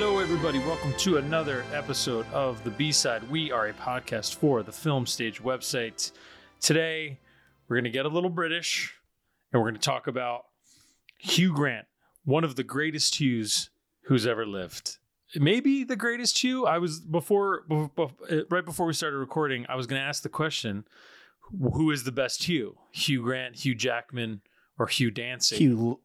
Hello, everybody. Welcome to another episode of The B Side. We are a podcast for the Film Stage website. Today, we're going to get a little British and we're going to talk about Hugh Grant, one of the greatest Hughes who's ever lived. Maybe the greatest Hugh. I was before, right before we started recording, I was going to ask the question who is the best Hugh? Hugh Grant, Hugh Jackman, or Hugh Dancy? Hugh.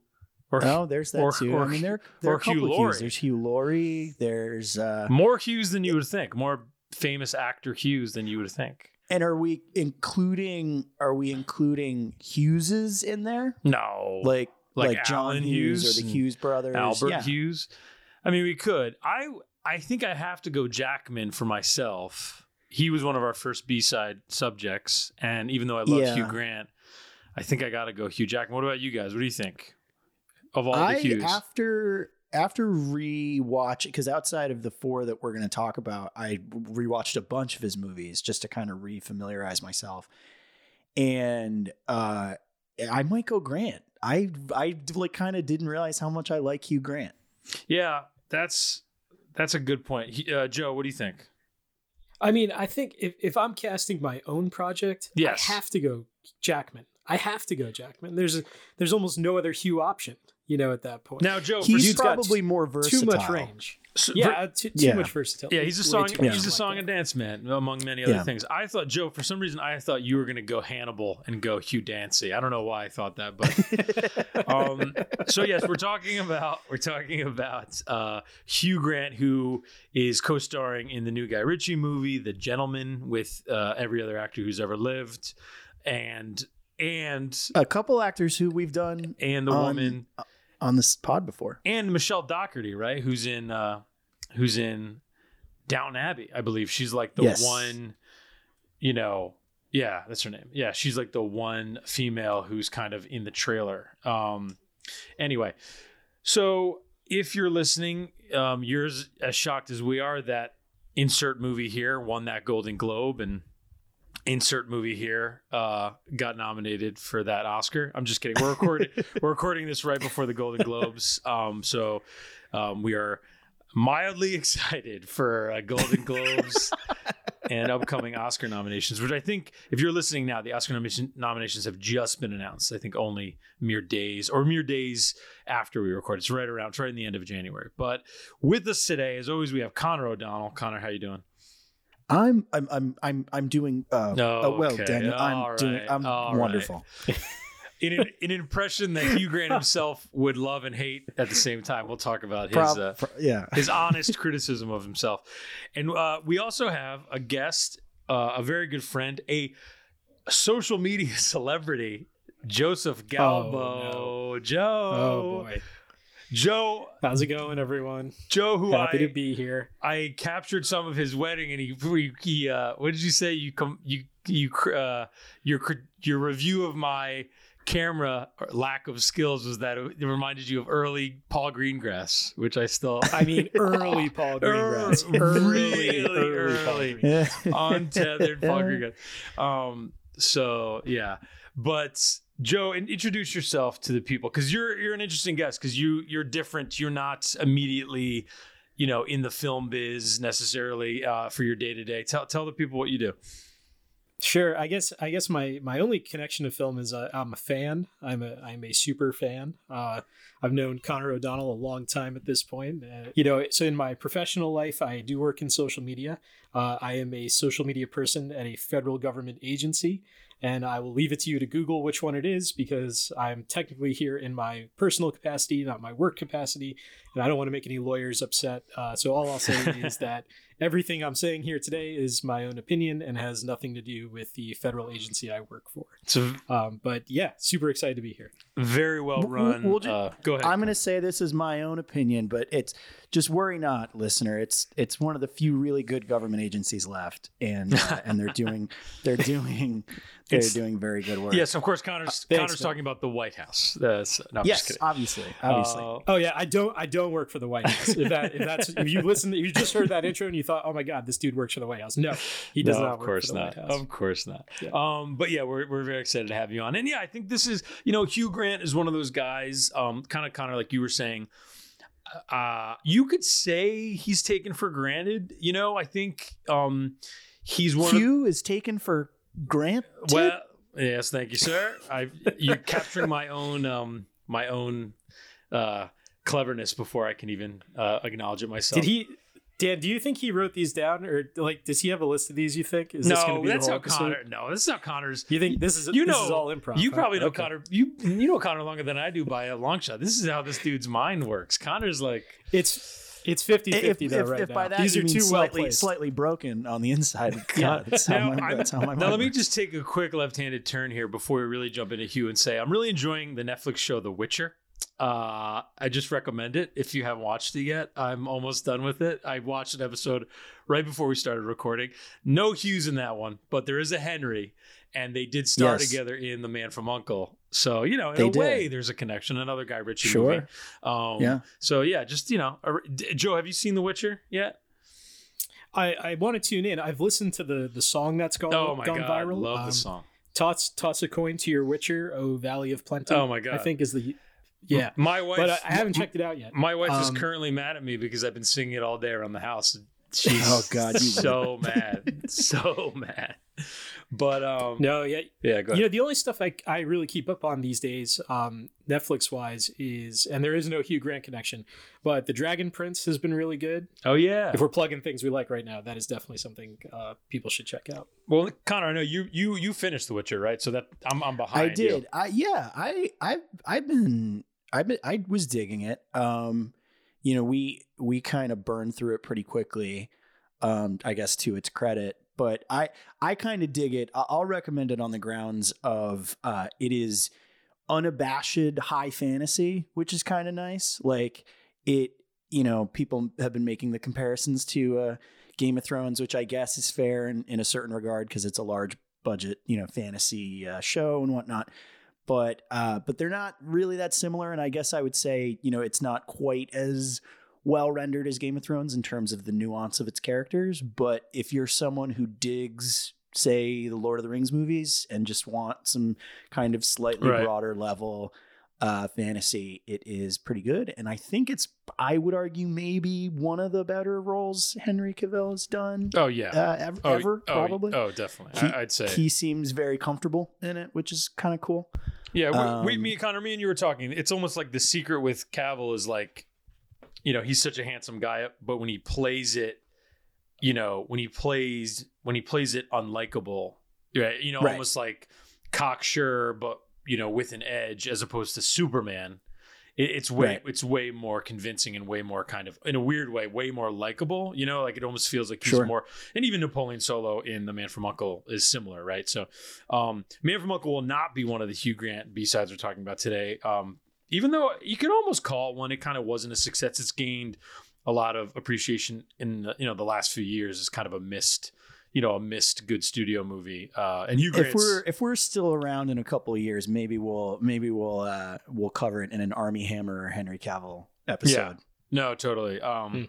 Or Oh, there's that or- too. or- I mean, there, there are a couple Hugh of Laurie. Hughes. There's Hugh Laurie. There's uh, more Hughes than you would think. More famous actor Hughes than you would think. and are we including? Are we including Hugheses in there? No, Like Like like, John Hughes, Hughes or the Hughes brothers? Albert yeah. Hughes. I mean, we could. I I think I have to go Jackman for myself. He was one of our first B side subjects, and even though I love Yeah. Hugh Grant, I think I got to go Hugh Jackman. What about you guys? What do you think of all the I Hughes? after after rewatch because outside of the four that we're going to talk about, I rewatched a bunch of his movies just to kind of refamiliarize myself, and uh, I might go Grant. I I like kind of didn't realize how much I like Hugh Grant. yeah, that's that's a good point. He- Uh, Joe, what do you think? I mean, I think if, if I'm casting my own project, Yes. I have to go Jackman. I have to go Jackman. There's a, there's almost no other Hugh option, you know, at that point. Now, Joe, He's Dude's got probably more versatile. too much range. so- Yeah, for- too, too Yeah. much versatility. Yeah, he's a song. too He's a like song that. and dance man, among many other Yeah. things. I thought Joe, for some reason, I thought you were going to go Hannibal and go Hugh Dancy. I don't know why I thought that, but um, so yes, we're talking about we're talking about uh, Hugh Grant, who is co-starring in the new Guy Ritchie movie, The Gentlemen, with uh, every other actor who's ever lived, and and A couple actors who we've done and the Um, woman on this pod before. and Michelle Dockery, right? Who's in uh who's in Downton Abbey, I believe. She's like the Yes. one, you know, yeah, that's her name. Yeah, she's like the one female who's kind of in the trailer. Um anyway, so if you're listening, um you're as- as shocked as we are that insert movie here won that Golden Globe and insert movie here uh got nominated for that oscar. I'm just kidding. We're recording we're recording this right before the golden globes. Um so um we are mildly excited for uh, golden globes and upcoming oscar nominations which i think if you're listening now the oscar nomination, nominations have just been announced. I think only mere days or mere days after we record. It's right around it's right in the end of january. But with us today as always we have conor o'donnell. Conor how you doing I'm I'm I'm I'm I'm doing uh, No, uh, well, okay. Daniel. I'm All doing. I'm All right. wonderful. in an, an impression that Hugh Grant himself would love and hate at the same time. We'll talk about his Prob- uh, pro- yeah. his honest criticism of himself, and uh, we also have a guest, uh, a very good friend, a social media celebrity, Joseph Galbo. Joe, Oh boy, Joe, how's it going, everyone? Joe, who Happy I to be here. I captured some of his wedding, and he he, he uh, what did you say? You come you you uh, your your review of my camera or lack of skills was that it reminded you of early Paul Greengrass, which I still I mean, early Paul Greengrass, early, really early, early. Greengrass. untethered Paul Greengrass. Um, so yeah, but Joe, in- introduce yourself to the people because you're you're an interesting guest because you you're different. You're not immediately, you know, in the film biz necessarily uh, for your day to day. Tell tell the people what you do. Sure. I guess I guess my my only connection to film is uh, I'm a fan. I'm a I'm a super fan. Uh, I've known Conor O'Donnell a long time at this point. Uh, you know, so in my professional life, I do work in social media. Uh, I am a social media person at a federal government agency, and I will leave it to you to Google which one it is because I'm technically here in my personal capacity, not my work capacity, and I don't want to make any lawyers upset. Uh, so all I'll say is that everything I'm saying here today is my own opinion and has nothing to do with the federal agency I work for. It's a Um, but yeah, super excited to be here. very well We'll- run. we'll ju- uh, go ahead. I'm going to say this is my own opinion, but it's just worry not, listener. It's it's one of the few really good government agencies left, and uh, and they're doing they're doing they're It's- doing very good work. yes, of course. Conor's Uh, thanks, Conor's man. talking about the White House. That's, no, I'm Yes, kidding. obviously, obviously. Uh, Oh yeah, I don't I don't work for the White House. If that if that's if you listen if you just heard that intro and you thought, oh my god, this dude works for the White House. No, he does no, not of work course for the not. White House. Of course not. Yeah. Um, but yeah, we're, we're very excited to have you on. And yeah, I think this is, you know, Hugh Grant is one of those guys, um, kind of, kind of like you were saying, uh, you could say he's taken for granted. You know, I think um, he's one. Hugh of, is taken for granted. Well, yes, thank you, sir. I you're capturing my own um, my own uh, cleverness before I can even uh, acknowledge it myself. Did he? Dan, do you think he wrote these down, or like, does he have a list of these? You think? Is no, this be that's how Conor. No, this is how Conor's. You think this is? You know, all improv. You probably know okay. Conor. You you know Conor longer than I do by a long shot. This is how this dude's mind works. Conor's like it's. It's 50 50 though, if, right if now. By that These are two slightly, well slightly broken on the inside. yeah. That's how, now, my, that's how my now let me just take a quick left handed turn here before we really jump into Hugh and say I'm really enjoying the Netflix show The Witcher. Uh, I just recommend it if you haven't watched it yet. I'm almost done with it. I watched an episode right before we started recording. No Hughes in that one, but there is a Henry, and they did star yes. together in The Man from Uncle. So you know, in they a did. way, there's a connection. Another Guy Ritchie sure. movie. Um, yeah. So yeah, just you know, Joe, have you seen The Witcher yet? I, I want to tune in. I've listened to the the song that's gone, oh my gone God, viral. Love um, the song. Toss toss a coin to your Witcher, oh Valley of Plenty. Oh my God! I think is the yeah, my wife. But I haven't checked it out yet. My wife um, is currently mad at me because I've been singing it all day around the house. She's oh God, so mad, so mad. But um, no, yeah, yeah. Go. You know, the only stuff I I really keep up on these days, um, Netflix wise, is and there is no Hugh Grant connection, but the Dragon Prince has been really good. Oh yeah. If we're plugging things we like right now, that is definitely something uh, people should check out. Well, Conor, I know you you you finished The Witcher, right? So that I'm I'm behind. I did. You. I yeah. I I I've been I I was digging it. Um, you know, we we kind of burned through it pretty quickly. Um, I guess to its credit, but I I kind of dig it. I'll recommend it on the grounds of uh, it is unabashed high fantasy, which is kind of nice. Like it, you know, people have been making the comparisons to uh, Game of Thrones, which I guess is fair in, in a certain regard because it's a large budget, you know, fantasy uh, show and whatnot but uh, but they're not really that similar. And I guess I would say you know it's not quite as well rendered as Game of Thrones in terms of the nuance of its characters. But if you're someone who digs say the Lord of the Rings movies and just want some kind of slightly right. broader level uh, fantasy, it is pretty good. And I think it's, I would argue, maybe one of the better roles Henry Cavill has done. Oh, yeah. Uh, ever, oh, ever oh, probably. Oh, definitely. He, I'd say. He seems very comfortable in it, which is kind of cool. Yeah. We, um, we, me, Connor, me and you were talking. It's almost like the secret with Cavill is like, you know, he's such a handsome guy, but when he plays it, you know, when he plays, when he plays it unlikable, right? You know, right. almost like cocksure, but you know, with an edge as opposed to Superman. It, it's way right. it's way more convincing and way more kind of in a weird way, way more likable. You know, like it almost feels like he's sure. more. And even Napoleon Solo in The Man from Uncle is similar, right? So, um, Man from Uncle will not be one of the Hugh Grant B sides we're talking about today. Um, even though you can almost call it one, it kind of wasn't a success. It's gained a lot of appreciation in the, you know the last few years as kind of a missed you know a missed good studio movie. Uh, and Hugh if we're if we're still around in a couple of years, maybe we'll maybe we'll uh, we'll cover it in an Armie Hammer or Henry Cavill episode. Yeah. No, totally. Um, hmm.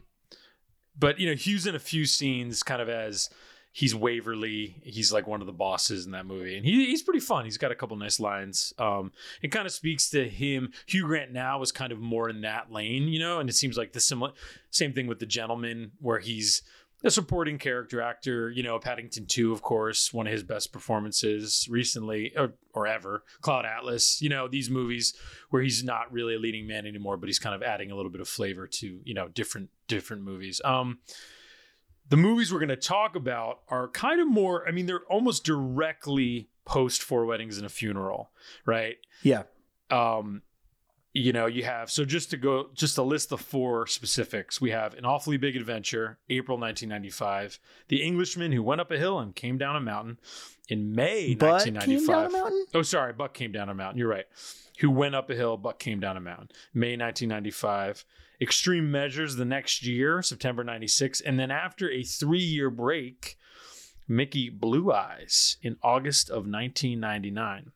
But you know, Hugh's in a few scenes, kind of as he's Waverly. He's like one of the bosses in that movie, and he, he's pretty fun. He's got a couple nice lines. Um, it kind of speaks to him. Hugh Grant now is kind of more in that lane, you know, and it seems like the similar same thing with the gentlemen, where he's a supporting character actor. You know, Paddington 2, of course, one of his best performances recently or, or ever. Cloud Atlas, you know, these movies where he's not really a leading man anymore, but he's kind of adding a little bit of flavor to, you know, different different movies. Um the movies we're going to talk about are kind of more, I mean, they're almost directly post Four Weddings and a Funeral, right? Yeah. Um, you know, you have so just to go just to list the four specifics, we have an awfully big adventure, April 1995, The Englishman who went up a hill and came down a mountain in May Buck 1995. Oh, sorry, Buck came down a mountain. You're right. Who went up a hill, Buck came down a mountain. May 1995. Extreme Measures the next year, September 96, and then after a 3-year break, Mickey Blue Eyes in August of 1999.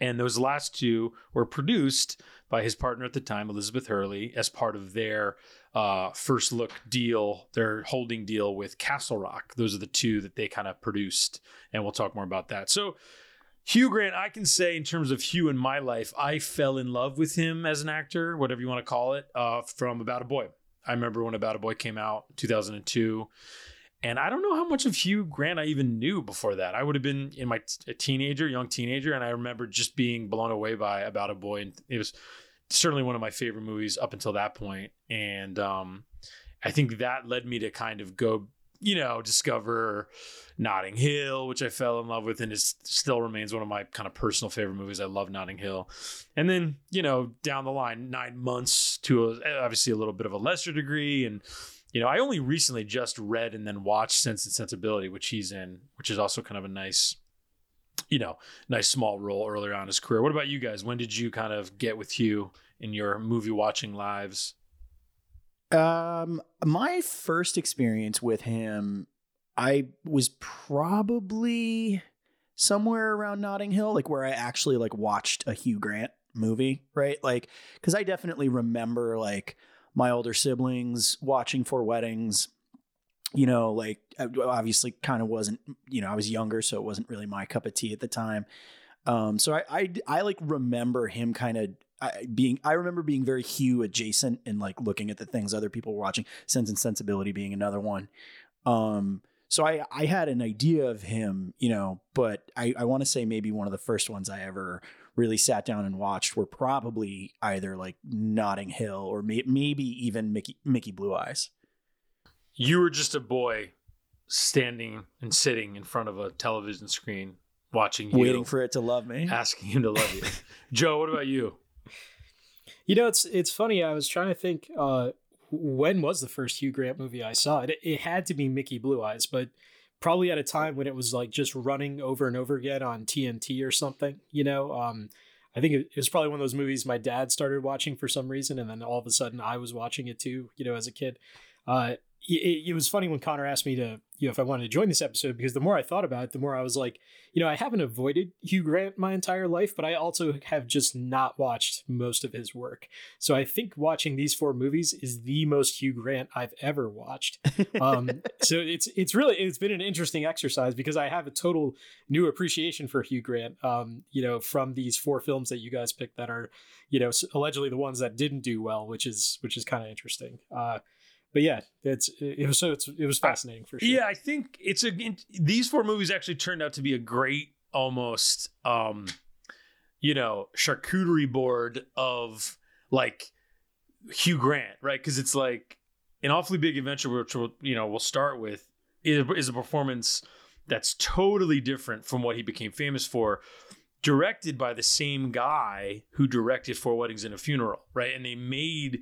And those last two were produced by his partner at the time, Elizabeth Hurley, as part of their uh, first look deal, their holding deal with Castle Rock. Those are the two that they kind of produced, and we'll talk more about that. So, Hugh Grant, I can say in terms of Hugh in my life, I fell in love with him as an actor, whatever you want to call it, uh, from About a Boy. I remember when About a Boy came out, 2002. And I don't know how much of Hugh Grant I even knew before that. I would have been in my teenager, young teenager, and I remember just being blown away by About a Boy. And it was certainly one of my favorite movies up until that point. And um, I think that led me to kind of go, you know, discover Notting Hill, which I fell in love with, and it still remains one of my kind of personal favorite movies. I love Notting Hill. And then, you know, down the line, nine months to a, obviously a little bit of a lesser degree. And, you know, I only recently just read and then watched Sense and Sensibility, which he's in, which is also kind of a nice, you know, nice small role earlier on his career. What about you guys? When did you kind of get with Hugh in your movie watching lives? Um, my first experience with him, I was probably somewhere around Notting Hill, like where I actually like watched a Hugh Grant movie, right? Like, because I definitely remember like my older siblings watching Four Weddings. You know, like obviously, kind of wasn't. You know, I was younger, so it wasn't really my cup of tea at the time. Um, so I, I, I like remember him kind of I, being I remember being very Hugh adjacent and like looking at the things other people were watching. Sense and Sensibility being another one. Um, so I I had an idea of him, you know, but I I want to say maybe one of the first ones I ever really sat down and watched were probably either like Notting Hill or may, maybe even Mickey Mickey Blue Eyes. You were just a boy standing and sitting in front of a television screen watching you, waiting for it to love me, asking him to love you. Joe, what about you? You know, it's it's funny. I was trying to think uh, when was the first Hugh Grant movie I saw. It it had to be Mickey Blue Eyes, but probably at a time when it was like just running over and over again on TNT or something. You know, um, I think it, was probably one of those movies my dad started watching for some reason, and then all of a sudden I was watching it too. You know, as a kid. Uh, it, it, was funny when Conor asked me to, you know, if I wanted to join this episode because the more I thought about it, the more I was like, you know, I haven't avoided Hugh Grant my entire life, but I also have just not watched most of his work. So I think watching these four movies is the most Hugh Grant I've ever watched. Um, so it's it's really it's been an interesting exercise because I have a total new appreciation for Hugh Grant. Um, you know, from these four films that you guys picked that are, you know, allegedly the ones that didn't do well, which is which is kind of interesting. Uh, but yeah, it's it was so it's, it was fascinating for sure. Yeah, I think it's a these four movies actually turned out to be a great almost um you know charcuterie board of like Hugh Grant, right? Because it's like an awfully big adventure, which we'll, you know we'll start with is a performance that's totally different from what he became famous for directed by the same guy who directed Four Weddings and a Funeral, right? And they made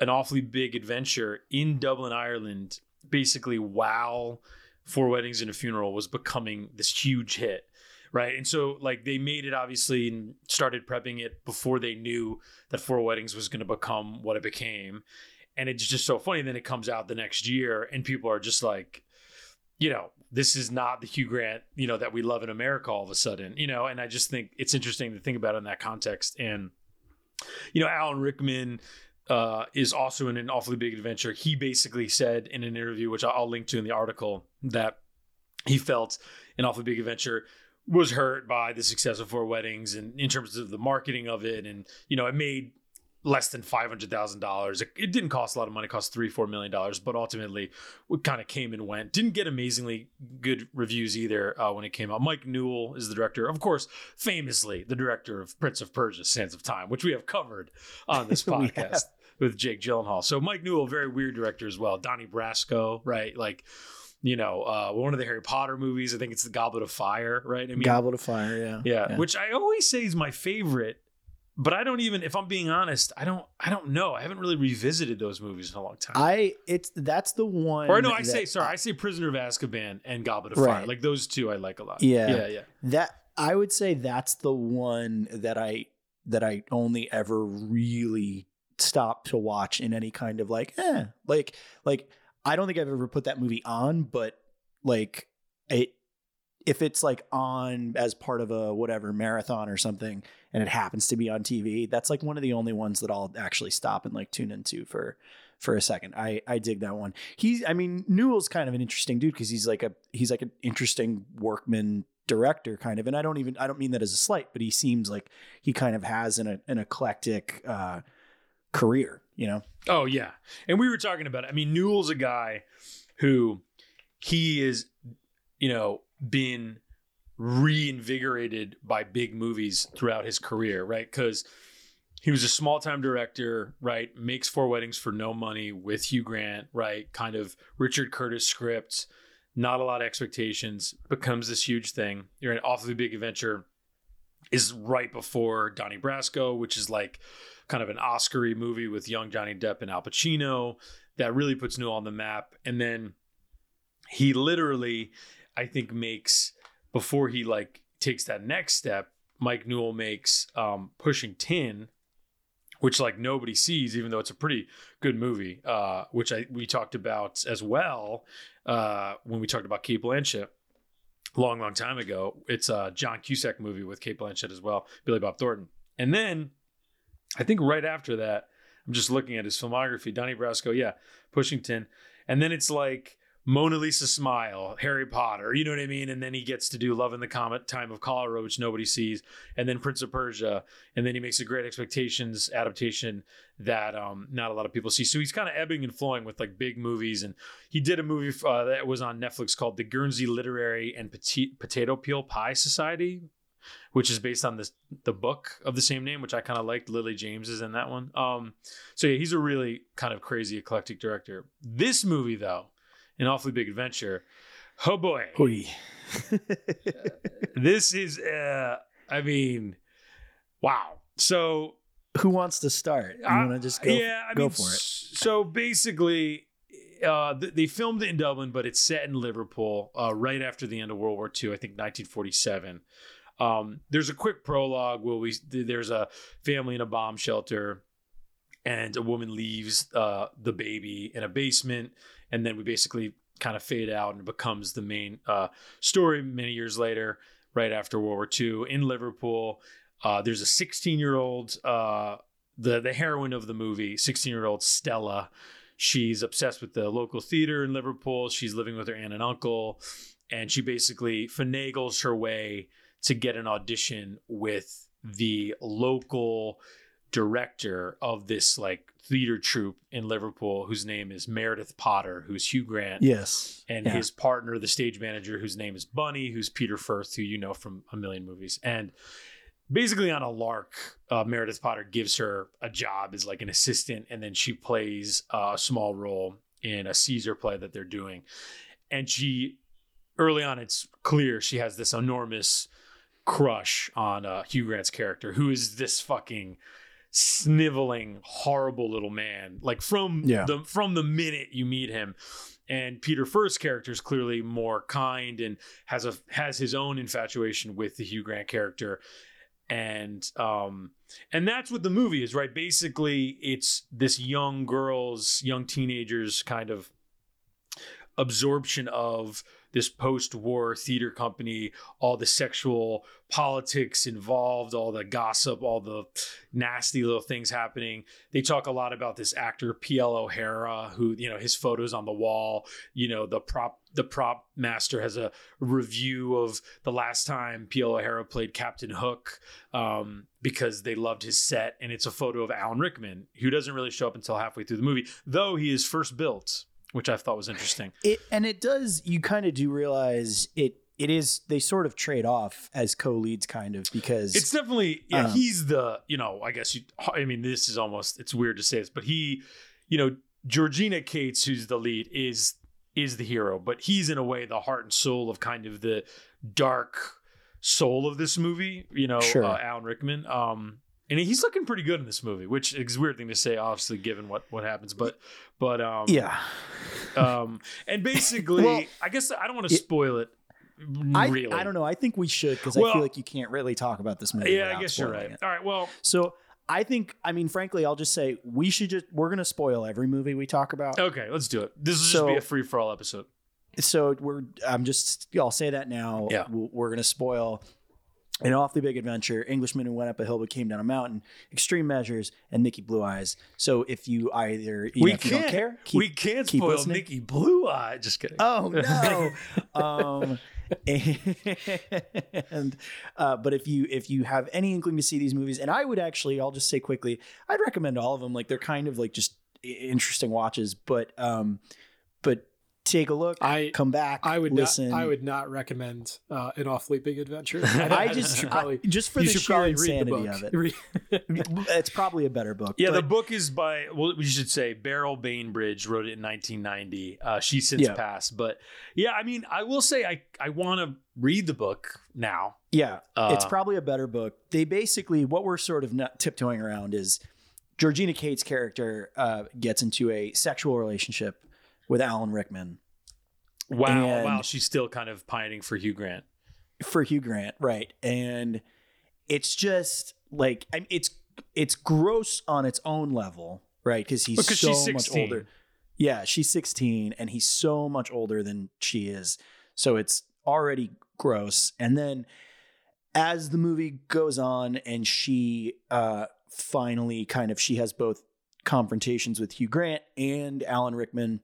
an awfully big adventure in Dublin, Ireland, basically while Four Weddings and a Funeral was becoming this huge hit. Right. And so, like, they made it obviously and started prepping it before they knew that Four Weddings was going to become what it became. And it's just so funny. Then it comes out the next year, and people are just like, you know, this is not the Hugh Grant, you know, that we love in America all of a sudden, you know, and I just think it's interesting to think about in that context. And, you know, Alan Rickman uh, is also in an awfully big adventure. He basically said in an interview, which I'll link to in the article, that he felt an awfully big adventure was hurt by the success of Four Weddings and in terms of the marketing of it. And, you know, it made less than $500,000. It, didn't cost a lot of money, it cost three, $4 million, but ultimately it kind of came and went. Didn't get amazingly good reviews either uh, when it came out. Mike Newell is the director, of course, famously the director of Prince of Persia, Sands of Time, which we have covered on this podcast with Jake Gyllenhaal. So Mike Newell, very weird director as well. Donnie Brasco, right? Like, you know, uh, one of the Harry Potter movies. I think it's the Goblet of Fire, right? I mean, Goblet of Fire, yeah. yeah, yeah. Which I always say is my favorite but I don't even if I'm being honest, I don't I don't know. I haven't really revisited those movies in a long time. I it's that's the one Or no, I say sorry, I say Prisoner of Azkaban and Goblet of right. Fire. Like those two I like a lot. Yeah. Yeah, yeah. That I would say that's the one that I that I only ever really stopped to watch in any kind of like eh like like I don't think I've ever put that movie on, but like it if it's like on as part of a whatever marathon or something and it happens to be on TV, that's like one of the only ones that I'll actually stop and like tune into for for a second. I I dig that one. He's I mean Newell's kind of an interesting dude because he's like a he's like an interesting workman director kind of and i don't even i don't mean that as a slight but he seems like he kind of has an, an eclectic uh career you know Oh yeah, and we were talking about it. I mean, Newell's a guy who he is, you know, been reinvigorated by big movies throughout his career, right? Because he was a small time director, right? Makes Four Weddings for No Money with Hugh Grant, right? Kind of Richard Curtis script, not a lot of expectations, becomes this huge thing. You're an awfully big adventure. Is right before Donnie Brasco, which is like kind of an Oscar-y movie with young Johnny Depp and Al Pacino that really puts Newell on the map. And then he literally, I think, makes before he like takes that next step, Mike Newell makes um, Pushing Tin, which like nobody sees, even though it's a pretty good movie, uh, which I we talked about as well uh, when we talked about Cate Blanchett. Long, long time ago. It's a John Cusack movie with Cate Blanchett as well, Billy Bob Thornton. And then I think right after that, I'm just looking at his filmography. Donnie Brasco, yeah, Pushing Tin, and then it's like Mona Lisa Smile, Harry Potter, you know what I mean? And then he gets to do Love in the Comet, Time of Cholera, which nobody sees, and then Prince of Persia, and then he makes a Great Expectations adaptation that um, not a lot of people see. So he's kind of ebbing and flowing with like big movies, and he did a movie uh, that was on Netflix called The Guernsey Literary and Potato Peel Pie Society, which is based on this the book of the same name, which I kind of liked. Lily James is in that one. Um, so yeah, he's a really kind of crazy eclectic director. This movie though, an awfully big adventure. Oh boy, this is. Uh, I mean, wow. So Who wants to start? You I- want to just go? yeah, I go mean, for it. So basically, uh, th- they filmed it in Dublin, but it's set in Liverpool uh, right after the end of World War II. I think 1947. Um, there's a quick prologue where we there's a family in a bomb shelter, and a woman leaves uh, the baby in a basement, and then we basically kind of fade out and becomes the main uh, story many years later, right after World War II in Liverpool. Uh, there's a 16 year old, uh, the the heroine of the movie, 16 year old Stella. She's obsessed with the local theater in Liverpool. She's living with her aunt and uncle, and she basically finagles her way to get an audition with the local director of this like theater troupe in Liverpool, whose name is Meredith Potter, who's Hugh Grant Yes. and Yeah. his partner, the stage manager, whose name is Bunny, who's Peter Firth, who you know from a million movies. And basically, on a lark, uh, Meredith Potter gives her a job as like an assistant, and then she plays uh, a small role in a Caesar play that they're doing. And she, early on, it's clear she has this enormous crush on uh, Hugh Grant's character, who is this fucking sniveling, horrible little man. Like from Yeah. the from the minute you meet him, and Peter Firth's character is clearly more kind and has a has his own infatuation with the Hugh Grant character, and um and that's what the movie is, right? Basically, it's this young girl's, young teenagers kind of absorption of this post-war theater company all the sexual politics involved all the gossip all the nasty little things happening. They talk a lot about this actor p.l. o'hara who you know his photos on the wall you know the prop the prop master has a review of the last time p.l. o'hara played captain hook um, because they loved his set and it's a photo of alan rickman who doesn't really show up until halfway through the movie though he is first built which i thought was interesting It and it does. You kind of do realize it. It is. They sort of trade off as co-leads, kind of because It's definitely yeah. Um, he's the you know I guess you. I mean this is almost it's weird to say this, but he, you know, Georgina Cates, who's the lead, is is the hero, but he's in a way the heart and soul of kind of the dark soul of this movie. You know, Sure. uh, Alan Rickman. Um, and he's looking pretty good in this movie, which is a weird thing to say, obviously, given what what happens. But but um, yeah. um, and basically, Well, I guess I don't want to spoil it. I, really, I don't know. I think we should because I feel like you can't really talk about this movie. Yeah, I guess you're right. it. All right, well, So I think, I mean, frankly, I'll just say we should just we're gonna spoil every movie we talk about. Okay, let's do it. This will just be a free for all episode. So we're I'm just I'll say that now. Yeah. We're, we're gonna spoil an awfully big adventure. Englishman who went up a hill but came down a mountain. Extreme measures and Mickey Blue Eyes. So if you either you know, if you don't care, keep, we can't keep spoil listening. Mickey Blue Eye. Just kidding. Oh no. um and uh, but if you if you have any inkling to see these movies, and I would actually, I'll just say quickly, I'd recommend all of them. Like they're kind of like just interesting watches, but um, but take a look. I come back. I would listen. Not, I would not recommend uh, an awfully big adventure. I just should probably I, just for you the should sheer probably read the insanity book. of it. it's probably a better book. Yeah, the book is by well, we should say Beryl Bainbridge wrote it in 1990. Uh, she's since Yeah. passed, but yeah, I mean, I will say I I want to read the book now. Yeah, Uh, it's probably a better book. They basically what we're sort of not tiptoeing around is Georgina Cates' character uh, gets into a sexual relationship with Alan Rickman wow, and- wow, she's still kind of pining for Hugh Grant. for Hugh Grant, right? And it's just like I it's it's gross on its own level, right? Because he's Because so much older. Yeah, she's 16 and he's so much older than she is. So it's already gross. And then as the movie goes on and she uh finally kind of she has both confrontations with Hugh Grant and Alan Rickman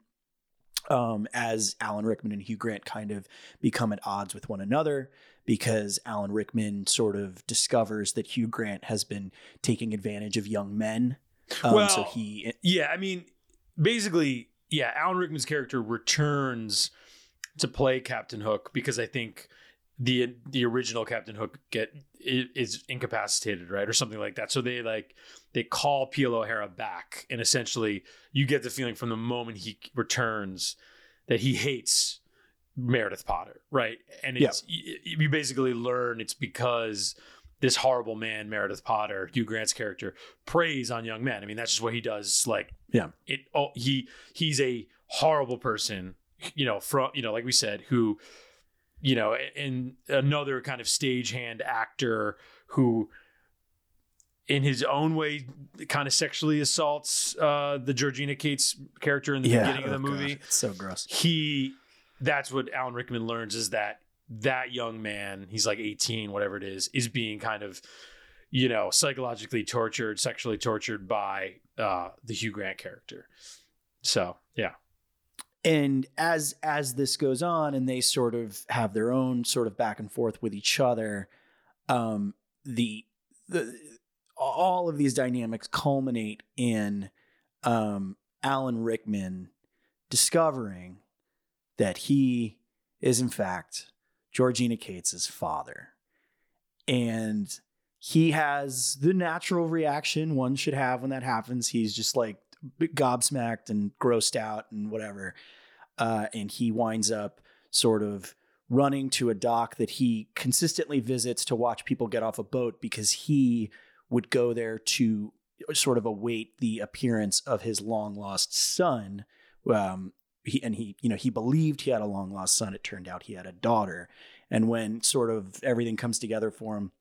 um as Alan Rickman and Hugh Grant kind of become at odds with one another because Alan Rickman sort of discovers that Hugh Grant has been taking advantage of young men. Um, Well, so he Yeah, I mean, basically, yeah, Alan Rickman's character returns to play Captain Hook because I think the the original Captain Hook get is incapacitated, right, or something like that. So they like they call P.L. O'Hara back, and essentially, you get the feeling from the moment he returns that he hates Meredith Potter, right? And it's y- you basically learn it's because this horrible man, Meredith Potter, Hugh Grant's character, preys on young men. I mean, that's just what he does. Like, Yeah. it. Oh, he he's a horrible person. You know, from you know, like we said, who, you know, and another kind of stagehand actor who, in his own way, kind of sexually assaults uh, the Georgina Cates character in the beginning of the oh movie it's so gross. he that's what Alan Rickman learns is that that young man, he's like 18, whatever it is, is being kind of, you know, psychologically tortured, sexually tortured by uh, the Hugh Grant character. So yeah, and as as this goes on and they sort of have their own sort of back and forth with each other um the the all of these dynamics culminate in um Alan Rickman discovering that he is in fact Georgina Cates's father. And he has the natural reaction one should have when that happens. He's just like gobsmacked and grossed out and whatever. Uh, and he winds up sort of running to a dock that he consistently visits to watch people get off a boat because he would go there to sort of await the appearance of his long lost son. Um, he, and he, you know, he believed he had a long lost son. It turned out he had a daughter. And when sort of everything comes together for him,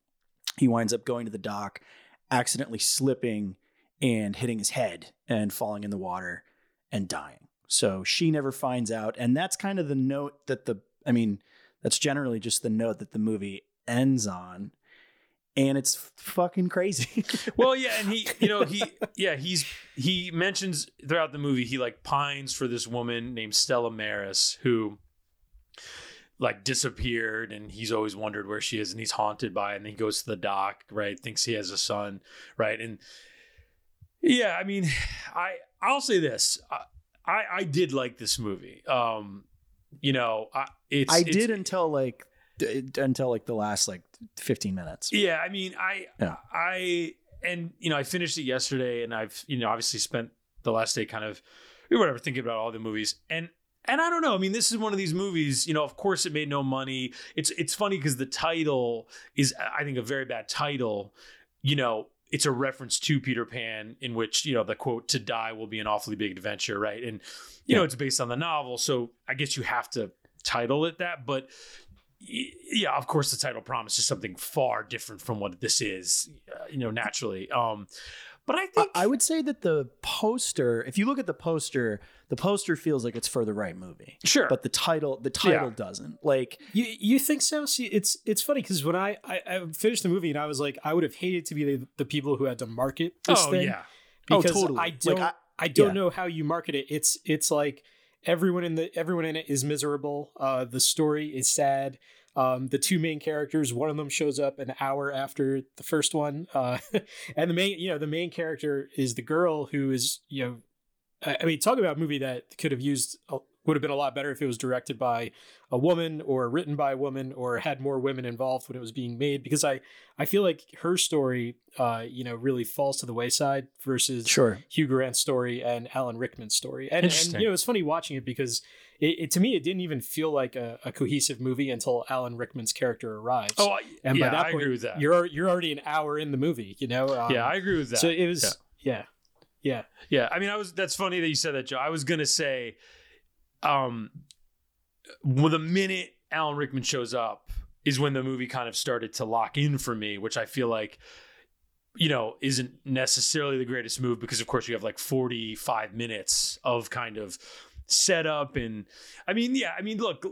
he winds up going to the dock, accidentally slipping and hitting his head and falling in the water and dying. So she never finds out. And that's kind of the note that the, I mean, that's generally just the note that the movie ends on. And it's fucking crazy. well, yeah, and he, you know, he, yeah, he's he mentions throughout the movie he like pines for this woman named Stella Maris who like disappeared and he's always wondered where she is and he's haunted by it and he goes to the dock right thinks he has a son right and yeah i mean i i'll say this i i, I did like this movie um you know i it's I it's- did until like, until like the last like 15 minutes. yeah i mean i Yeah. i and you know i finished it yesterday and i've you know obviously spent the last day kind of whatever thinking about all the movies and and I don't know. I mean, this is one of these movies. You know, of course, it made no money. It's it's funny because the title is, I think, a very bad title. You know, it's a reference to Peter Pan, in which you know the quote "to die will be an awfully big adventure," right? And you know, it's based on the novel, so I guess you have to title it that. But yeah, of course, the title promises something far different from what this is. Uh, you know, naturally. Um, but I I, think I would say that the poster, if you look at the poster, the poster feels like it's for the right movie. sure, But the title, the title Yeah. doesn't. Like, You you think so? See, it's it's funny because when I, I I finished the movie and I was like, I would have hated to be the, the people who had to market this oh thing yeah, Oh, because totally. I don't I- I, don't yeah. know how you market it. It's it's like everyone in the everyone in it is miserable. Uh, the story is sad. Um, the two main characters, one of them shows up an hour after the first one, uh, and the main, you know, the main character is the girl who is, you know, I mean, talk about a movie that could have used would have been a lot better if it was directed by a woman or written by a woman or had more women involved when it was being made because i i feel like her story uh you know really falls to the wayside versus sure. Hugh grant's story and alan rickman's story. And, and you know it's funny watching it because it, it, to me it didn't even feel like a, a, cohesive movie until alan rickman's character arrives. Oh and yeah, by that I point agree with that. you're you're already an hour in the movie you know um, yeah i agree with that. so it was yeah. yeah yeah. Yeah i mean i was that's funny that you said that joe. I was gonna say um, well, the minute Alan Rickman shows up is when the movie kind of started to lock in for me, which I feel like, you know, isn't necessarily the greatest move because, of course, you have like 45 minutes of kind of setup. And I mean, yeah, I mean, look,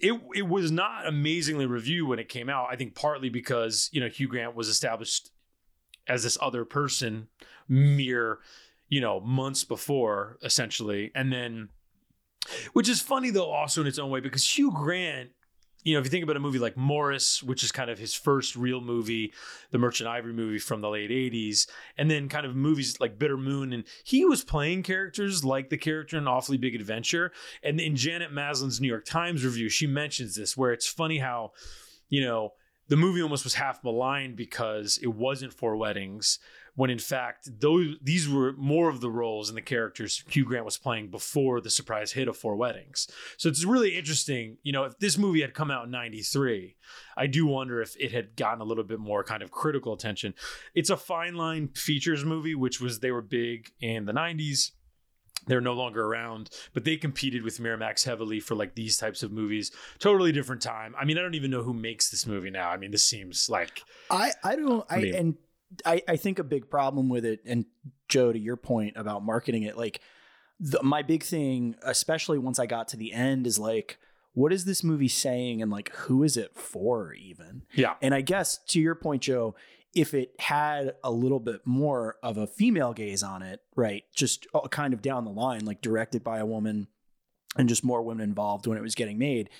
it, it was not amazingly reviewed when it came out. I think partly because, you know, Hugh Grant was established as this other person mere, you know, months before, essentially. And then which is funny though, also in its own way, because Hugh Grant, you know, if you think about a movie like Maurice, which is kind of his first real movie, the Merchant Ivory movie from the late 80s, and then kind of movies like Bitter Moon, and he was playing characters like the character in Awfully Big Adventure. And in Janet Maslin's New York Times review, she mentions this, where it's funny how, you know, the movie almost was half maligned because it wasn't Four Weddings when in fact those these were more of the roles and the characters Hugh Grant was playing before the surprise hit of Four Weddings. So it's really interesting, you know, if this movie had come out in 93, I do wonder if it had gotten a little bit more kind of critical attention. It's a fine line features movie which was they were big in the 90s they're no longer around, but they competed with Miramax heavily for like these types of movies. Totally different time. I mean, I don't even know who makes this movie now. I mean, this seems like I I don't I and I, I think a big problem with it, and Joe, to your point about marketing it, like the, my big thing, especially once I got to the end, is like, what is this movie saying, and like, who is it for, even? Yeah. And I guess to your point, Joe, if it had a little bit more of a female gaze on it, right, just uh, kind of down the line, like directed by a woman, and just more women involved when it was getting made,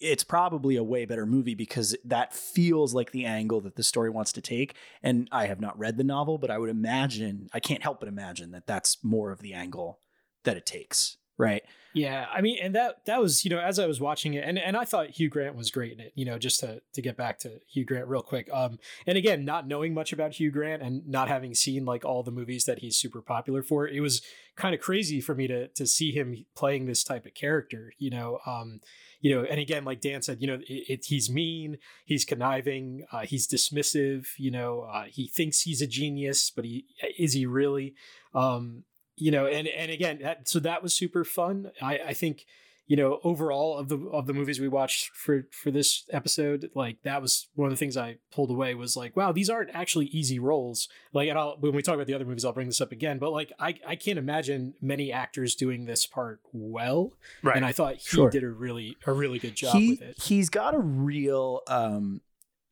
it's probably a way better movie because that feels like the angle that the story wants to take. And I have not read the novel, but I would imagine, I can't help but imagine that that's more of the angle that it takes. Right. Yeah. I mean, and that, that was, you know, as I was watching it and, and I thought Hugh Grant was great in it, you know, just to, to get back to Hugh Grant real quick. Um, and again, not knowing much about Hugh Grant and not having seen like all the movies that he's super popular for, it was kind of crazy for me to, to see him playing this type of character, you know, um, you know, and again, like Dan said, you know, it, it, he's mean, he's conniving, uh, he's dismissive, you know, uh, he thinks he's a genius, but he is he really? Um, you know, and and again, that, so that was super fun. I, I think you know, overall of the of the movies we watched for for this episode, like that was one of the things I pulled away was like, wow, these aren't actually easy roles. Like, and I'll when we talk about the other movies, I'll bring this up again. But like, I I can't imagine many actors doing this part well. Right. And I thought he Sure. did a really a really good job he with it. he's got a real um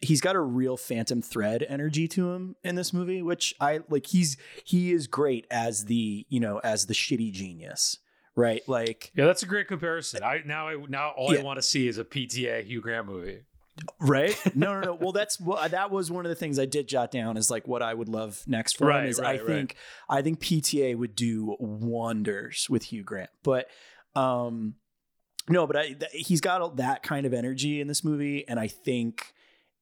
he's got a real phantom thread energy to him in this movie which i like he's he is great as the you know as the shitty genius right like Yeah, that's a great comparison. I now I now all Yeah. I want to see is a PTA Hugh Grant movie. right no no no well that's well that was one of the things i did jot down is like what i would love next for him Right, is i right, right. think i think pta would do wonders with hugh grant but um no but i th- he's got that kind of energy in this movie and i think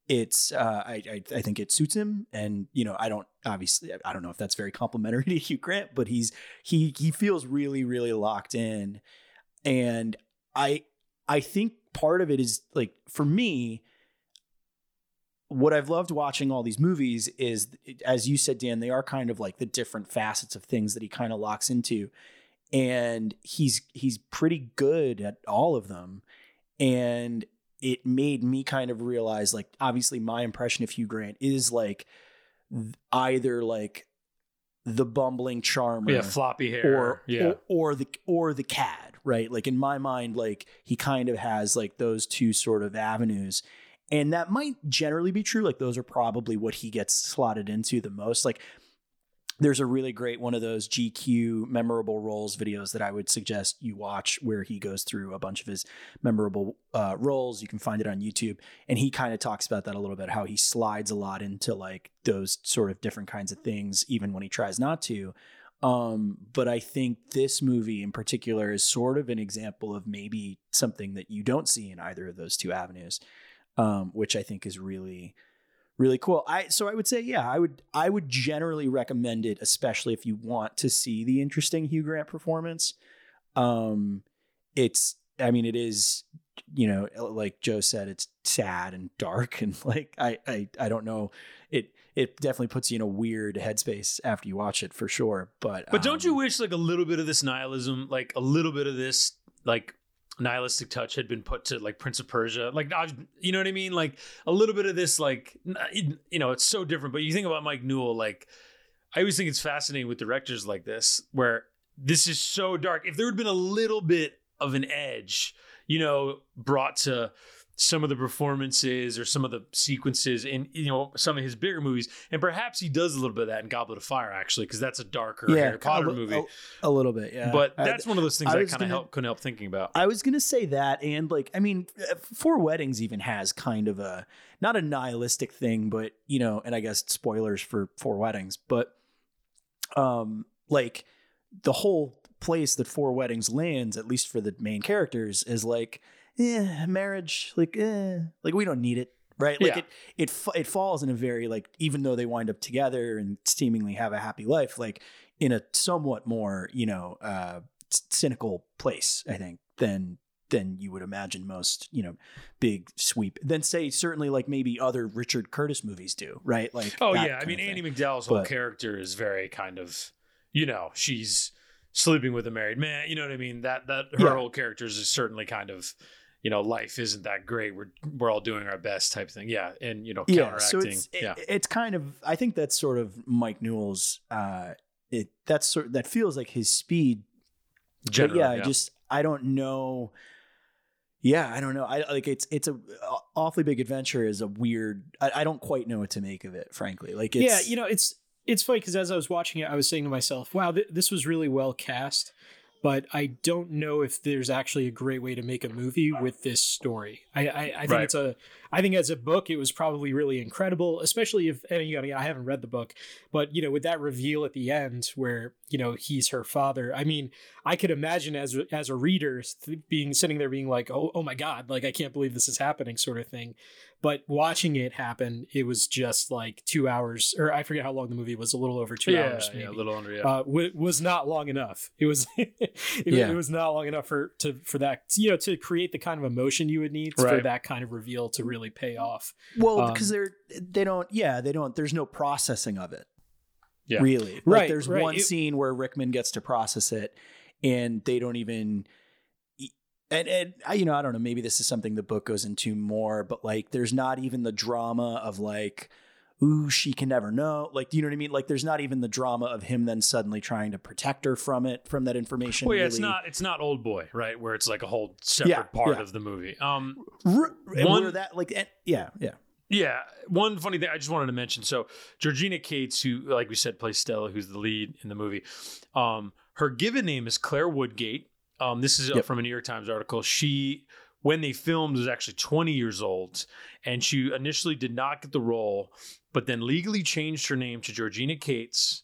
it's uh I, I i think it suits him and you know i don't obviously i don't know if that's very complimentary to hugh grant but he's he he feels really really locked in and i i think part of it is like for me what I've loved watching all these movies is, as you said, Dan, they are kind of like the different facets of things that he kind of locks into, and he's he's pretty good at all of them, and it made me kind of realize, like, obviously, my impression of Hugh Grant is like either like the bumbling charmer, Yeah, floppy hair. or yeah. or, or the or the cad, right? Like in my mind, like he kind of has like those two sort of avenues. And that might generally be true. Like those are probably what he gets slotted into the most. Like there's a really great one of those GQ memorable roles videos that I would suggest you watch where he goes through a bunch of his memorable uh, roles. You can find it on YouTube. And he kind of talks about that a little bit, how he slides a lot into like those sort of different kinds of things, even when he tries not to. Um, but I think this movie in particular is sort of an example of maybe something that you don't see in either of those two avenues, um, which I think is really really cool. I so I would say yeah, I would I would generally recommend it, especially if you want to see the interesting Hugh Grant performance. Um, it's I mean it is you know like Joe said, it's sad and dark and like I I I don't know it it definitely puts you in a weird headspace after you watch it for sure. But but don't you um, wish like a little bit of this nihilism, like a little bit of this like nihilistic touch had been put to like Prince of Persia. Like, you know what I mean? Like a little bit of this, like, you know, it's so different. But you think about Mike Newell, like, I always think it's fascinating with directors like this, where this is so dark. If there had been a little bit of an edge, you know, brought to some of the performances or some of the sequences in you know some of his bigger movies, and perhaps he does a little bit of that in Goblet of Fire actually, because that's a darker yeah, Harry Potter a, movie. A, a, little bit, yeah. But that's I, one of those things I, I kind of help couldn't help thinking about. I was gonna say that, and like I mean, uh, Four Weddings even has kind of a not a nihilistic thing, but you know, and I guess spoilers for Four Weddings, but um, like the whole place that Four Weddings lands, at least for the main characters, is like yeah, marriage, like, eh, like we don't need it, right? Like yeah. it, it, it falls in a very like, even though they wind up together and seemingly have a happy life, like in a somewhat more, you know, uh, cynical place, I think, than than you would imagine most, you know, big sweep. Then say certainly like maybe other Richard Curtis movies do, right? Like, oh yeah, I mean, Andie MacDowell's whole character is very kind of, you know, she's sleeping with a married man. You know what I mean? That that her yeah. whole character is certainly kind of you know, life isn't that great. We're we're all doing our best type thing. Yeah, and you know, yeah. So counteracting. it's yeah, it, it's kind of. I think that's sort of Mike Newell's. Uh, it that's sort that feels like his speed. Generally, yeah, yeah, I just I don't know. Yeah, I don't know. I like it's it's a awfully big adventure. Is a weird. I, I don't quite know what to make of it, frankly. Like, it's, yeah, you know, it's it's funny because as I was watching it, I was saying to myself, "Wow, th- this was really well cast." But I don't know if there's actually a great way to make a movie with this story. I, I, I think right. it's a, I think as a book, it was probably really incredible, especially if, and you know, I haven't read the book, but you know, with that reveal at the end where, you know, he's her father. I mean, I could imagine as, as a reader being, sitting there being like, oh, oh my God, like, I can't believe this is happening sort of thing. But watching it happen, it was just like two hours, or I forget how long the movie was, a little over two yeah, hours, maybe. Yeah, a little under, yeah. Uh, w- was not long enough. It was, it, yeah. it was not long enough for to for that, you know, to create the kind of emotion you would need right. for that kind of reveal to really pay off. Well, um, because they're they don't, yeah, they don't. There's no processing of it. Yeah, really. Like, right. There's right. one it, scene where Rickman gets to process it, and they don't even and and you know I don't know maybe this is something the book goes into more, but like there's not even the drama of like ooh she can never know like do you know what I mean like there's not even the drama of him then suddenly trying to protect her from it from that information. Well, yeah, really. it's not it's not Old Boy right where it's like a whole separate Yeah, part yeah. of the movie. Um, R- One- that like and- yeah yeah Yeah, one funny thing I just wanted to mention. So Georgina Cates, who, like we said, plays Stella, who's the lead in the movie. Um, her given name is Claire Woodgate. Um, this is uh, Yep. from a New York Times article. She, when they filmed, was actually 20 years old, and she initially did not get the role, but then legally changed her name to Georgina Cates,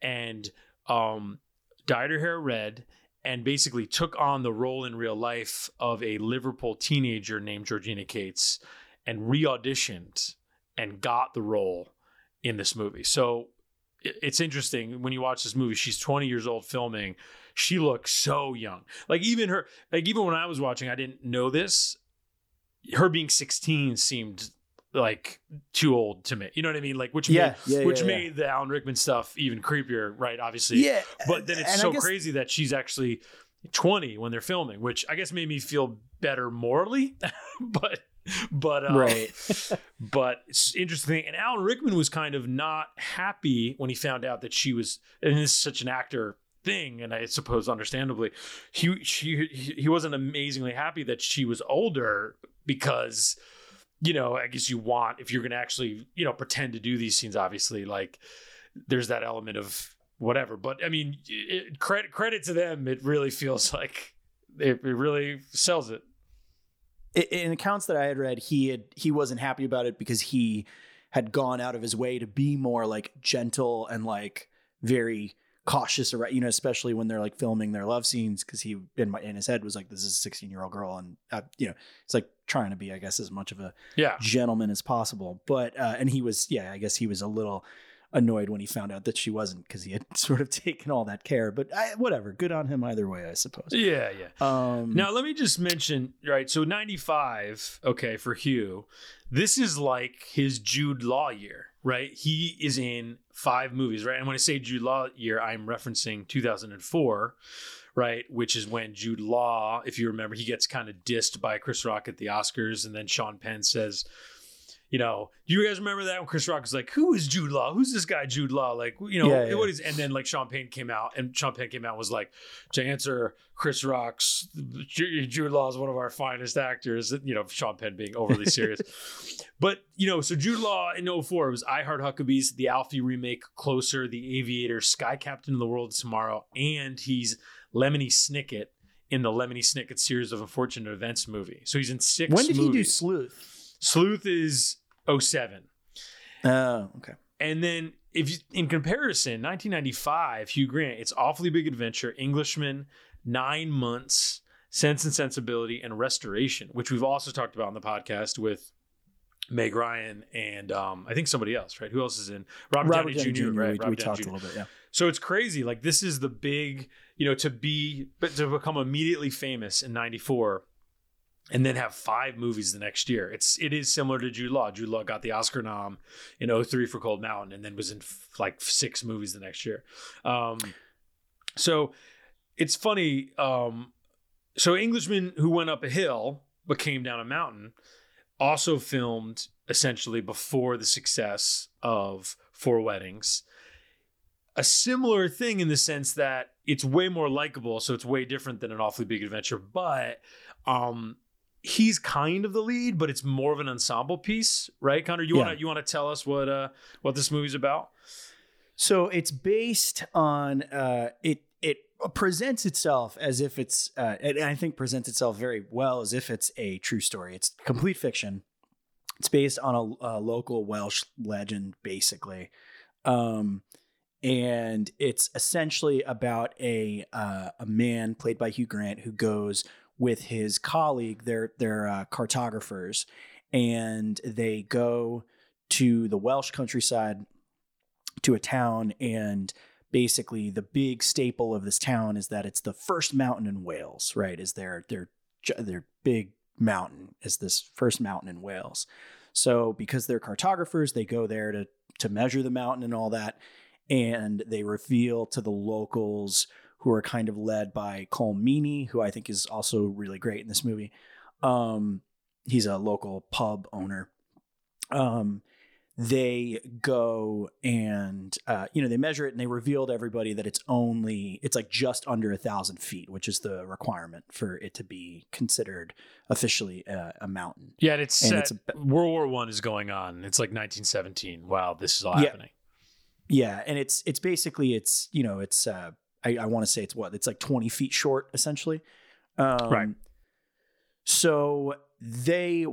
and um, dyed her hair red. And basically took on the role in real life of a Liverpool teenager named Georgina Cates, and re-auditioned and got the role in this movie. So it's interesting when you watch this movie. She's 20 years old filming. She looks so young. Like even her, like even when I was watching, I didn't know this. Her being 16 seemed like too old to me. You know what I mean? Like which Yeah, made yeah, which yeah, made the Alan Rickman stuff even creepier, right? Obviously, yeah but then it's and so guess- crazy that she's actually 20 when they're filming, which I guess made me feel better morally. but but um, right but it's interesting. And Alan Rickman was kind of not happy when he found out that she was, and this is such an actor thing, and I suppose understandably, he she he wasn't amazingly happy that she was older because. You know, I guess you want if you're going to actually, you know, pretend to do these scenes. Obviously, like there's that element of whatever. But I mean, it, credit credit to them. It really feels like it, it really sells it. in accounts that I had read, he had he wasn't happy about it because he had gone out of his way to be more like gentle and like very cautious around you know especially when they're like filming their love scenes because he in my in his head was like this is a 16 year old girl and uh, you know it's like trying to be i guess as much of a Yeah. gentleman as possible but uh and he was yeah i guess he was a little annoyed when he found out that she wasn't because he had sort of taken all that care but I, whatever good on him either way i suppose Yeah, yeah. um Now let me just mention, right? So 95, okay, for Hugh, this is like his Jude Law year, right? He is in five movies, right? And when I say Jude Law year, I'm referencing 2004, right? Which is when Jude Law, if you remember, he gets kind of dissed by Chris Rock at the Oscars, and then Sean Penn says, you know, do you guys remember that when Chris Rock was like, "Who is Jude Law? Who's this guy Jude Law?" Like, you know, Yeah, yeah. what is? And then like Sean Penn came out, and Sean Penn came out and was like, to answer Chris Rock's Jude Law is one of our finest actors. You know, Sean Penn being overly serious, but you know, so Jude Law in 04 it was I Heart Huckabees, the Alfie remake, Closer, The Aviator, Sky Captain of the World Tomorrow, and he's Lemony Snicket in the Lemony Snicket series of unfortunate events movie. So he's in six. when did he do sleuth Sleuth is 07. oh okay And then if you, in comparison, 1995, Hugh Grant, it's Awfully Big Adventure, Englishman, Nine Months, Sense and Sensibility, and Restoration, which we've also talked about on the podcast with Meg Ryan and um, I think somebody else, right? Who else is in Robert, Downey, Jr. Right, we, Robert we Downey talked Jr. a little bit yeah So it's crazy. Like this is the big, you know, to be, but to become immediately famous in '94, and then have five movies the next year. It's it is similar to Jude Law. Jude Law got the Oscar nom in 03 for Cold Mountain, and then was in f- like six movies the next year. Um, so it's funny. Um, so Englishman who went up a hill but came down a mountain also filmed essentially before the success of Four Weddings a similar thing in the sense that it's way more likable, so it's way different than an awfully big adventure. But um, he's kind of the lead, but it's more of an ensemble piece, right? Conor, you Yeah. want to you want to tell us what uh what this movie's about? So it's based on uh, it. It presents itself as if it's, uh, and I think presents itself very well as if it's a true story. It's complete fiction. It's based on a, a local Welsh legend, basically, um, and it's essentially about a uh, a man played by Hugh Grant who goes with his colleague. They're they're uh, cartographers, and they go to the Welsh countryside to a town and basically the big staple of this town is that it's the first mountain in Wales, right? Is their their their big mountain is this first mountain in Wales. So because they're cartographers, they go there to to measure the mountain and all that and they reveal to the locals who are kind of led by Colm Meaney, who I think is also really great in this movie. Um, he's a local pub owner. Um, they go and uh, you know they measure it and they reveal to everybody that it's only it's like just under a thousand feet which is the requirement for it to be considered officially a, a mountain Yeah, and it's And set, it's a- World War One is going on. It's like 1917. Wow, this is all Yeah. happening. yeah and it's it's basically it's you know it's uh i, I want to say it's what it's like 20 feet short essentially um, Right. so they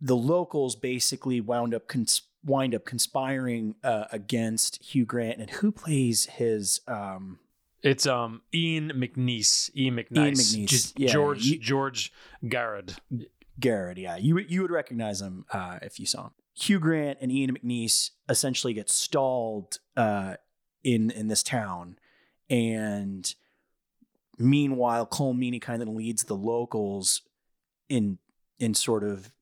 the locals basically wound up cons- wind up conspiring uh, against hugh grant and who plays his um It's um Ian McNeice, Ian McNeice. just Yeah, George you- George Garrett. Garrett, yeah, you would- you would recognize him uh, if you saw him. Hugh Grant and Ian McNeice essentially get stalled uh, in in this town, and meanwhile, Colm kind of leads the locals in in sort of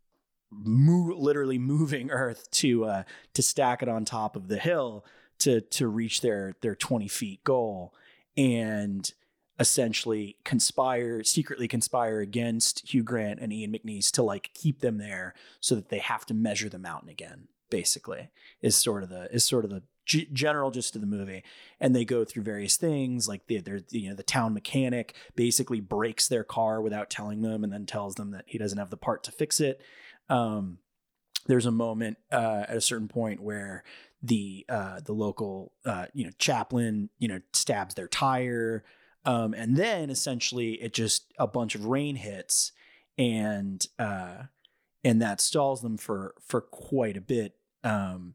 move, literally moving Earth to uh, to stack it on top of the hill to to reach their their twenty feet goal, and essentially conspire secretly conspire against Hugh Grant and Ian McNeice to like keep them there so that they have to measure the mountain again basically is sort of the is sort of the g- general gist of the movie. And they go through various things like the they're you know the town mechanic basically breaks their car without telling them and then tells them that he doesn't have the part to fix it. Um there's a moment uh, at a certain point where the uh, the local uh, you know chaplain you know stabs their tire, um, and then essentially it just a bunch of rain hits, and uh, and that stalls them for for quite a bit. Um,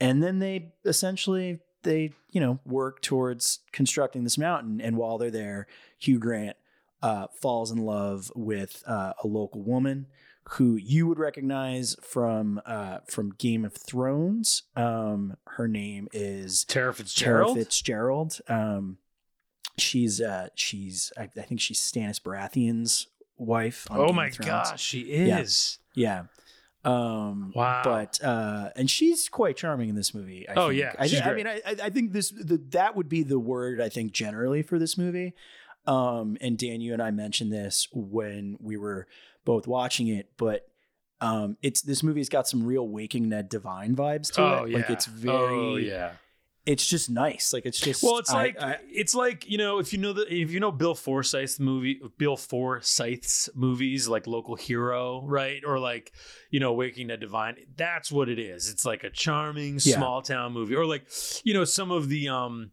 and then they essentially they you know work towards constructing this mountain, and while they're there, Hugh Grant uh, falls in love with uh, a local woman who you would recognize from uh, from Game of Thrones. Um, her name is Tara Fitzgerald. Tara Fitzgerald. Um, she's uh, she's I, I think she's Stannis Baratheon's wife. oh Game my gosh, she is. Yeah. Um, Wow. But uh, and she's quite charming in this movie. I Oh, think. yeah, I, I mean, I, I I think this the, that would be the word I think generally for this movie. Um, and Dan, you and I mentioned this when we were both watching it, but um, it's this movie's got some real Waking Ned Devine vibes to Oh it. yeah. Like it's very, Oh yeah. It's just nice. Like it's just Well, it's I- like I- it's like you know if you know the if you know Bill Forsyth's movie, Bill Forsyth's movies like Local Hero, right, or like you know Waking Ned Devine. That's what it is. It's like a charming Yeah. small town movie, or like you know some of the um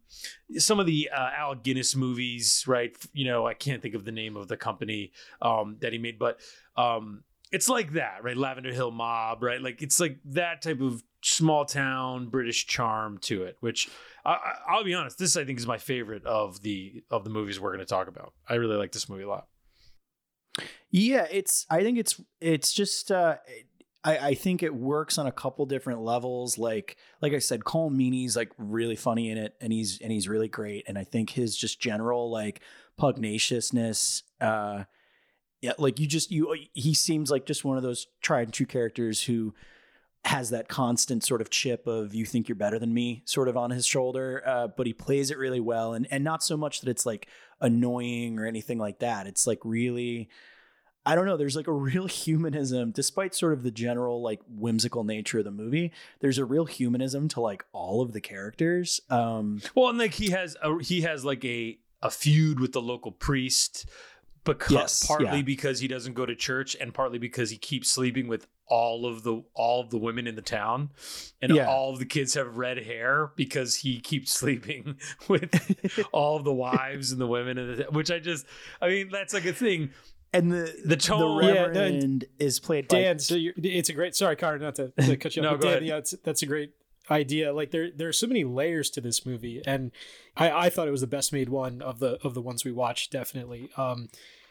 some of the uh, Alec Guinness movies, right? You know I can't think of the name of the company um that he made, but um it's like that, right? Lavender Hill Mob, right? Like it's like that type of small town British charm to it, which I, I, I'll be honest, this I think is my favorite of the of the movies we're going to talk about. I really like this movie a lot. Yeah, it's. I think it's. It's just. Uh, I, I think it works on a couple different levels. Like, like I said, Colm Meaney's like really funny in it, and he's and he's really great. And I think his just general like pugnaciousness. Uh, yeah, like you just you. He seems like just one of those tried and true characters who has that constant sort of chip of you think you're better than me sort of on his shoulder uh, but he plays it really well and and not so much that it's like annoying or anything like that it's like really I don't know. There's like a real humanism, despite sort of the general like whimsical nature of the movie. There's a real humanism to like all of the characters. Um, Well, and like he has a he has like a a feud with the local priest, because Yes, partly yeah. because he doesn't go to church, and partly because he keeps sleeping with all of the all of the women in the town, and Yeah. all of the kids have red hair because he keeps sleeping with all of the wives and the women in the which I just I mean that's like a thing. and the The tone- the Yeah, no, is played by Dan, so you're, it's a great. Sorry, Conor, not to, to cut you No, off. but go Dan, ahead. yeah, it's, that's a great idea. Like there, there are so many layers to this movie, and I, I thought it was the best made one of the of the ones we watched, definitely. Um,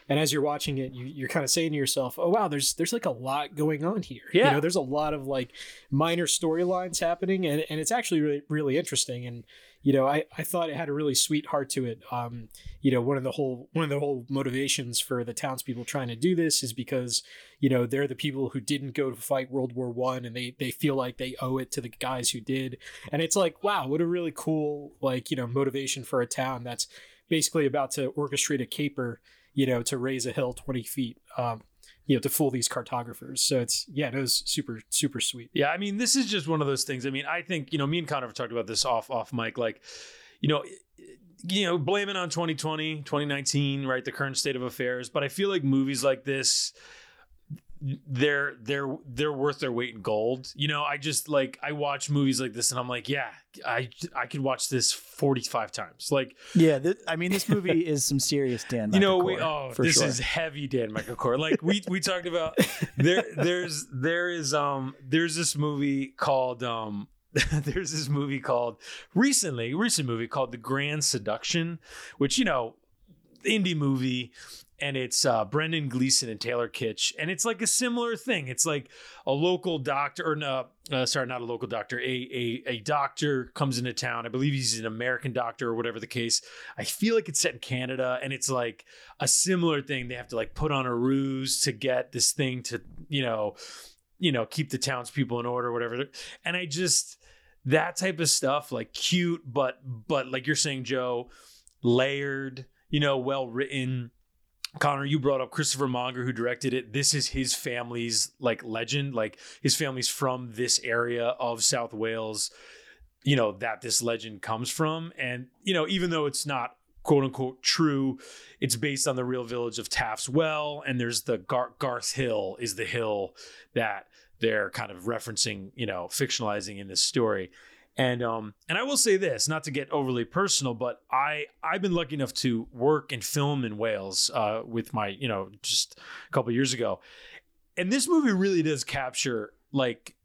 and as you're watching it, you, you're kind of saying to yourself, "Oh wow, there's there's like a lot going on here. Yeah. You know, there's a lot of like minor storylines happening, and and it's actually really really interesting. And you know, I I thought it had a really sweet heart to it. Um, you know, one of the whole one of the whole motivations for the townspeople trying to do this is because you know they're the people who didn't go to fight World War One, and they they feel like they owe it to the guys who did. And it's like, wow, what a really cool like you know motivation for a town that's basically about to orchestrate a caper, you know, to raise a hill twenty feet. Um, you know, to fool these cartographers. So it's yeah, it was super super sweet. Yeah, I mean, this is just one of those things. I mean, I think you know, me and Conor have talked about this off off mic. Like, you know, you know, blame it on 2020, 2019, right? The current state of affairs. But I feel like movies like this, they're they're they're worth their weight in gold. You know, I just like I watch movies like this, and I'm like, yeah, I I could watch this 45 times. Like, yeah. Th- I mean, this movie is some serious Dan. you know, we, oh, this sure. is heavy Dan Michael Core. Like we we talked about there there's there is um there's this movie called um there's this movie called recently recent movie called The Grand Seduction, which you know indie movie and it's uh, Brendan Gleeson and Taylor Kitsch, and it's like a similar thing. It's like a local doctor, or no, uh, sorry, not a local doctor. A, a a doctor comes into town. I believe he's an American doctor or whatever the case. I feel like it's set in Canada, and it's like a similar thing. They have to like put on a ruse to get this thing to you know, you know, keep the townspeople in order, or whatever. And I just that type of stuff, like cute, but but like you're saying, Joe, layered, you know, well written. Conor, you brought up Christopher Monger, who directed it. This is his family's like legend. Like his family's from this area of South Wales, you know, that this legend comes from. And, you know, even though it's not quote unquote true, it's based on the real village of Taff's Well. And there's the Gar- Garth Hill is the hill that they're kind of referencing, you know, fictionalizing in this story. And um and I will say this, not to get overly personal, but I I've been lucky enough to work and film in Wales uh with my, you know, just a couple years ago. And this movie really does capture like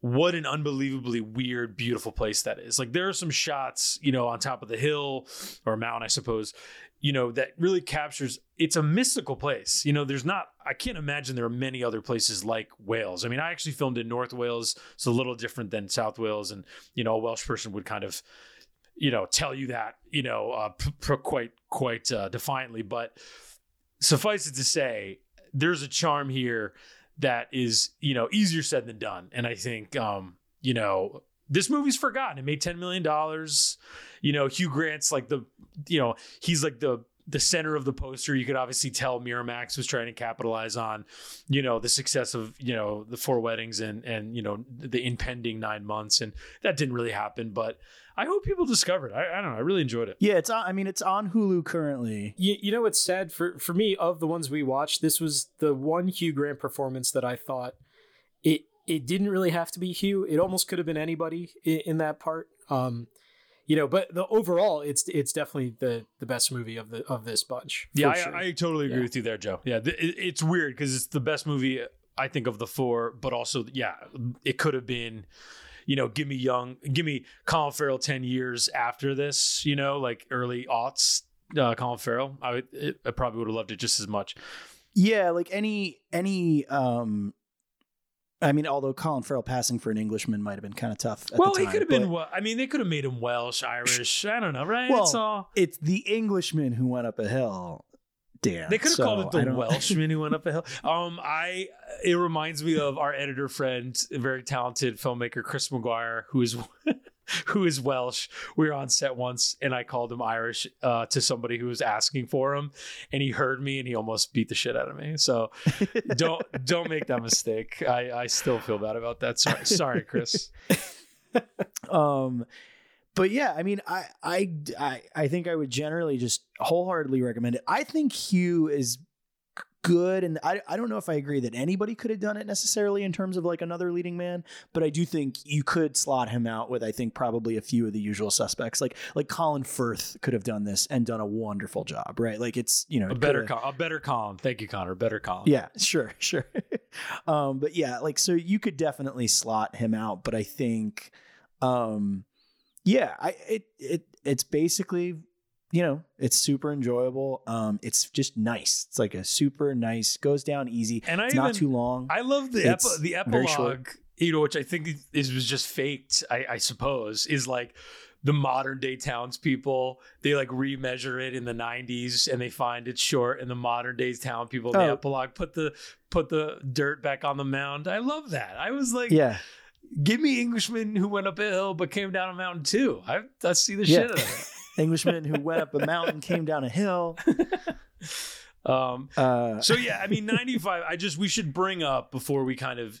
what an unbelievably weird, beautiful place that is. Like there are some shots, you know, on top of the hill or mountain, I suppose, you know, that really captures it's a mystical place. You know, there's not I can't imagine there are many other places like Wales. I mean, I actually filmed in North Wales. It's a little different than South Wales and, you know, a Welsh person would kind of you know, tell you that, you know, uh, p- p- quite quite uh, defiantly, but suffice it to say, there's a charm here that is, you know, easier said than done. And I think, um, you know, this movie's forgotten. It made $10 million. You know, Hugh Grant's like the, you know, he's like the, the center of the poster. You could obviously tell Miramax was trying to capitalize on, you know, the success of, you know, the four weddings and, and, you know, the impending nine months. And that didn't really happen, but I hope people discovered. I, I don't know. I really enjoyed it. Yeah, it's on, I mean it's on Hulu currently. You, you know what's sad for for me of the ones we watched, this was the one Hugh Grant performance that I thought it it didn't really have to be Hugh. It almost could have been anybody in, in that part. Um, you know, but the overall, it's it's definitely the the best movie of the of this bunch. Yeah, I, sure. I totally agree Yeah. with you there, Joe. Yeah, th- it's weird because it's the best movie I think of the four, but also, yeah, it could have been, you know, give me young, give me Colin Farrell ten years after this, you know, like early aughts. Uh, Colin Farrell, I would, it, I probably would have loved it just as much. Yeah, like any any um I mean, although Colin Farrell passing for an Englishman might have been kind of tough. At well, the he could have been. I mean, they could have made him Welsh, Irish. I don't know, right? Well, it's all. It's the Englishman who went up a hill. Dan. They could have so called it the Welshman who went up a hill. Um, I it reminds me of our editor friend, very talented filmmaker, Chris McGuire, who is who is Welsh. We were on set once, and I called him Irish uh, to somebody who was asking for him, and he heard me, and he almost beat the shit out of me. So don't don't make that mistake. I I still feel bad about that. Sorry, sorry, Chris. um but yeah i mean I, I i i think i would generally just wholeheartedly recommend it i think hugh is good and I, I don't know if i agree that anybody could have done it necessarily in terms of like another leading man but i do think you could slot him out with i think probably a few of the usual suspects like like colin firth could have done this and done a wonderful job right like it's you know A better coulda- a better Colin. Thank you, Conor. Better Colin. yeah, sure, sure. um, but yeah, like so you could definitely slot him out, but I think um yeah, I it it it's basically you know, it's super enjoyable. Um it's just nice. It's like a super nice goes down easy. and I It's even not too long. I love the It's epi- the very short. epilogue, you know, which I think is was just faked. I, I suppose is like the modern day townspeople. They like remeasure it in the '90s, and they find it short. And the modern day town people, the Oh. epilogue, put the put the dirt back on the mound. I love that. I was like, yeah. give me Englishmen who went up a hill but came down a mountain too. I I see the Yeah. shit out of Englishman who went up a mountain, came down a hill. Um, Uh so yeah, I mean, 95, I just, we should bring up before we kind of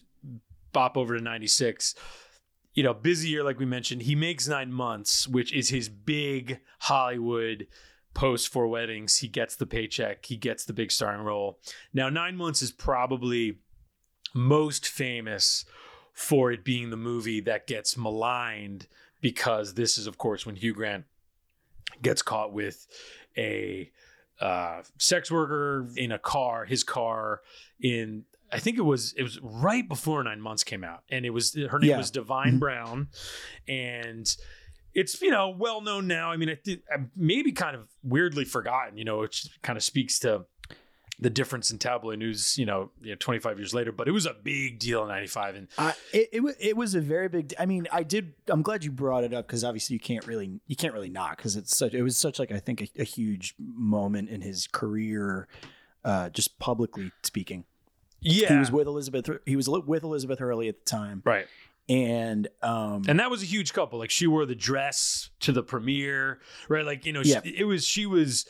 bop over to 96, you know, busy year, like we mentioned, he makes nine months, which is his big Hollywood post for weddings. He gets the paycheck, he gets the big starring role. Now, nine months is probably most famous for it being the movie that gets maligned because this is, of course, when Hugh Grant gets caught with a uh, sex worker in a car, his car in I think it was it was right before Nine Months came out, and it was her name Yeah. was Divine Mhm. Brown, and it's you know well known now. I mean, it did, uh, maybe kind of weirdly forgotten. You know, which kind of speaks to the difference in tabloid news. You know, you know, 25 years later, but it was a big deal in '95, and I, it, it it was a very big. I mean, I did. I'm glad you brought it up because obviously you can't really you can't really not because it's such. It was such like I think a, a huge moment in his career, uh, just publicly speaking. yeah, He was with Elizabeth. He was with Elizabeth Hurley at the time, right. and um, and that was a huge couple like she wore the dress to the premiere right like you know she, it was she was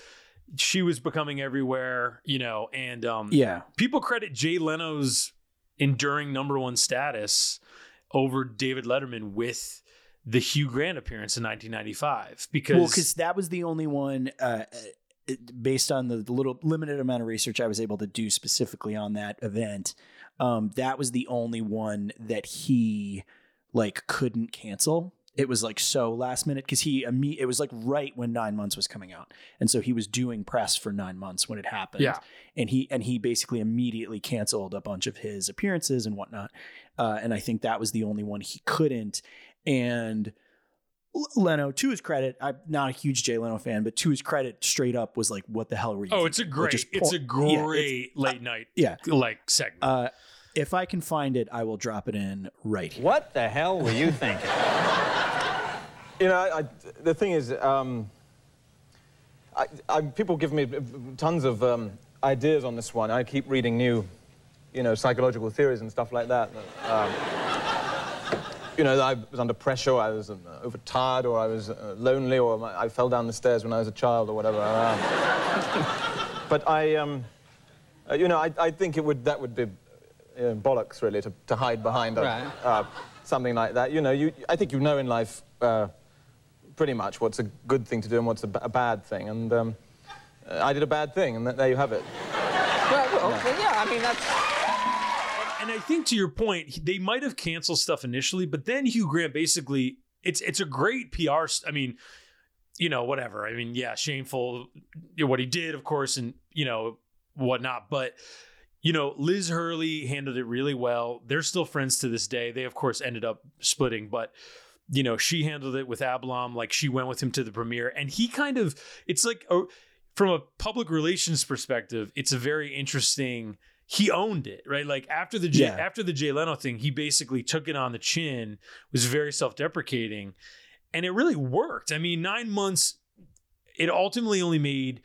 she was becoming everywhere you know and um yeah, people credit jay leno's enduring number one status over david letterman with the hugh grant appearance in 1995 because well, because that was the only one. Uh, based on the little limited amount of research I was able to do specifically on that event, Um, that was the only one that he like couldn't cancel. It was like so last minute because he imme- it was like right when nine months was coming out, and so he was doing press for nine months when it happened. Yeah. and he and he basically immediately canceled a bunch of his appearances and whatnot. Uh, and I think that was the only one he couldn't. And Leno, to his credit, I'm not a huge Jay Leno fan, but to his credit, straight up was like, "What the hell were you?" Oh, it's a great, Like, just it's po- a Yeah, it's- great late night, yeah. like segment. Uh, if I can find it, I will drop it in right here. What the hell were you thinking? You know, I, I, the thing is, um, I, I, people give me tons of um, ideas on this one. I keep reading new, you know, psychological theories and stuff like that. Um, you know, I was under pressure, or I was uh, overtired, or I was uh, lonely, or my, I fell down the stairs when I was a child, or whatever. But I, um, uh, you know, I, I think it would that would be uh, bollocks, really, to, to hide behind a, Right. uh, something like that. You know, you, I think you know in life uh, pretty much what's a good thing to do and what's a, a bad thing. And um, I did a bad thing, and th- there you have it. well, well, well, yeah, I mean, that's. and I think to your point, they might have canceled stuff initially, but then Hugh Grant basically, it's it's a great PR. I mean, you know, whatever. I mean, yeah, shameful what he did, of course, and you know whatnot, but. You know, Liz Hurley handled it really well. They're still friends to this day. They, of course, ended up splitting, but you know, she handled it with Ablom. Like she went with him to the premiere, and he kind of, it's like, a, from a public relations perspective, it's a very interesting. He owned it, right? Like after the Yeah. after the Jay Leno thing, he basically took it on the chin, was very self deprecating, and it really worked. I mean, nine months, it ultimately only made.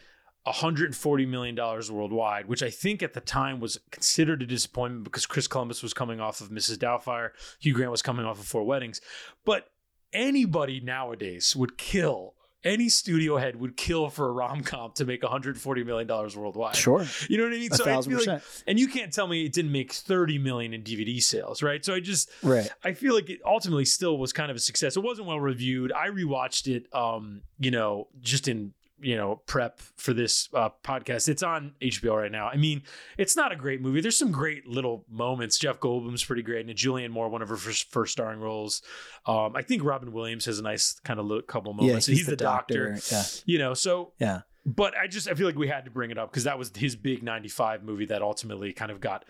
$140 million worldwide, which I think at the time was considered a disappointment because Chris Columbus was coming off of Mrs. Doubtfire, Hugh Grant was coming off of Four Weddings. But anybody nowadays would kill, any studio head would kill for a rom com to make $140 million worldwide. Sure, You know what I mean? a so I thousand feel like, and you can't tell me it didn't make 30 million in DVD sales, right? So I just, Right. I feel like it ultimately still was kind of a success. It wasn't well reviewed. I rewatched it, um, you know, just in you know prep for this uh, podcast. It's on HBO right now. I mean, it's not a great movie. There's some great little moments. Jeff Goldblum's pretty great, and Julianne Moore, one of her first, first starring roles. Um, I think Robin Williams has a nice kind of little couple moments. he's he's, the the, doctor. Yeah. You know, so Yeah. but I just I feel like we had to bring it up because that was his big '95 movie that ultimately kind of got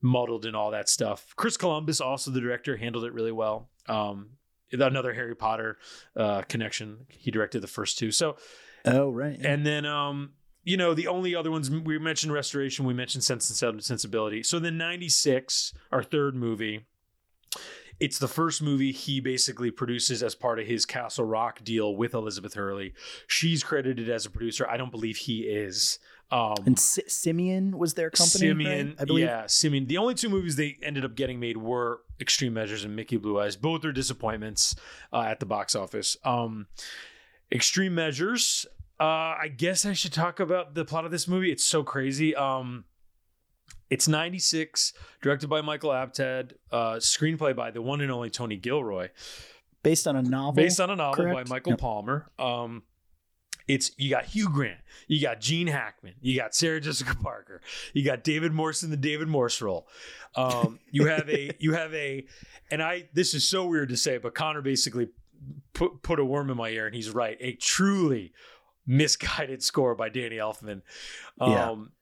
muddled and all that stuff. Chris Columbus, also the director, handled it really well. Um, another Harry Potter uh, connection. He directed the first two. So Oh, right. yeah. and then um, you know the only other ones we mentioned Restoration, we mentioned Sense and Sensibility. So then '96, our third movie. It's the first movie he basically produces as part of his Castle Rock deal with Elizabeth Hurley. She's credited as a producer. I don't believe he is. Um, and Si- Simian was their company, Simian, right? I believe. yeah, Simian. The only two movies they ended up getting made were Extreme Measures and Mickey Blue Eyes. Both are disappointments uh, at the box office. Um, Extreme Measures. Uh, I guess I should talk about the plot of this movie. It's so crazy. Um, it's 96, directed by Michael Apted, uh, screenplay by the one and only Tony Gilroy Based on a novel. based on a novel correct? by Michael Yep. Palmer. Um, it's you got Hugh Grant, you got Gene Hackman, you got Sarah Jessica Parker, you got David Morse in the David Morse role. Um, you have a you have a, and I this is so weird to say, but Connor basically put put a worm in my ear, and he's right. A truly misguided score by Danny Elfman. Yeah. Um,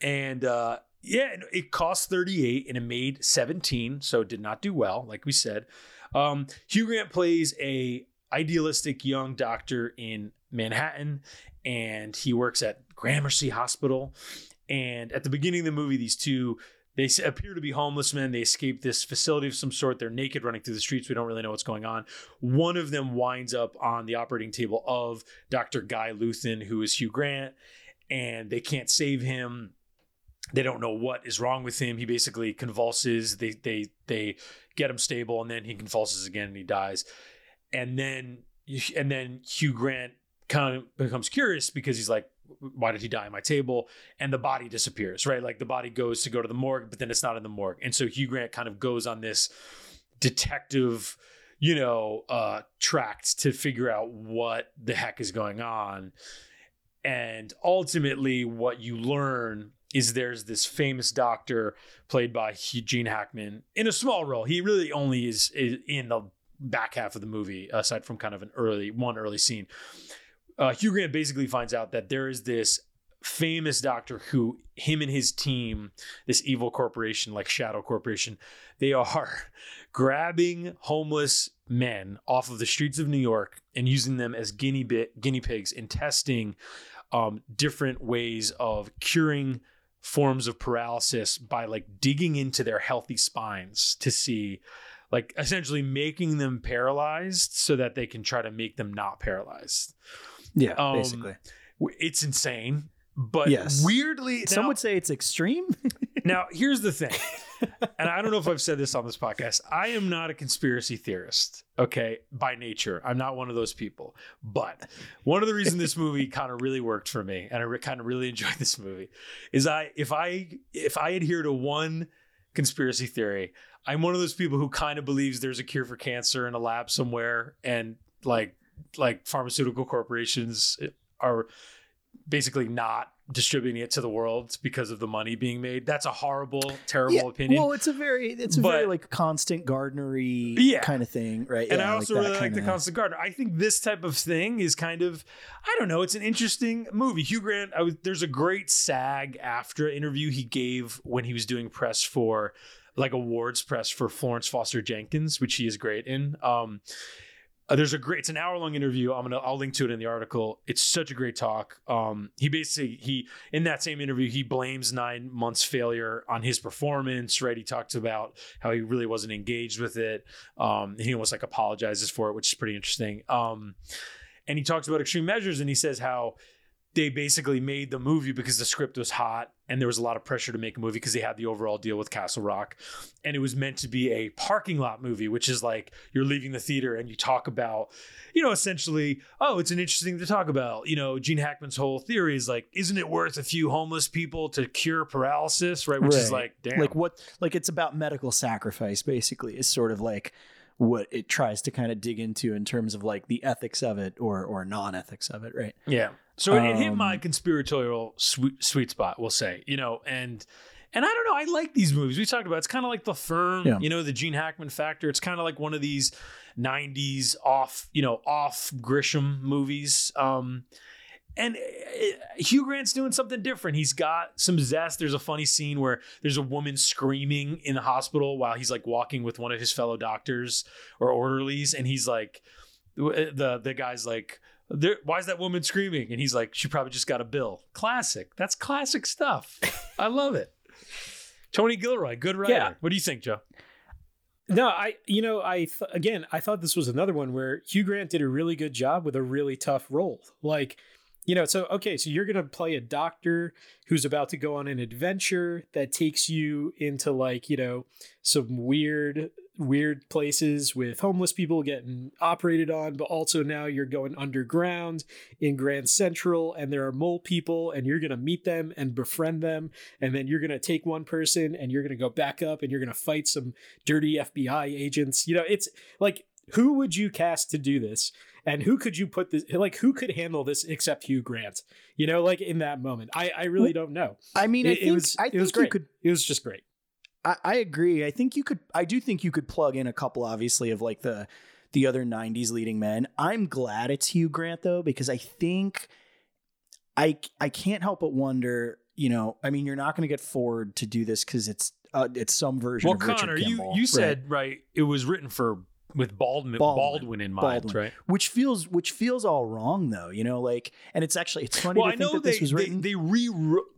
and uh, yeah, it cost 38 and it made 17, so it did not do well, like we said. Um, Hugh Grant plays a idealistic young doctor in Manhattan, and he works at Gramercy Hospital. And at the beginning of the movie, these two they appear to be homeless men. They escape this facility of some sort. They're naked, running through the streets. We don't really know what's going on. One of them winds up on the operating table of Dr. Guy Luthan, who is Hugh Grant, and they can't save him they don't know what is wrong with him. He basically convulses. They they they get him stable, and then he convulses again, and he dies. And then and then Hugh Grant kind of becomes curious because he's like, "Why did he die on my table?" And the body disappears, right? Like the body goes to go to the morgue, but then it's not in the morgue. And so Hugh Grant kind of goes on this detective, you know, uh, tract to figure out what the heck is going on. And ultimately, what you learn is there's this famous doctor played by Gene Hackman in a small role. He really only is, is in the back half of the movie, aside from kind of an early one early scene. Uh, Hugh Grant basically finds out that there is this famous doctor who him and his team this evil corporation like shadow corporation they are grabbing homeless men off of the streets of new york and using them as guinea bit, guinea pigs and testing um, different ways of curing forms of paralysis by like digging into their healthy spines to see like essentially making them paralyzed so that they can try to make them not paralyzed Yeah, Um, basically. it's insane but Yes. weirdly Some now- would say it's extreme. now, here's the thing, and I don't know if I've said this on this podcast. I am not a conspiracy theorist, okay, by nature. I'm not one of those people. But one of the reasons this movie kind of really worked for me, and I re- kind of really enjoyed this movie, is I if I if I adhere to one conspiracy theory, I'm one of those people who kind of believes there's a cure for cancer in a lab somewhere, and like like pharmaceutical corporations are basically not distributing it to the world because of the money being made. That's a horrible, terrible yeah, opinion. Well, it's a very it's a very like constant gardenery Yeah. kind of thing, right? and yeah, I also that really like the Constant Gardener. I think this type of thing is kind of, I don't know, it's an interesting movie. Hugh Grant, I was, there's a great SAG-AFTRA interview he gave when he was doing press for, like awards press for Florence Foster Jenkins, which he is great in. Um, uh, there's a great, it's an hour long interview. I'm gonna, I'll link to it in the article. It's such a great talk. Um, he basically, he in that same interview, he blames nine months failure on his performance. Right? He talks about how he really wasn't engaged with it. Um, he almost like apologizes for it, which is pretty interesting. Um, and he talks about extreme measures, and he says how they basically made the movie because the script was hot and there was a lot of pressure to make a movie because they had the overall deal with Castle Rock. And it was meant to be a parking lot movie, which is like you're leaving the theater and you talk about, you know, essentially, oh, it's an interesting thing to talk about. You know, Gene Hackman's whole theory is like, isn't it worth a few homeless people to cure paralysis? Right. Which is like, damn. like what like it's about medical sacrifice basically is sort of like what it tries to kind of dig into in terms of like the ethics of it or or non-ethics of it right Yeah. So it hit Um, my conspiratorial sweet, sweet spot, we'll say, you know, and and I don't know, I like these movies. We talked about it's kind of like The Firm, Yeah. you know, the Gene Hackman factor. It's kind of like one of these 90s off, you know, off Grisham movies. Um and uh, Hugh Grant's doing something different. He's got some zest. There's a funny scene where there's a woman screaming in the hospital while he's like walking with one of his fellow doctors or orderlies, and he's like, the the guy's like, there, why is that woman screaming? And he's like, she probably just got a bill. Classic. That's classic stuff. I love it. Tony Gilroy, good writer. Yeah. What do you think, Joe? No, I you know I th- again I thought this was another one where Hugh Grant did a really good job with a really tough role. Like, you know, so okay, so you're gonna play a doctor who's about to go on an adventure that takes you into like you know some weird weird places with homeless people getting operated on, but also now you're going underground in Grand Central and there are mole people and you're gonna meet them and befriend them and then you're gonna take one person and you're gonna go back up and you're gonna fight some dirty FBI agents. You know, it's like who would you cast to do this? And who could you put this like who could handle this except Hugh Grant? You know, like in that moment. I, I really don't know. i mean i It, think it was i it think was you great. could it was just great. I, I agree i think you could i do think you could plug in a couple obviously of like the the other 90s leading men i'm glad it's hugh grant though because i think i i can't help but wonder you know i mean you're not going to get ford to do this because it's uh, it's some version Well, of Richard Conor, you you right? said right. It was written for with Baldwin Baldwin, Baldwin. in mind, Baldwin. right? which feels which feels all wrong though you know like and it's actually it's funny Well, to I think know that they this was they, written they re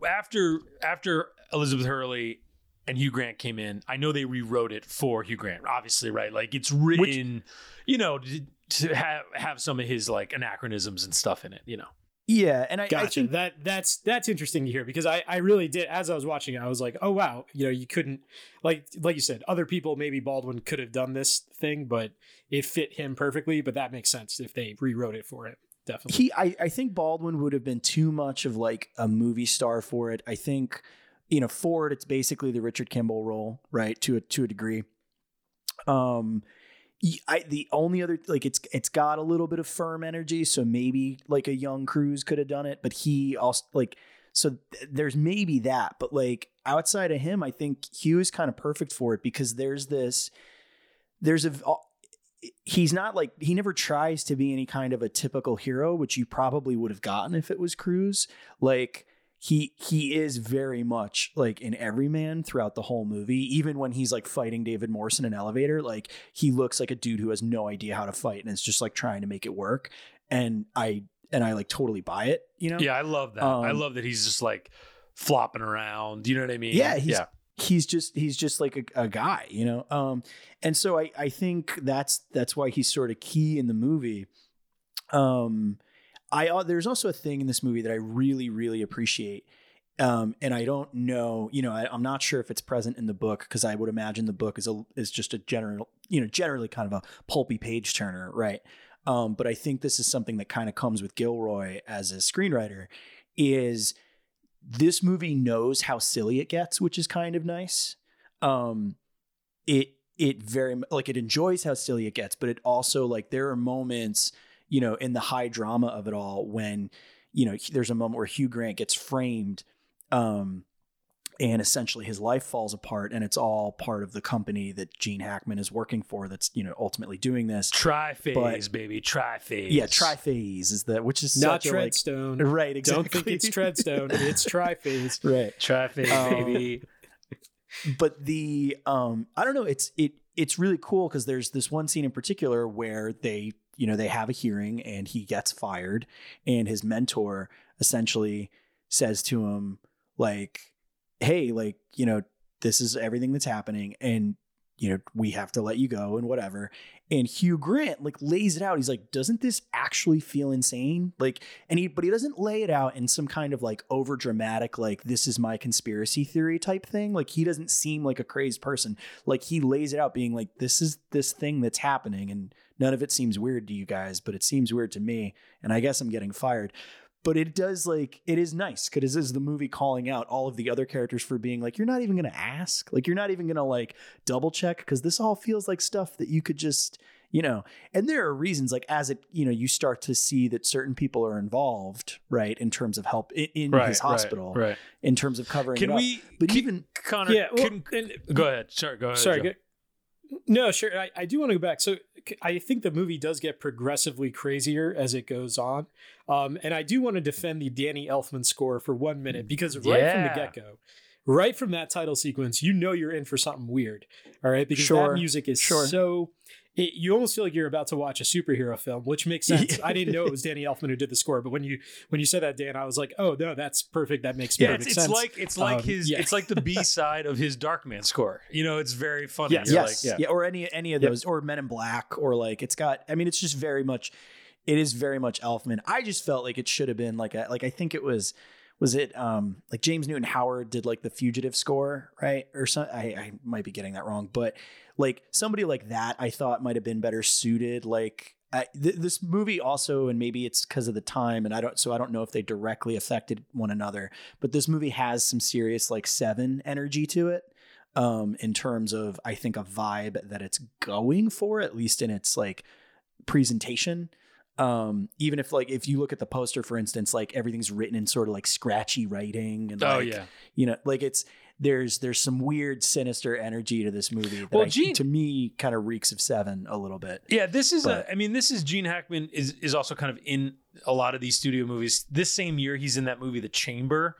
after after Elizabeth Hurley and Hugh Grant came in. I know they rewrote it for Hugh Grant, obviously, right? Like it's written, you know, to, to have have some of his like anachronisms and stuff in it, you know. Yeah and i, I Gotcha. think that that's that's interesting to hear because I I really did as I was watching it I was like oh wow you know you couldn't like like you said other people maybe Baldwin could have done this thing but it fit him perfectly but that makes sense if they rewrote it for it definitely. He I, I think baldwin would have been too much of like a movie star for it. I think you know ford it's basically the richard kimball role right to a to a degree. Um I, the only other like it's it's got a little bit of firm energy so maybe like a young Cruise could have done it but he also like so th- there's maybe that, but like outside of him, I think Hugh is kind of perfect for it because there's this, there's a, he's not like he never tries to be any kind of a typical hero, which you probably would have gotten if it was Cruise. Like he he is very much like an everyman throughout the whole movie. Even when he's like fighting David Morse in an elevator, like he looks like a dude who has no idea how to fight and is just like trying to make it work. And I and I like totally buy it. You know? Yeah, I love that. I Um, love that he's just like flopping around. You know what I mean? Yeah, he's yeah. he's just he's just like a, a guy, you know. Um, and so I I think that's that's why he's sort of key in the movie. Um, I uh, there's also a thing in this movie that I really really appreciate. Um, and I don't know, you know, I, I'm not sure if it's present in the book because I would imagine the book is a is just a general, you know, generally kind of a pulpy page turner, right? Um, but I think this is something that kind of comes with Gilroy as a screenwriter. Is this movie knows how silly it gets, which is kind of nice. Um, it it very like it enjoys how silly it gets, but it also like there are moments, you know, in the high drama of it all when you know there's a moment where Hugh Grant gets framed, um, and essentially his life falls apart, and it's all part of the company that Gene Hackman is working for. That's you know ultimately doing this. Tri phase, But- baby. Tri phase. Yeah, triphase is that which is Not such a, like, Treadstone. right. Exactly. Don't think it's Treadstone. It's Triphase. right. Tri phase, Um, baby. but the um i don't know it's it it's really cool because there's this one scene in particular where they you know they have a hearing and he gets fired. And his mentor essentially says to him like hey like you know this is everything that's happening and you know we have to let you go and whatever. And Hugh Grant like lays it out. He's like doesn't this actually feel insane? Like and he but he doesn't lay it out in some kind of like over dramatic like this is my conspiracy theory type thing. Like he doesn't seem like a crazed person. Like he lays it out being like this is this thing that's happening. And none of it seems weird to you guys but it seems weird to me and I guess I'm getting fired but it does like it is nice because this is the movie calling out all of the other characters for being like you're not even gonna ask like you're not even gonna like double check because this all feels like stuff that you could just you know and there are reasons like as it you know you start to see that certain people are involved right in terms of help in, in Right, his hospital Right. in terms of covering Can it up. we? but can- even Conor. Yeah, well, can- and- go ahead. Sorry. Go ahead. Sorry. No, sure. I, I do want to go back. So I think the movie does get progressively crazier as it goes on. Um, and I do want to defend the Danny Elfman score for one minute because right from the get go, right from that title sequence, you know you're in for something weird. All right. Because Sure, that music is sure. so. It, you almost feel like you're about to watch a superhero film, which makes sense. I didn't know it was Danny Elfman who did the score, but when you when you said that, Dan, I was like, "Oh no, that's perfect. That makes Yeah, perfect it's, it's sense." like it's like Um, his yeah. it's like the B side of his Darkman score. You know, it's very funny. Yes. Yes, like, yeah. or any any of Yep. those, or Men in Black, or like it's got. I mean, it's just very much. It is very much Elfman. I just felt like it should have been like a like I think it was. Was it um like James Newton Howard did like the Fugitive score right? Or some I, I might be getting that wrong but like somebody like that I thought might have been better suited like I, th- this movie also and maybe it's because of the time and I don't so I don't know if they directly affected one another but this movie has some serious like seven energy to it um in terms of I think a vibe that it's going for at least in its like presentation um even if like if you look at the poster for instance like everything's written in sort of like scratchy writing and Oh like yeah. you know like it's there's there's some weird sinister energy to this movie that Well, I, Gene- to me kind of reeks of seven a little bit Yeah, this is But- a. I mean, this is Gene Hackman is is also kind of in a lot of these studio movies. This same year, he's in that movie, The Chamber,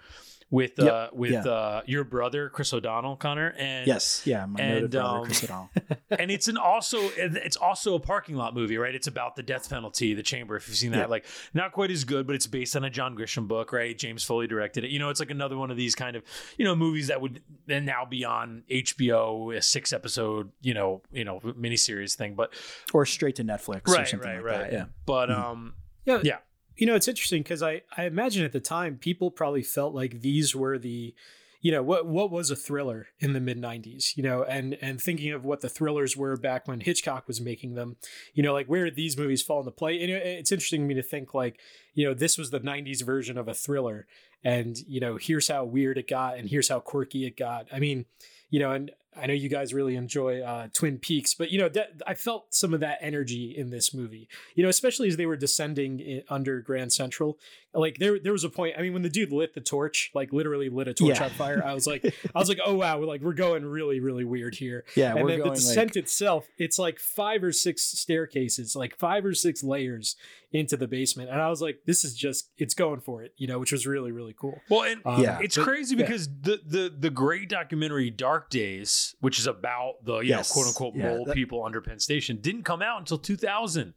with Yep, uh with yeah. uh your brother Chris O'Donnell, Conor, and yes yeah my and, noted brother um, Chris O'Donnell and it's an also it's also a parking lot movie, right? It's about the death penalty, The Chamber. If you've seen that, Yeah. like not quite as good, but it's based on a John Grisham book, right? James Foley directed it. You know, it's like another one of these kind of you know movies that would then now be on HBO, a six episode you know you know miniseries thing, but or straight to Netflix or right, something right, like right. that yeah But Mhm. um, Yeah. Yeah. You know, it's interesting because I, I imagine at the time people probably felt like these were the, you know, what what was a thriller in the mid '90s, you know, and and thinking of what the thrillers were back when Hitchcock was making them, you know, like where did these movies fall into play? And it's interesting to me to think like, you know, this was the '90s version of a thriller, and you know, here's how weird it got, and here's how quirky it got. I mean, you know, and I know you guys really enjoy uh, Twin Peaks, but you know, that, I felt some of that energy in this movie. You know, especially as they were descending in, under Grand Central. Like there, there was a point. I mean, when the dude lit the torch, like literally lit a torch Yeah. on fire, I was like, I was like, oh wow, we're like we're going really, really weird here. Yeah, and we're then going the descent like, itself, it's like five or six staircases, like five or six layers into the basement, and I was like, this is just, it's going for it, you know, which was really, really cool. Well, and Um, Yeah. it's but- crazy yeah. because the the the great documentary Dark Days, which is about the you Yes. know quote unquote Yeah, mole that- people under Penn Station, didn't come out until 2000.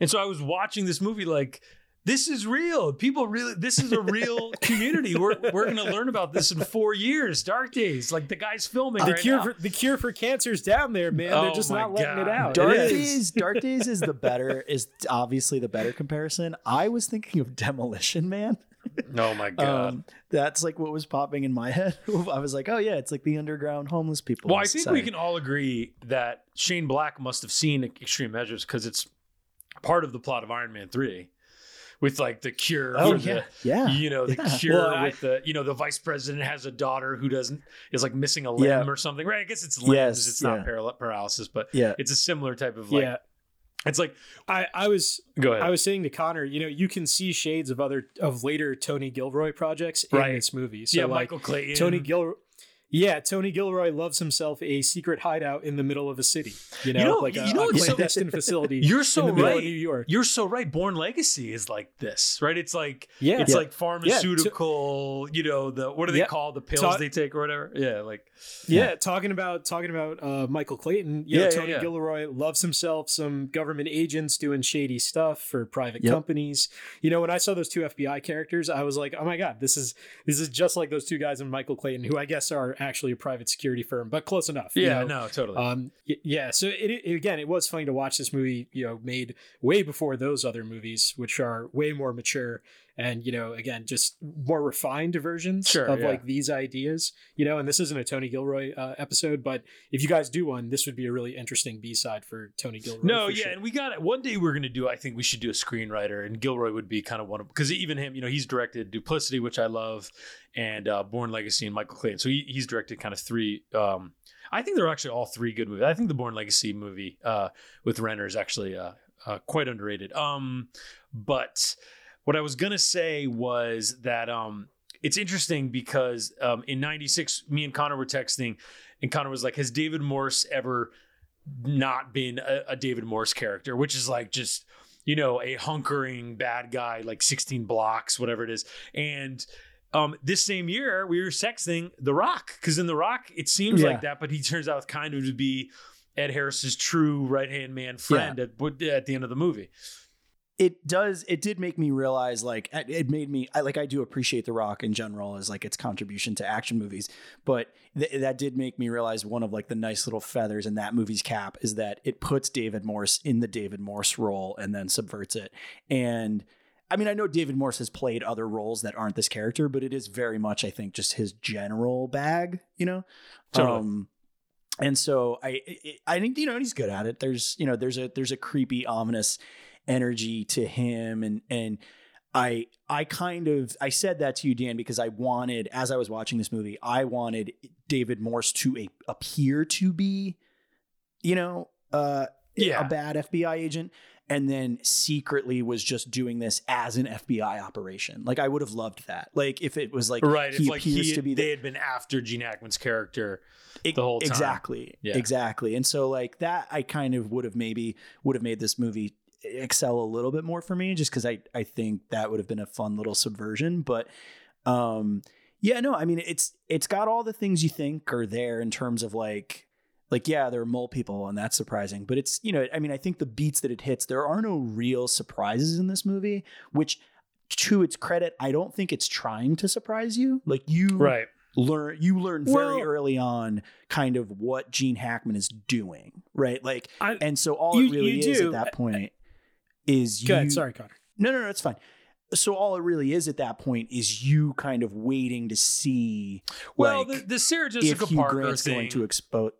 And so I was watching this movie like this is real. People really this is a real community. We're we're going to learn about this in 4 years. Dark Days. Like the guy's filming the right cure now. for the cure for cancer's down there, man. They're Oh just my not letting it out. Dark It is. Days. Dark Days is the better. Is obviously the better comparison. I was thinking of Demolition Man. oh my god. Um, that's like what was popping in my head. I was like, oh yeah, it's like the underground homeless people. Well, I think society. we can all agree that Shane Black must have seen Extreme Measures because it's part of the plot of Iron Man 3 with like the cure Oh yeah, the yeah. you know the Yeah. cure Well, I- with the you know the vice president has a daughter who doesn't is like missing a limb Yeah. or something right i guess it's limbs Yes, it's not yeah. paralysis but Yeah. it's a similar type of like it's like I, I was go ahead I was saying to Conor, you know, you can see shades of other of later Tony Gilroy projects in Right. this movie. So yeah like michael clayton Tony Gilroy. Yeah, Tony Gilroy loves himself a secret hideout in the middle of a city. You know, know- like a, you know a what's so- clandestine facility. you're so in the middle right of New York. you're so right bourne legacy is like this right it's like Yeah. it's Yeah. like pharmaceutical you know the what do they Yeah. call the pills Ta- they take or whatever yeah like Yeah, talking about talking about uh, Michael Clayton. You know, Yeah, yeah, Tony yeah. Gilroy loves himself some government agents doing shady stuff for private Yep. companies. You know, when I saw those two FBI characters, I was like, oh my god, this is this is just like those two guys in Michael Clayton, who I guess are actually a private security firm, but close enough. you yeah know? no totally Um, yeah. So it, it again, it was funny to watch this movie. You know, made way before those other movies, which are way more mature and you know, again, just more refined versions Sure, of yeah. like these ideas. You know, and this isn't a Tony Gilroy uh, episode, but if you guys do one, this would be a really interesting B side for Tony Gilroy. No, yeah, sure. and we got it. One day we're going to do. I think we should do a screenwriter, and Gilroy would be kind of one of because even him, you know, he's directed Duplicity, which I love, and uh, Bourne Legacy, and Michael Clayton. So he, he's directed kind of three. Um, I think they're actually all three good movies. I think the Bourne Legacy movie uh, with Renner is actually uh, uh, quite underrated. Um, but what I was gonna say was that um, it's interesting because um, in '96, me and Conor were texting, and Conor was like, "Has David Morse ever?" not been a, a David Morse character, which is like just you know a hunkering bad guy, like 16 blocks, whatever it is. And um, this same year, we were sexting The Rock because in The Rock, it seems Yeah. like that, but he turns out kind of to be Ed Harris's true right hand man friend at at the end of the movie. It does it did make me realize like it made me I like I do appreciate The Rock in general as like its contribution to action movies, but th- that did make me realize one of like the nice little feathers in that movie's cap is that it puts David Morse in the David Morse role and then subverts it. And I mean, I know David Morse has played other roles that aren't this character, but it is very much I think just his general bag, you know. Totally. Um, and so I, I I think you know he's good at it. There's you know there's a there's a creepy ominous energy to him and and I I kind of I said that to you Dan because I wanted as I was watching this movie I wanted David Morse to a, appear to be you know uh Yeah. a bad FBI agent and then secretly was just doing this as an FBI operation. Like I would have loved that. Like if it was like right. he If like appears he, to be the- they had been after Gene Hackman's character E- the whole time. Exactly. Yeah. Exactly. And so like that I kind of would have maybe would have made this movie excel a little bit more for me just cuz I I think that would have been a fun little subversion, but um yeah, no, I mean it's it's got all the things you think are there in terms of like like yeah, there are mole people and that's surprising, but it's you know, I mean I think the beats that it hits there are no real surprises in this movie, which to its credit, I don't think it's trying to surprise you. Like you Right. learn you learn very Well- early on kind of what Gene Hackman is doing, right? Like and so all you- it really is do. at that point is you ahead. Sorry, Connor. No, no, no, it's fine. So all it really is at that point is you kind of waiting to see Well, like, the, the Sarah if Jessica Hugh Parker Grant's thing. going to expose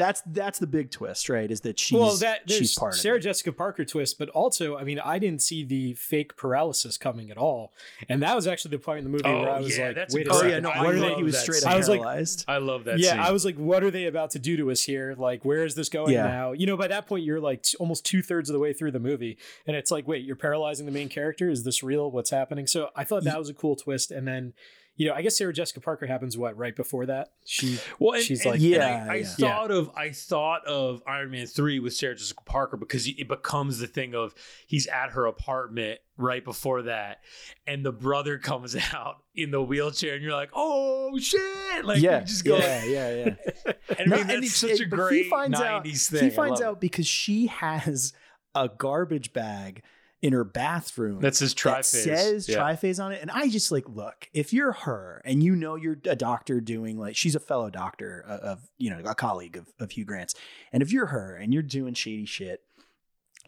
that's that's the big twist, right? Is that she's well, that she's part Sarah of it. Jessica Parker twist, but also, I mean, I didn't see the fake paralysis coming at all, and that was actually the point in the movie Oh, where I oh, was yeah, like, that's "Wait a great- Oh second, yeah, no, I I what are they?" he was that straight scene. I was like- I love that. yeah, scene. I was like, "What are they about to do to us here? Like, where is this going Yeah. now?" You know, by that point, you're like t- almost two thirds of the way through the movie, and it's like, "Wait, you're paralyzing the main character? Is this real? What's happening?" So I thought that was a cool twist, and then. You know, I guess Sarah Jessica Parker happens what right before that. She Well, and, She's and- like- and Yeah, I, I yeah. thought of I thought of Iron Man three with Sarah Jessica Parker because it becomes the thing of he's at her apartment right before that, and the brother comes out in the wheelchair, and you're like, oh shit! Like yeah, just go, yeah, yeah, yeah. and I No, mean that's it's- such a great he finds out, thing. He finds love out because she has a garbage bag in her bathroom that's his that says yeah. triphase on it. And I just like, look, if you're her and you know you're a doctor doing like she's a fellow doctor of, of you know a colleague of, of Hugh Grant's, and if you're her and you're doing shady shit,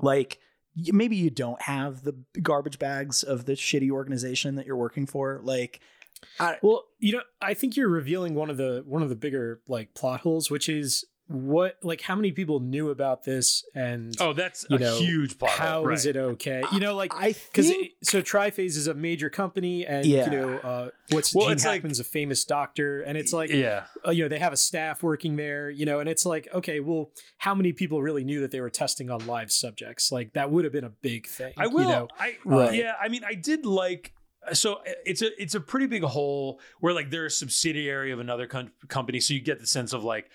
like maybe you don't have the garbage bags of the shitty organization that you're working for, like. I, Well, you know, I think you're revealing one of the one of the bigger like plot holes, which is what like how many people knew about this and Oh, that's you a know, huge plot. how hole, is it okay? You know, like I because think so Triphase is a major company, and Yeah. you know uh, what's Well, Gene it's like- a famous doctor, and it's like Yeah, uh, you know they have a staff working there, you know, and it's like okay, well, how many people really knew that they were testing on live subjects? Like that would have been a big thing. I will. You know? I Right. yeah. I mean, I did like. So it's a it's a pretty big hole where like they're a subsidiary of another com- company, so you get the sense of like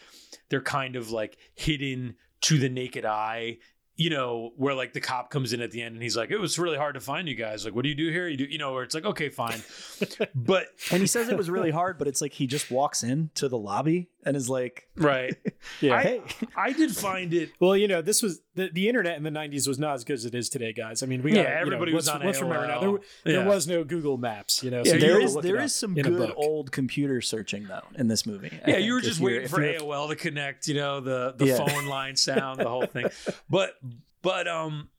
they're kind of like hidden to the naked eye. You know, where like the cop comes in at the end and he's like, "It was really hard to find you guys. Like, what do you do here? You do, you know?" Where it's like, "Okay, fine," but and he says it was really hard, but it's like he just walks in to the lobby and is like, right. Yeah. I, "Hey, I did find it. Well, you know, this was the, the internet in the '90s was not as good as it is today, guys. I mean, we got Yeah, everybody was on let's remember now. AOL. There, there was no Google Maps, you know. Yeah, so you there is there is some good old computer searching though in this movie. I Yeah, you were just waiting for AOL to connect, you know, the the Yeah. phone line sound, the whole thing. But but um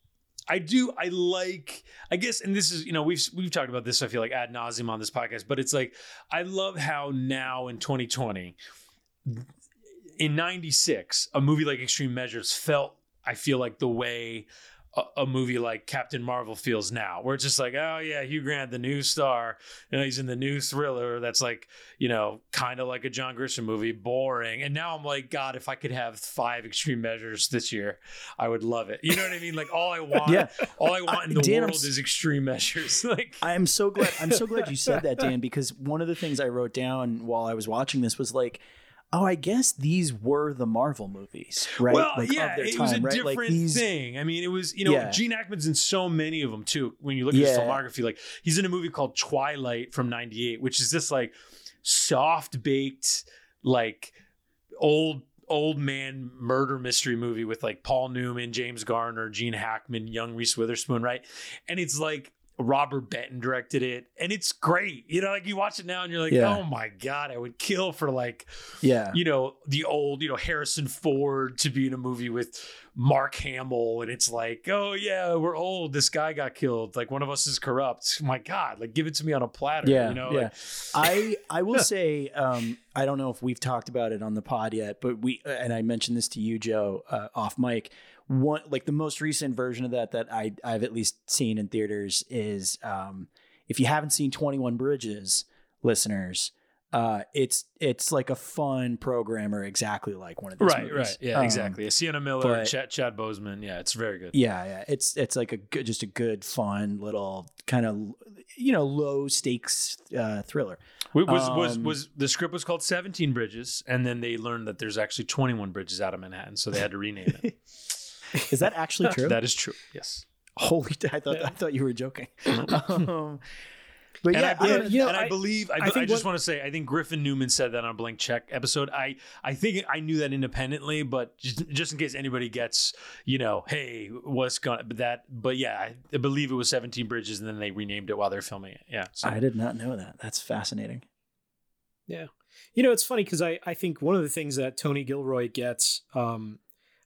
I do I like I guess and this is you know we've we've talked about this I feel like ad nauseum on this podcast but it's like I love how now in 2020 in 96 a movie like Extreme Measures felt I feel like the way a, a movie like Captain Marvel feels now where it's just like oh yeah Hugh Grant the new star you know he's in the new thriller that's like you know kind of like a John Grisham movie boring and now I'm like god if I could have five Extreme Measures this year I would love it you know what I mean like all I want Yeah. all I want in the Dan, I'm world is Extreme Measures like I am so glad. I'm so glad you said that, Dan, because one of the things I wrote down while I was watching this was like, oh, I guess these were the Marvel movies, right? Well, like yeah, of their it time, was a right? different like these, thing. I mean, it was you know Yeah. Gene Hackman's in so many of them too. When you look at his filmography, like he's in a movie called Twilight from '98, which is this like soft baked like old old man murder mystery movie with like Paul Newman, James Garner, Gene Hackman, young Reese Witherspoon, right? And it's like Robert Benton directed it, and it's great. You know, like you watch it now and you're like, Yeah. oh my god, I would kill for like Yeah, you know, the old, you know, Harrison Ford to be in a movie with Mark Hamill. And it's like, oh, yeah, we're old. This guy got killed. Like, one of us is corrupt. My God, like, give it to me on a platter. Yeah, You know, yeah. like, I I will say um, I don't know if we've talked about it on the pod yet, but we and I mentioned this to you, Joe, uh, off mic. One like the most recent version of that that I I've at least seen in theaters is um, if you haven't seen Twenty One Bridges, listeners, uh, it's it's like a fun programmer, exactly like one of these right, movies. right. Yeah, Um, exactly. Sienna Miller, but- Chad, Chad Bozeman. Yeah, it's very good. Yeah, yeah. It's it's like a good, just a good, fun little kind of you know low stakes uh, thriller. Was, was, was, Um, was the script was called 17 Bridges, and then they learned that there's actually 21 bridges out of Manhattan, so they had to rename it. Is that actually true? that is true. Yes. Holy, I thought I thought you were joking. um, but and yeah, I, I believe, don't- you know, and I, I- believe I, I I think just what- want to say I think Griffin Newman said that on a blank check episode. I I think I knew that independently, but just, just in case anybody gets you know, hey, what's going but that? But yeah, I believe it was Seventeen Bridges, and then they renamed it while they're filming it. Yeah, so. I did not know that. That's fascinating. Yeah, you know, it's funny because I, I think one of the things that Tony Gilroy gets um,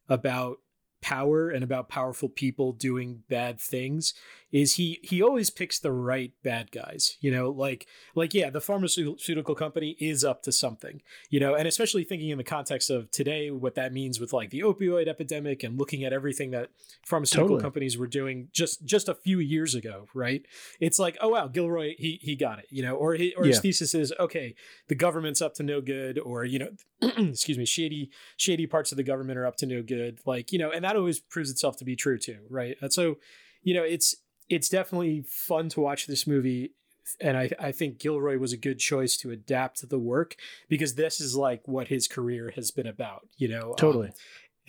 about power and about powerful people doing bad things is he he always picks the right bad guys you know like like yeah the pharmaceutical company is up to something you know and especially thinking in the context of today what that means with like the opioid epidemic and looking at everything that pharmaceutical Totally. companies were doing just just a few years ago right? It's like oh wow gilroy he he got it you know or he, or his thesis is okay the government's up to no good or you know excuse me shady shady parts of the government are up to no good like you know and that always proves itself to be true too right? And so you know it's it's definitely fun to watch this movie and I, I think Gilroy was a good choice to adapt the work because this is like what his career has been about, you know. Um, Totally.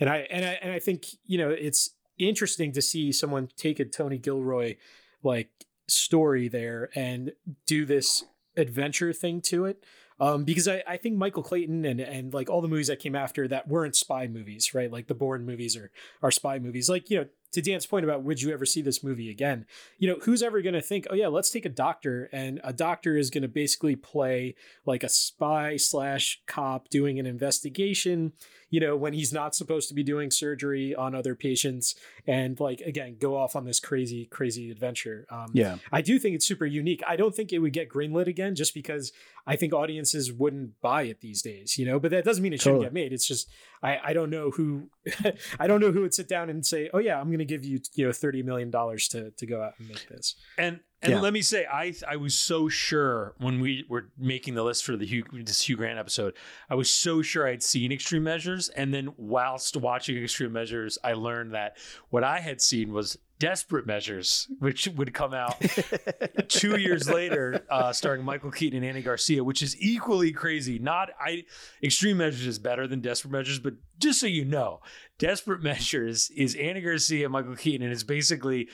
and I and I and I think you know it's interesting to see someone take a Tony Gilroy like story there and do this adventure thing to it. Um, because I, I think Michael Clayton and, and like all the movies that came after that weren't spy movies, right? Like the Bourne movies are are spy movies. Like, you know, to Dan's point about would you ever see this movie again? You know, who's ever gonna think, oh yeah, let's take a doctor and a doctor is gonna basically play like a spy slash cop doing an investigation, you know, when he's not supposed to be doing surgery on other patients and like again go off on this crazy, crazy adventure. Um Yeah. I do think it's super unique. I don't think it would get greenlit again just because I think audiences wouldn't buy it these days, you know, but that doesn't mean it shouldn't Totally. get made. It's just I, I don't know who I don't know who would sit down and say, "Oh yeah, I'm going to give you, you know, 30 million dollars to to go out and make this." And and Yeah. let me say, I I was so sure when we were making the list for the Hugh this Hugh Grant episode, I was so sure I'd seen Extreme Measures, and then whilst watching Extreme Measures, I learned that what I had seen was Desperate Measures, which would come out two years later, uh, starring Michael Keaton and Andy Garcia, which is equally crazy. Not I Extreme Measures is better than Desperate Measures, but just so you know, Desperate Measures is Andy Garcia, and Michael Keaton, and it's basically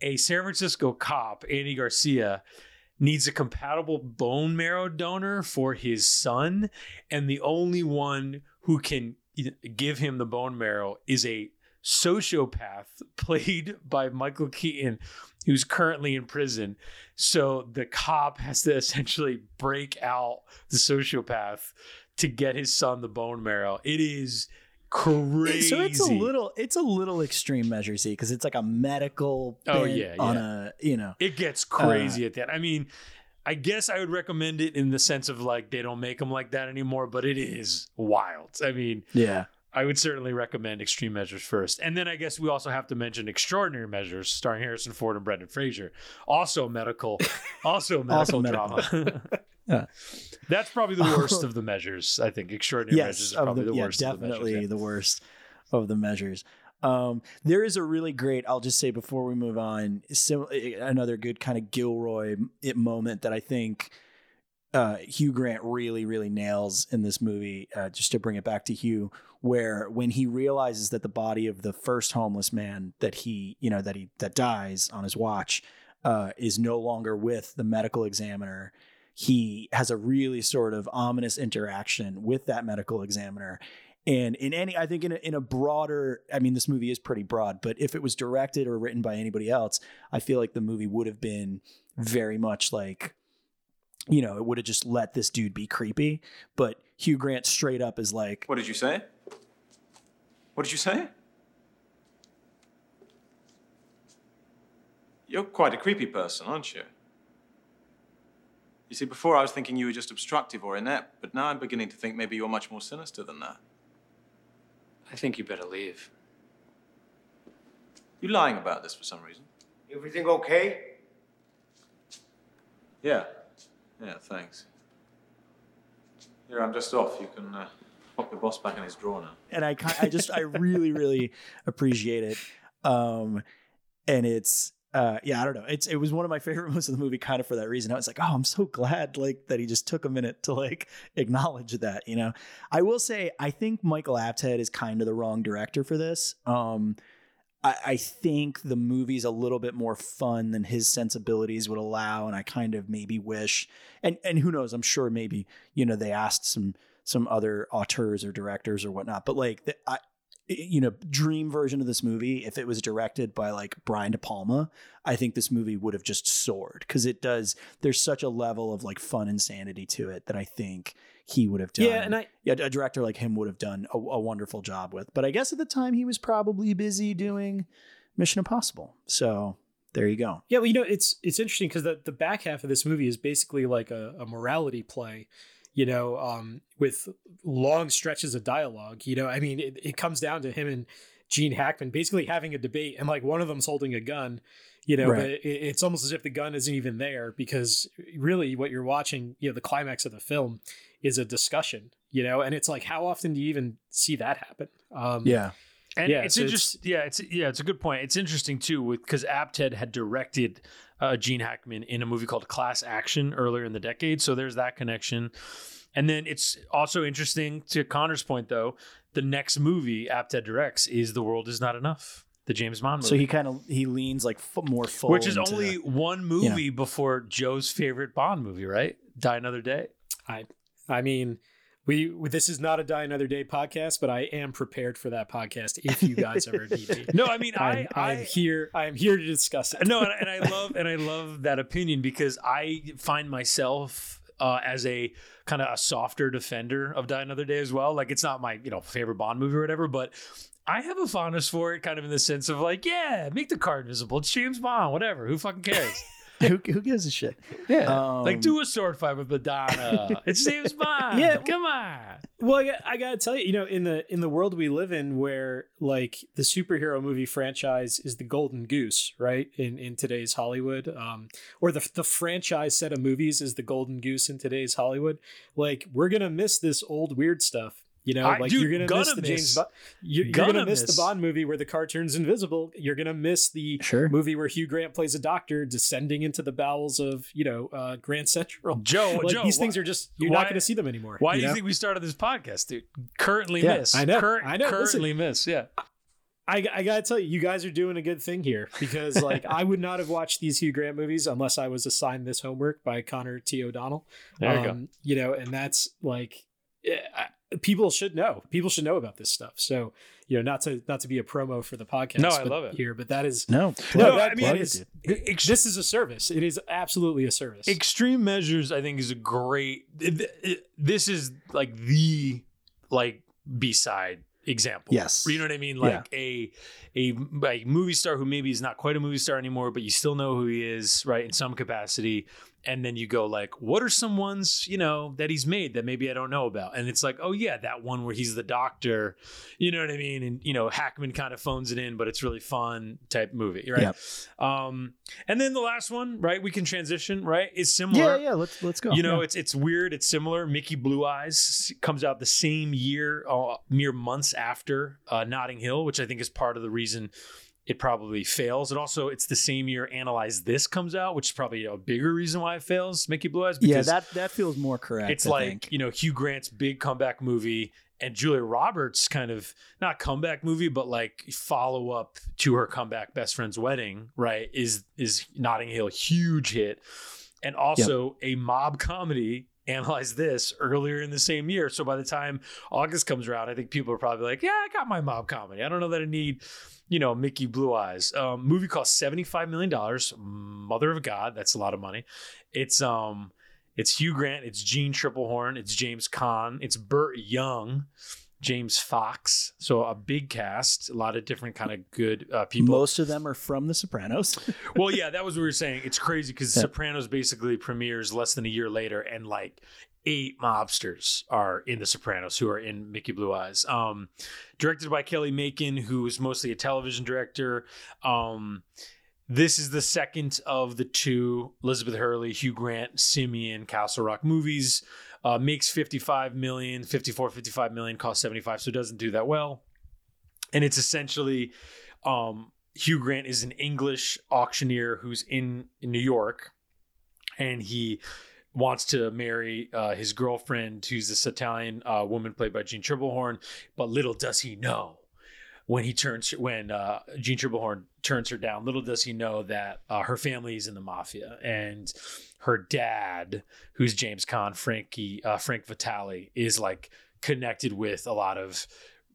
a San Francisco cop, Andy Garcia, needs a compatible bone marrow donor for his son, and the only one who can give him the bone marrow is a sociopath played by Michael Keaton, who's currently in prison. So the cop has to essentially break out the sociopath to get his son the bone marrow. It is crazy. So it's a little it's a little extreme measure see because it's like a medical Oh, bent yeah, on a you know It gets uh, crazy at that. I mean, I guess I would recommend it in the sense of like they don't make them like that anymore, but it is wild. I mean, yeah I would certainly recommend Extreme Measures first. And then I guess we also have to mention Extraordinary Measures starring Harrison Ford and Brendan Fraser. Also medical, also medical Also medical. drama. Yeah. That's probably the worst of the measures, I think. Extraordinary Measures is probably the, the, yeah, worst of the definitely measures. the worst of the measures. Um, there is a really great. I'll just say before we move on, sim- another good kind of Gilroy it moment that I think uh, Hugh Grant really, really nails in this movie. Uh, just to bring it back to Hugh, where when he realizes that the body of the first homeless man that he, you know, that he that dies on his watch, uh, is no longer with the medical examiner. He has a really sort of ominous interaction with that medical examiner. And in any, I think in a, in a broader, I mean, this movie is pretty broad, but if it was directed or written by anybody else, I feel like the movie would have been very much like, you know, it would have just let this dude be creepy. But Hugh Grant straight up is like, What did you say? What did you say? You're quite a creepy person, aren't you? You see, before I was thinking you were just obstructive or inept, but now I'm beginning to think maybe you're much more sinister than that. I think you better leave. You lying about this for some reason? Everything okay? Yeah. Yeah, thanks. Here, I'm just off. You can uh, pop the boss back in his drawer now. and I I just I really really appreciate it. Um, and it's uh yeah I don't know it's it was one of my favorite moments of the movie kind of for that reason. I was like oh I'm so glad like that he just took a minute to like acknowledge that you know. I will say I think Michael Apted is kind of the wrong director for this. Um. I, I think the movie's a little bit more fun than his sensibilities would allow, and I kind of maybe wish, and and who knows, I'm sure maybe you know they asked some some other auteurs or directors or whatnot, but like the, I you know, dream version of this movie, if it was directed by like Brian De Palma, I think this movie would have just soared because it does. There's such a level of like fun insanity to it that I think he would have done. Yeah, and I yeah, a director like him would have done a, a wonderful job with. But I guess at the time he was probably busy doing Mission Impossible. So there you go. Yeah, well, you know, it's it's interesting because the, the back half of this movie is basically like a, a morality play, you know, um, with long stretches of dialogue. You know, I mean, it, it comes down to him and Gene Hackman basically having a debate, and like one of them's holding a gun, you know, Right. but it, it's almost as if the gun isn't even there because really what you're watching, you know, the climax of the film is a discussion, you know, and it's like, how often do you even see that happen? Um, Yeah. And Yeah, it's so it's- interesting. Yeah, it's yeah, it's a good point. It's interesting too, with because Apted had directed uh, Gene Hackman in a movie called Class Action earlier in the decade, so there's that connection. And then it's also interesting to Conor's point, though. The next movie Apted directs is "The World Is Not Enough," the James Bond movie, So he kind of he leans like f- more full, which is into- only one movie before Joe's favorite Bond movie, right? Die Another Day. I I mean, we this is not a Die Another Day podcast, but I am prepared for that podcast if you guys ever need me. No, I mean I'm, I, I'm I here. I am here to discuss it. no, and, and I love and I love that opinion because I find myself uh, as a kind of a softer defender of Die Another Day as well. Like it's not my you know favorite Bond movie or whatever, but I have a fondness for it, kind of in the sense of like, yeah, make the card visible. It's James Bond, whatever. Who fucking cares? who, who gives a shit? Yeah, Um, like do a sword fight with Madonna. it's James Bond. Yeah. come on. Well, I, got- I gotta tell you, you know, in the in the world we live in, where like the superhero movie franchise is the golden goose, right? In in today's Hollywood, um, or the the franchise set of movies is the golden goose in today's Hollywood. Like we're gonna miss this old weird stuff. You know, I- like dude, you're gonna, gonna miss the. James. Bo- you're, you're Gonna gonna miss, miss. the Bond movie where the car turns invisible. You're gonna miss the Sure. movie where Hugh Grant plays a doctor descending into the bowels of you know uh, Grand Central. Joe, like Joe, these things are just you're why- not going to see them anymore. Why do you know? think we started this podcast, dude? Currently Yeah, miss. I know, Cur- I know. Listen. Currently miss. Yeah. I, I gotta tell you, you guys are doing a good thing here because like I would not have watched these Hugh Grant movies unless I was assigned this homework by Conor T. O'Donnell. There you go. Um, You know, and that's like Uh, people should know. People should know about this stuff. So you know, not to not to be a promo for the podcast. No, I but love it. here, but that is No, no, plug- that, I mean, that it, is dude. This is a service. It is absolutely a service. Extreme Measures, I think, is a great. it- it- This is like the like B side example. Yes. you know what I mean. Like a a like movie star who maybe is not quite a movie star anymore, but you still know who he is, right, in some capacity. And then you go like, what are some ones you know that he's made that maybe I don't know about? And it's like, oh yeah, that one where he's the doctor. You know what I mean? And you know Hackman kind of phones it in, but it's really fun type movie, right? Yep. Um, and then the last one, right? We can transition, right? Is similar. Yeah, yeah. Let's let's go. You know, Yeah. it's it's weird. It's similar. Mickey Blue Eyes comes out the same year, uh, mere months after uh, Notting Hill, which I think is part of the reason it probably fails. And also, it's the same year Analyze This comes out, which is probably a bigger reason why it fails. Mickey Blue Eyes, yeah, that that feels more correct. it's I like think. you know Hugh Grant's big comeback movie and Julia Roberts kind of not comeback movie but like follow up to her comeback best friend's wedding right is is Notting Hill huge hit and also a mob comedy analyze this earlier in the same year. So by the time August comes around I think people are probably like yeah I got my mob comedy. I don't know that I need you know Mickey Blue Eyes. Um, movie cost 75 million dollars. Mother of God that's a lot of money. It's um it's Hugh Grant, it's Jeanne Tripplehorn, it's James Caan, it's Burt Young, James Fox. So a big cast, a lot of different kind of good uh, people. most of them are from The Sopranos. well, yeah, that was what we were saying. It's crazy because Yeah. Sopranos basically premieres less than a year later, and like eight mobsters are in The Sopranos who are in Mickey Blue Eyes. Um, directed by Kelly Makin, who is mostly a television director. Um, this is the second of the two Elizabeth Hurley, Hugh Grant, Simian, Castle Rock movies. Uh, makes 55 million, 54, 55 million, cost 75, so it doesn't do that well. And it's essentially um, Hugh Grant is an English auctioneer who's in, in New York, and he wants to marry uh, his girlfriend, who's this Italian uh, woman played by Jeanne Tripplehorn. But little does he know when he turns when uh, Jeanne Tripplehorn turns her down. Little does he know that uh, her family is in the mafia, and her dad, who's James Caan, Frankie uh, Frank Vitale, is like connected with a lot of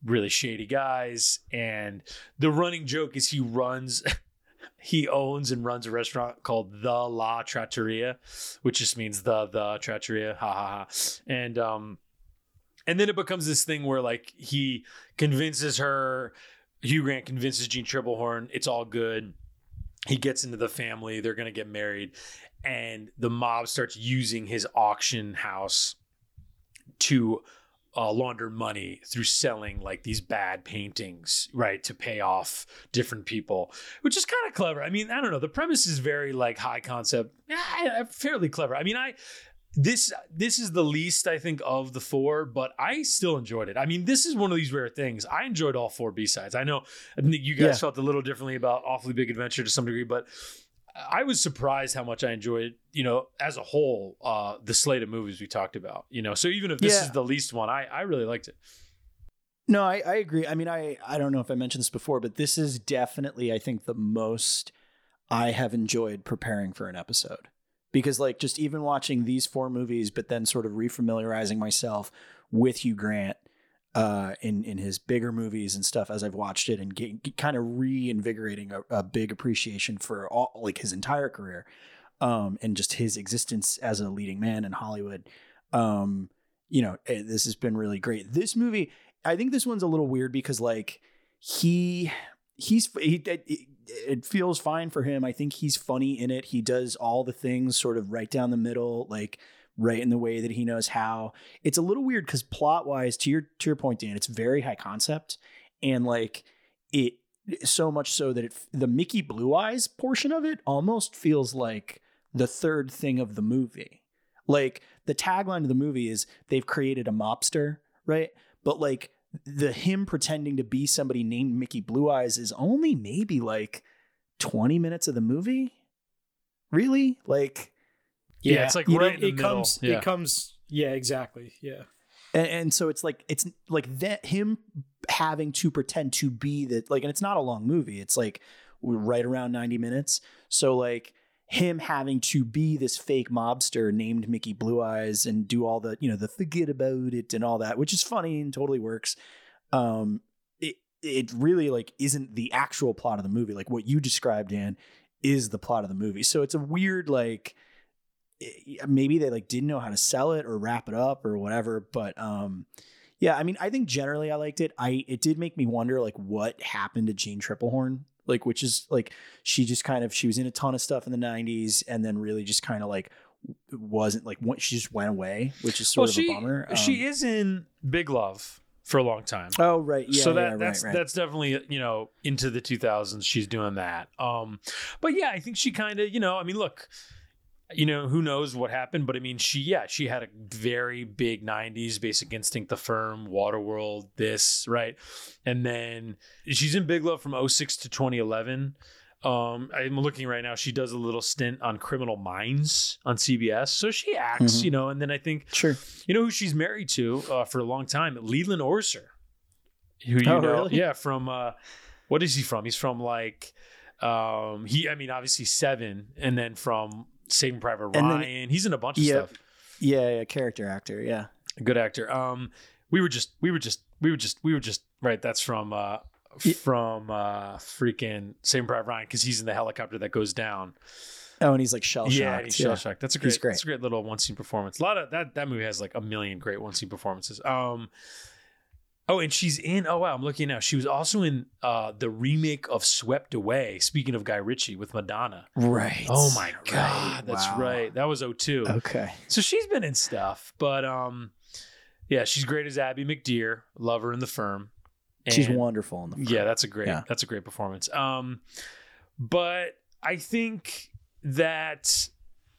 really shady guys. And the running joke is he runs, he owns and runs a restaurant called the La Trattoria, which just means the the Trattoria. Ha ha ha. And um, and then it becomes this thing where like he convinces her, Hugh Grant convinces Jeanne Tripplehorn, it's all good. He gets into the family, they're gonna get married, and the mob starts using his auction house to uh, launder money through selling like these bad paintings, right, to pay off different people, which is kind of clever. I mean, I don't know. The premise is very like high concept, yeah, fairly clever. I mean, I this this is the least I think of the four, but I still enjoyed it. I mean, this is one of these rare things. I enjoyed all four B sides. I know I think you guys Yeah. felt a little differently about Awfully Big Adventure to some degree, but I was surprised how much I enjoyed, you know, as a whole, uh, the slate of movies we talked about. You know, so even if this Yeah. is the least one, I I really liked it. No, I, I agree. I mean, I, I don't know if I mentioned this before, but this is definitely, I think, the most I have enjoyed preparing for an episode. Because, like, just even watching these four movies, but then sort of refamiliarizing myself with Hugh Grant uh, in, in his bigger movies and stuff as I've watched it and get, kind of reinvigorating a, a big appreciation for all, like, his entire career um, and just his existence as a leading man in Hollywood. Um, you know, eh, this has been really great. This movie, I think this one's a little weird because like he he's he it feels fine for him. I think he's funny in it. He does all the things sort of right down the middle, like right in the way that he knows how. It's a little weird because plot wise, to your to your point, Dan, it's very high concept and like it so much so that it the Mickey Blue Eyes portion of it almost feels like the third thing of the movie. Like the tagline of the movie is they've created a mobster, right? But like the him pretending to be somebody named Mickey Blue Eyes is only maybe like 20 minutes of the movie. Really? Like Yeah, it's like you know, right in the it middle. comes Yeah. it comes yeah exactly yeah. And, and so it's like it's like that him having to pretend to be that like and it's not a long movie it's like right around 90 minutes. So like him having to be this fake mobster named mickey blue eyes and do all the you know the forget about it and all that which is funny and totally works um it it really like isn't the actual plot of the movie. Like what you described dan is the plot of the movie. So it's a weird like it- maybe they like didn't know how to sell it or wrap it up or whatever but um yeah i mean i think generally i liked it i it did make me wonder like what happened to jeanne tripplehorn like which is like she just kind of she was in a ton of stuff in the 90s and then really just kind of like wasn't like what she just went away which is sort well, of she a bummer Um, she is in Big Love for a long time. oh right yeah so that yeah, right, that's right. that's definitely you know into the 2000s she's doing that um but yeah i think she kind of you know i mean look you know who knows what happened but i mean she yeah she had a very big 90s basic instinct the firm waterworld this right and then she's in big love from 06 to 2011 um i'm looking right now she does a little stint on criminal minds on cbs so she acts Mhm. you know and then i think sure you know who she's married to uh, for a long time? Leland Orser. Who you Oh, know? really? Yeah, from uh, what is he from? He's from like um he I mean obviously Seven and then from Saving Private Ryan. then- He's in a bunch of Yeah. stuff. yeah yeah character actor yeah Good actor. Um we were just we were just we were just we were just right, that's from uh from uh freaking Saving Private Ryan because he's in the helicopter that goes down. oh and he's like shell shocked Yeah, he's shell shocked. That's a He's great, great. That's a great little one scene performance. A lot of that. That movie has like a million great one scene performances. Um, oh, and she's in. Oh wow, I'm looking now. She was also in uh the remake of Swept Away. Speaking of Guy Ritchie with Madonna. right Oh my Right. god, that's Wow. right. That was 02. okay So she's been in stuff, but um, yeah, she's great as Abby McDeere. Love her in the firm. And she's wonderful in the firm. yeah, that's a great Yeah. that's a great performance. Um but I think that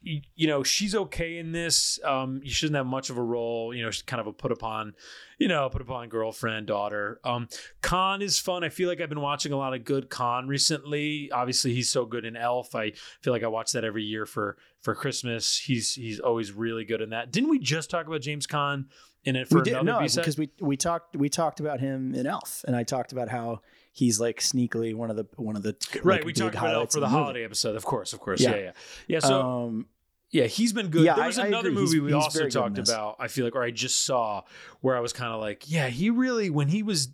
you know, she's okay in this. Um she doesn't have much of a role, you know, she's kind of a put upon, you know, put upon girlfriend, daughter. Um Caan is fun. I feel like I've been watching a lot of good Caan recently. Obviously, he's so good in Elf. I feel like I watch that every year for for Christmas. He's he's always really good in that. Didn't we just talk about James Caan in it for we did another no because we we talked we talked about him in Elf, and I talked about how he's like sneakily one of the one of the right like, we talked about it for the movie. holiday episode of course of course Yeah. yeah yeah yeah so um, Yeah, he's been good. Yeah, there was I- I another. He's- movie we he's also very good in talked about, I feel like, or I just saw where I was kind of like, yeah, he really, when he was,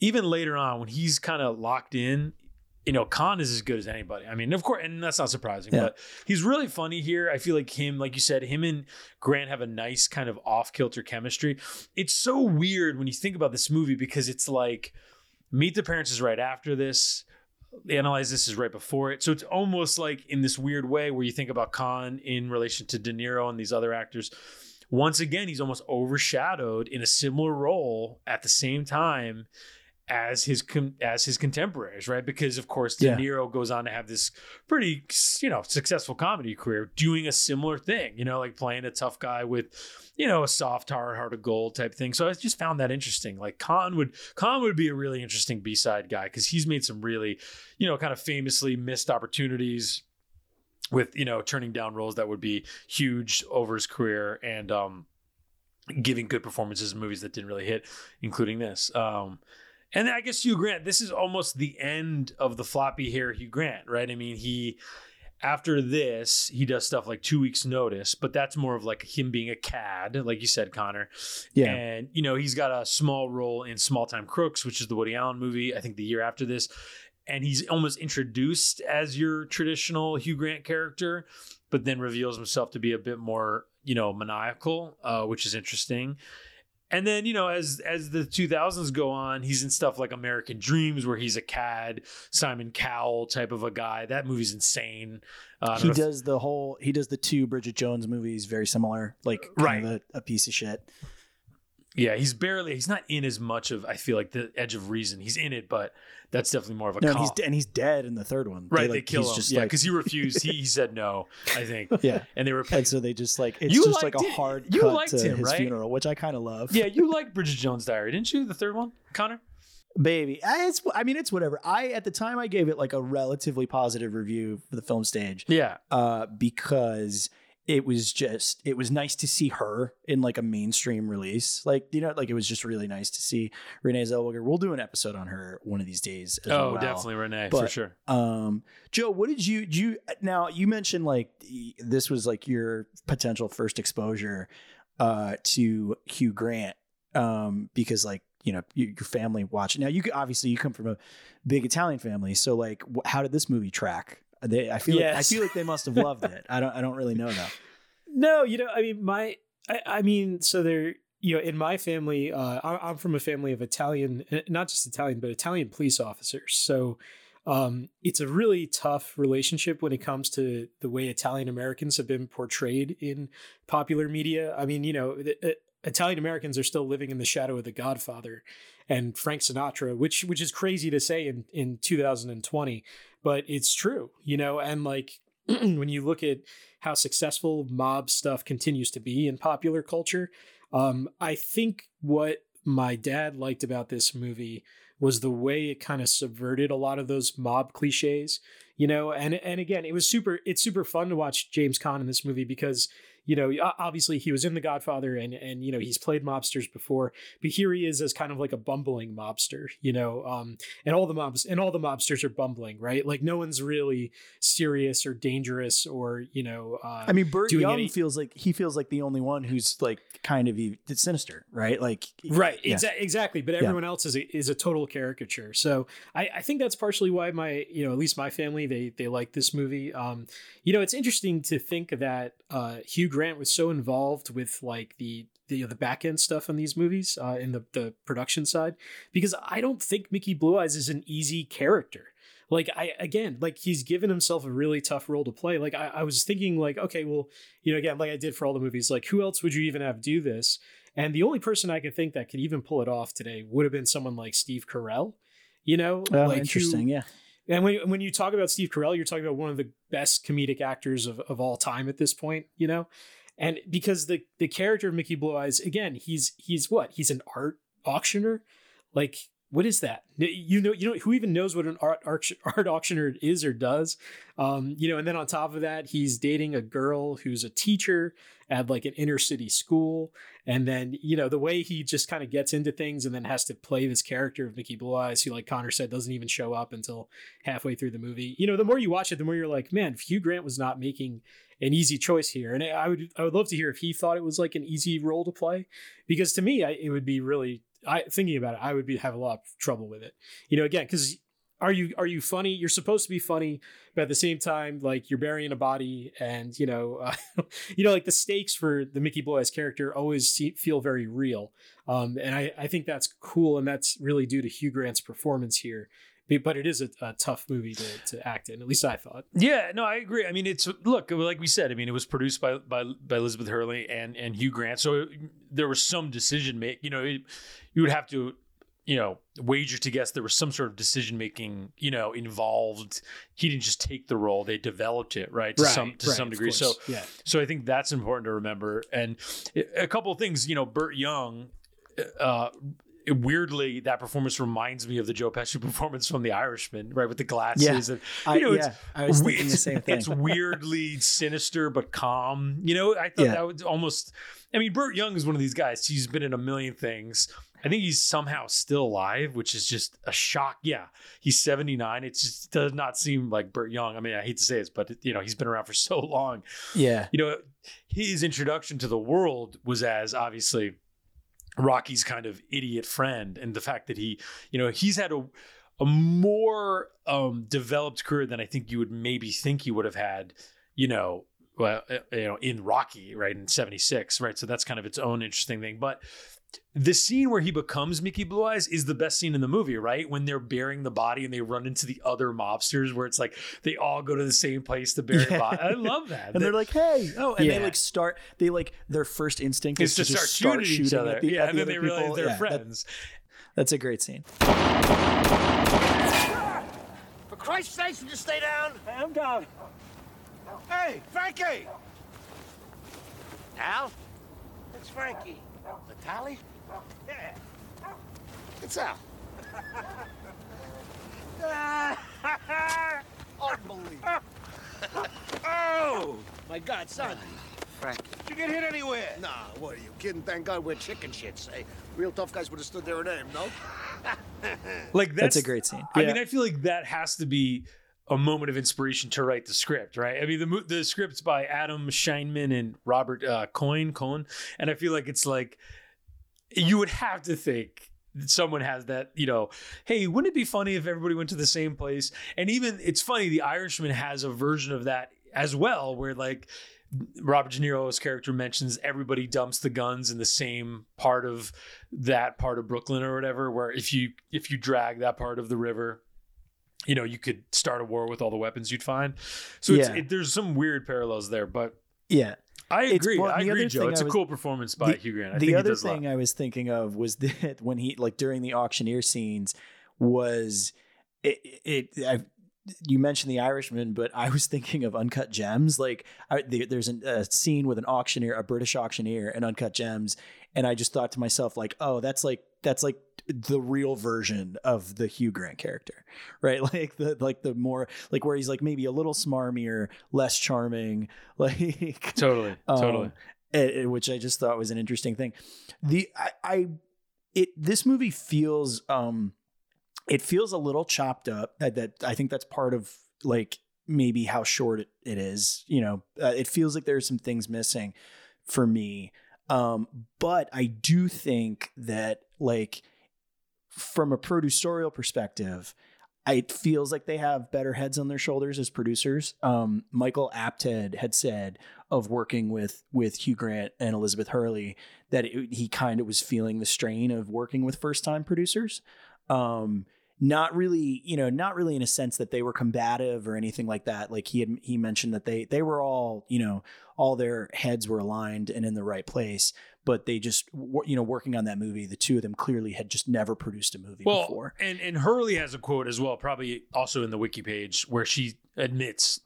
even later on, when he's kind of locked in, you know, Caan is as good as anybody. I mean, of course, and that's not surprising, Yeah. but he's really funny here. I feel like him, like you said, him and Grant have a nice kind of off kilter chemistry. It's so weird when you think about this movie because it's like Meet the Parents is right after this. Analyze This is right before it. So it's almost like in this weird way where you think about Caan in relation to De Niro and these other actors. Once again, he's almost overshadowed in a similar role at the same time as his as his contemporaries, right? Because of course De Yeah. Niro goes on to have this pretty you know successful comedy career, doing a similar thing, you know, like playing a tough guy with you know a soft hard heart of gold type thing. So I just found that interesting. Like Caan would Caan would be a really interesting B side guy because he's made some really you know kind of famously missed opportunities with you know turning down roles that would be huge over his career and um giving good performances in movies that didn't really hit including this um and I guess Hugh Grant, this is almost the end of the floppy hair Hugh Grant, right? I mean, he after this, he does stuff like two weeks notice, but that's more of like him being a cad, like you said, Conor. Yeah. And you know, he's got a small role in Small Time Crooks, which is the Woody Allen movie, I think the year after this. And he's almost introduced as your traditional Hugh Grant character, but then reveals himself to be a bit more, you know, maniacal, uh, which is interesting. And then, you know, as as the 2000s go on, he's in stuff like American Dreamz, where he's a cad, Simon Cowell type of a guy. That movie's insane. Uh, he know if- does the whole he does the two Bridget Jones movies very similar, like kind of a, a piece of shit. Yeah, he's barely, he's not in as much of, I feel like, the Edge of Reason. He's in it, but that's definitely more of a No, and he's and he's dead in the third one. Right, they, they, kill he's him. Just yeah, like, because he refused. He, he said no, I think. yeah, And they were and so they just like it's You just like a it. hard You cut liked to him, his right? funeral, which I kind of love. Yeah, you liked Bridget Jones' Diary, didn't you? The third one, Conor? baby. I, it's I mean it's whatever. I at the time I gave it like a relatively positive review for the film stage. Yeah. uh, because it was just it was nice to see her in like a mainstream release. Like you know, like it was just really nice to see Renee Zellweger. We'll do an episode on her one of these days. Oh, well. definitely Renee, for sure. Um, Joe, what did you do? You, now you mentioned like this was like your potential first exposure uh, to Hugh Grant um, because like you know your, your family watched. Now you could- obviously you come from a big Italian family, so like how did this movie track? They, I feel like, I feel like they must have loved it. I don't I don't really know though. No, you know, I mean, my, I, I mean, so they're you know, in my family, uh, I'm from a family of Italian, eh, not just Italian, but Italian police officers. So, um, it's a really tough relationship when it comes to the way Italian Americans have been portrayed in popular media. I mean, you know, the, uh, Italian Americans are still living in the shadow of The Godfather and Frank Sinatra, which which is crazy to say in in 2020, but it's true, you know, and like when you look at how successful mob stuff continues to be in popular culture, um, I think what my dad liked about this movie was the way it kind of subverted a lot of those mob cliches, you know, and and again, it was super it's super fun to watch James Caan in this movie because you know, obviously he was in The Godfather and and you know, he's played mobsters before, but here he is as kind of like a bumbling mobster, you know, um and all the mobs and all the mobsters are bumbling, right? Like no one's really serious or dangerous or, you know, uh I mean, Burt Young any- feels like he feels like the only one who's like kind of sinister, right? Like right yeah. exa- exactly but everyone else is a, is a total caricature so I, I think that's partially why my you know at least my family they they like this movie um you know it's interesting to think that uh hugh grant was so involved with like the the, the back end stuff on these movies uh in the the production side because i don't think mickey blue eyes is an easy character like I again, like he's given himself a really tough role to play. Like I, I was thinking, like, okay, well, you know, again, like I did for all the movies, like who else would you even have do this? And the only person I could think that could even pull it off today would have been someone like Steve Carell. You know, Oh, like who- interesting, yeah. And when when you talk about Steve Carell, you're talking about one of the best comedic actors of, of all time at this point, you know? And because the the character of Mickey Blue Eyes, again, he's he's what? He's an art auctioneer. Like what is that? You know, you know, who even knows what an art art auctioneer is or does? Um, you know, and then on top of that, he's dating a girl who's a teacher at like an inner city school, and then you know the way he just kind of gets into things and then has to play this character of Mickey Blue Eyes, who like Conor said doesn't even show up until halfway through the movie. You know, the more you watch it, the more you're like, man, Hugh Grant was not making an easy choice here, and I would I would love to hear if he thought it was like an easy role to play, because to me, I, it would be really I thinking about it, I would be have a lot of trouble with it. You know, again, because are you are you funny? You're supposed to be funny, but at the same time, like you're burying a body, and you know, uh, you know, like the stakes for the Mickey Eyes character always see, feel very real. Um, and I I think that's cool, and that's really due to Hugh Grant's performance here but it is a, a, tough movie to, to act in. At least I thought. Yeah, no, I agree. I mean, it's look like we said. I mean, it was produced by by, by Elizabeth Hurley and and Hugh Grant, so there was some decision make. You know, it, you would have to you know wager to guess there was some sort of decision making you know involved he didn't just take the role they developed it right to right, some to right, some degree so yeah so i think that's important to remember and a couple of things you know burt young uh weirdly that performance reminds me of the Joe Pesci performance from The Irishman, right, with the glasses. Yeah, and, I, you know, yeah, I was thinking the same thing. It's weirdly sinister but calm. You know, I thought Yeah. that was almost. I mean, Burt Young is one of these guys. He's been in a million things. I think he's somehow still alive, which is just a shock. Yeah, he's 79. It just does not seem like Burt Young. I mean, I hate to say this, but you know, he's been around for so long Yeah, you know, his introduction to the world was as obviously Rocky's kind of idiot friend, and the fact that he, you know, he's had a a more um, developed career than I think you would maybe think he would have had, you know, well, uh, you know, in Rocky, right, in '76, right. So that's kind of its own interesting thing, but. The scene where he becomes Mickey Blue Eyes is the best scene in the movie, right? When they're burying the body and they run into the other mobsters, where it's like they all go to the same place to bury the body. I love that. and they're like, "Hey, oh!" And they like start. They like their first instinct is is to to start, just start shooting each other. at the, yeah, at and the then they other realize people. they're Yeah, that- friends. that's a great scene. For Christ's sake, would you stay down? I'm down. Hey, Frankie! Al? It's Frankie. Natalie? Yeah. It's Al. Unbelievable. oh! My God, son. Frank. Did you get hit anywhere? Nah, what are you kidding? Thank God we're chicken shits. Hey, real tough guys would have stood there and aimed, no? Like That's that's, a great scene. I Yeah. mean, I feel like that has to be a moment of inspiration to write the script, right? I mean, the the script's by Adam Scheinman and Robert uh, Coyne, Cohen, and I feel like it's like you would have to think someone has that, you know, hey, wouldn't it be funny if everybody went to the same place? And even it's funny, The Irishman has a version of that as well, where like Robert De Niro's character mentions everybody dumps the guns in the same part of that part of Brooklyn or whatever. Where if you if you drag that part of the river, you know you could start a war with all the weapons you'd find. So it's, Yeah. it, there's some weird parallels there, but Yeah. I agree. well, I agree, Joe. It's I a was- cool performance by the, Hugh Grant. I the other does thing I was thinking of was that when he like during the auctioneer scenes was it, it I, you mentioned the Irishman, but I was thinking of Uncut Gems. Like I, there, there's an, a scene with an auctioneer, a British auctioneer, and Uncut Gems, and I just thought to myself like, oh, that's like that's like the real version of the Hugh Grant character, right? Like the like the more like where he's like maybe a little smarmier, less charming, like Totally, totally. um, eh, eh, which I just thought was an interesting thing. The I, I it this movie feels um it feels a little chopped up. That, that I think that's part of like maybe how short it, it is. You know, uh, it feels like there's some things missing for me. Um, but I do think that like from a producerial perspective, it feels like they have better heads on their shoulders as producers. Um, Michael Apted had said of working with with Hugh Grant and Elizabeth Hurley that it, he kind of was feeling the strain of working with first time producers. Um, not really, you know, not really in a sense that they were combative or anything like that. Like he had he mentioned that they they were all, you know, all their heads were aligned and in the right place, but they just you know working on that movie, the two of them clearly had just never produced a movie Well, before. and and Hurley has a quote as well, probably also in the wiki page where she admits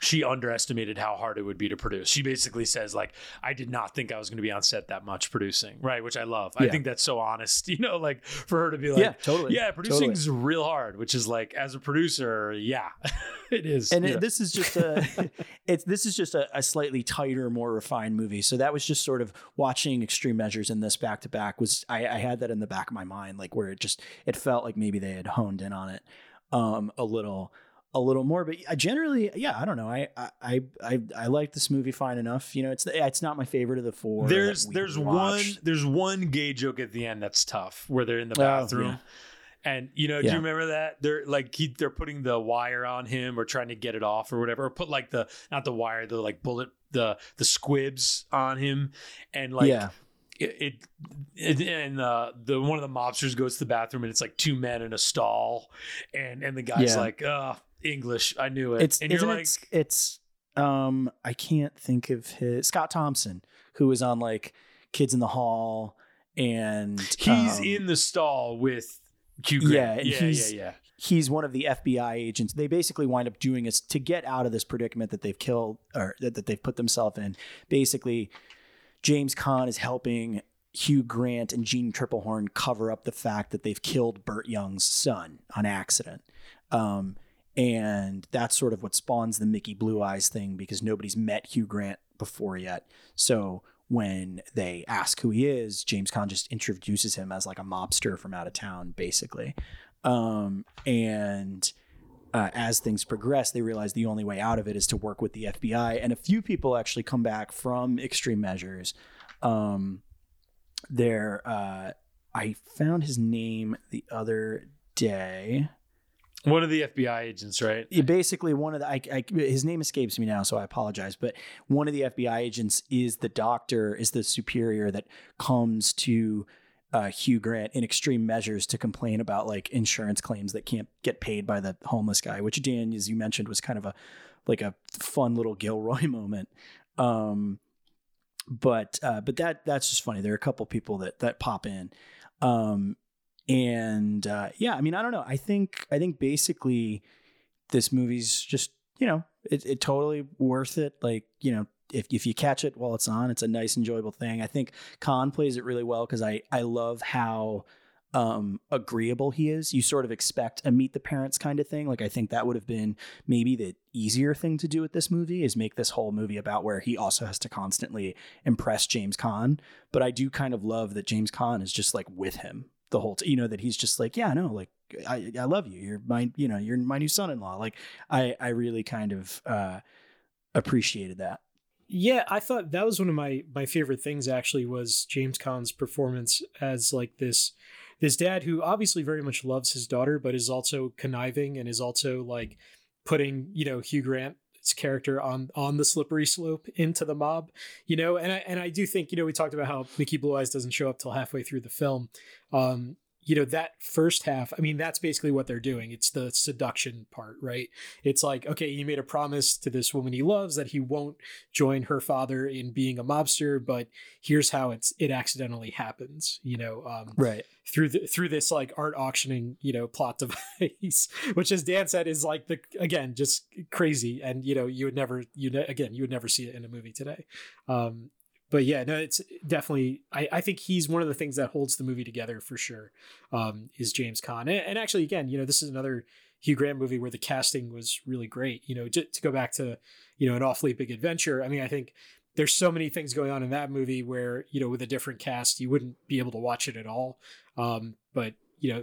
she underestimated how hard it would be to produce. She basically says like, I did not think I was going to be on set that much producing, right? Which I love. I think that's so honest, you know, like for her to be like, Yeah, totally. yeah, producing Totally. is real hard. Which is like, as a producer, yeah, it is. and it- this is just a it's this is just a, a slightly tighter more refined movie so that was just sort of watching extreme measures in this back to back was I, I had that in the back of my mind like where it just it felt like maybe they had honed in on it um a little a little more but I generally yeah i don't know. I i i, I like this movie fine enough. You know it's it's not my favorite of the four there's there's one there's one gay joke at the end that's tough where they're in the Oh, bathroom. Yeah. and you know do you remember that? They're like he, they're putting the wire on him or trying to get it off or whatever or put like the not the wire the like bullet the the squibs on him. And like yeah. it, it, it and uh, the one of the mobsters goes to the bathroom and it's like two men in a stall. And and the guy's Yeah. like uh english i knew it it's and you're isn't like it, it's um i can't think of his scott thompson who was on like kids in the hall and he's um, in the stall with Hugh Grant. Yeah, and yeah, he's- yeah, yeah. he's one of the FBI agents. They basically wind up doing is to get out of this predicament that they've killed or that, that they've put themselves in. Basically, James Caan is helping Hugh Grant and Jeanne Tripplehorn cover up the fact that they've killed Burt Young's son on accident. Um, and that's sort of what spawns the Mickey Blue Eyes thing because nobody's met Hugh Grant before yet. So when they ask who he is, James Caan just introduces him as like a mobster from out of town, basically. Um, and uh, as things progress, they realize the only way out of it is to work with the FBI. And a few people actually come back from extreme measures. Um, there, uh, I found his name the other day. One of the FBI agents, right? Basically one of the I, I, his name escapes me now so i apologize but one of the fbi agents is the doctor is the superior that comes to uh, hugh grant in extreme measures to complain about like insurance claims that can't get paid by the homeless guy which dan as you mentioned was kind of a like a fun little gilroy moment. Um but uh but that that's just funny. There are a couple people that that pop in. Um and uh, yeah, I mean, I don't know. I think I think basically this movie's just you know it, it totally worth it. Like you know if if you catch it while it's on, it's a nice enjoyable thing. I think Caan plays it really well because I I love how um agreeable he is you sort of expect a meet the parents kind of thing like i think that would have been maybe the easier thing to do with this movie is make this whole movie about where he also has to constantly impress james Caan. but i do kind of love that james Caan is just like with him the whole t- you know that he's just like yeah no like i i love you. You're my you know you're my new son-in-law. Like i i really kind of uh appreciated that. Yeah, I thought that was one of my my favorite things actually was James Caan's performance as like this this dad who obviously very much loves his daughter but is also conniving and is also like putting, you know, Hugh Grant's character on on the slippery slope into the mob, you know, and I and I do think, you know, we talked about how Mickey Blue Eyes doesn't show up till halfway through the film. Um you know that first half i mean that's basically what they're doing. It's the seduction part right? It's like okay he made a promise to this woman he loves that he won't join her father in being a mobster but here's how it's it accidentally happens you know um right. through the, through this like art auctioning you know plot device which as dan said is like the again just crazy. And you know you would never you ne- again you would never see it in a movie today. Um but yeah no it's definitely I, I think he's one of the things that holds the movie together for sure um is james Caan. and, and actually again you know this is another hugh grant movie where the casting was really great you know to, to go back to you know an awfully big adventure i mean i think there's so many things going on in that movie where you know with a different cast you wouldn't be able to watch it at all um but you know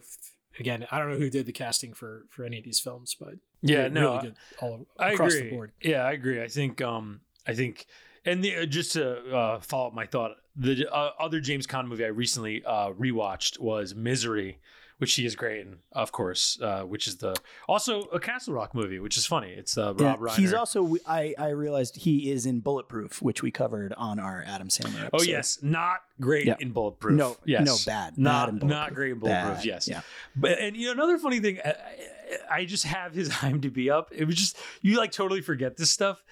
again i don't know who did the casting for for any of these films but Yeah, no, really good all I across agree. the board Yeah, I agree. I think um I think and the, uh, just to uh, follow up my thought, the uh, other James Caan movie I recently uh, rewatched was Misery, which he is great in, of course, uh, which is the also a Castle Rock movie, which is funny. It's uh, Rob Yeah, Reiner. he's also I I realized he is in Bulletproof, which we covered on our Adam Sandler. Oh yes, not great Yeah. in Bulletproof. No, yes, no, bad. Not in not great in Bulletproof. Bad, Yes, yeah. But and you know another funny thing, I, I just have his IMDb up. It was just you like totally forget this stuff.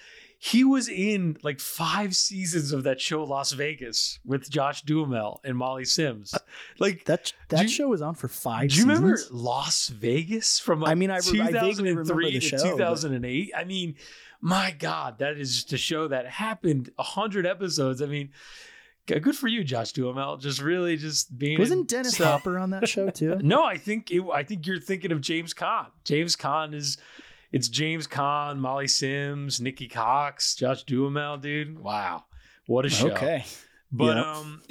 He was in like five seasons of that show Las Vegas with Josh Duhamel and Molly Sims. Uh, like That that you- show was on for five. do you remember seasons? Las Vegas from like I mean, I re- I vaguely remember 2003 the to show, but- 2008? I mean, my God, that is just a show that happened a hundred episodes. I mean, good for you, Josh Duhamel. Just really just being. Wasn't Dennis. Hopper on that show too? No, I think it, I think you're thinking of James Caan. James Caan is it's James Caan, Molly Sims, Nikki Cox, Josh Duhamel, dude. Wow. What a show. Okay. But Yep. um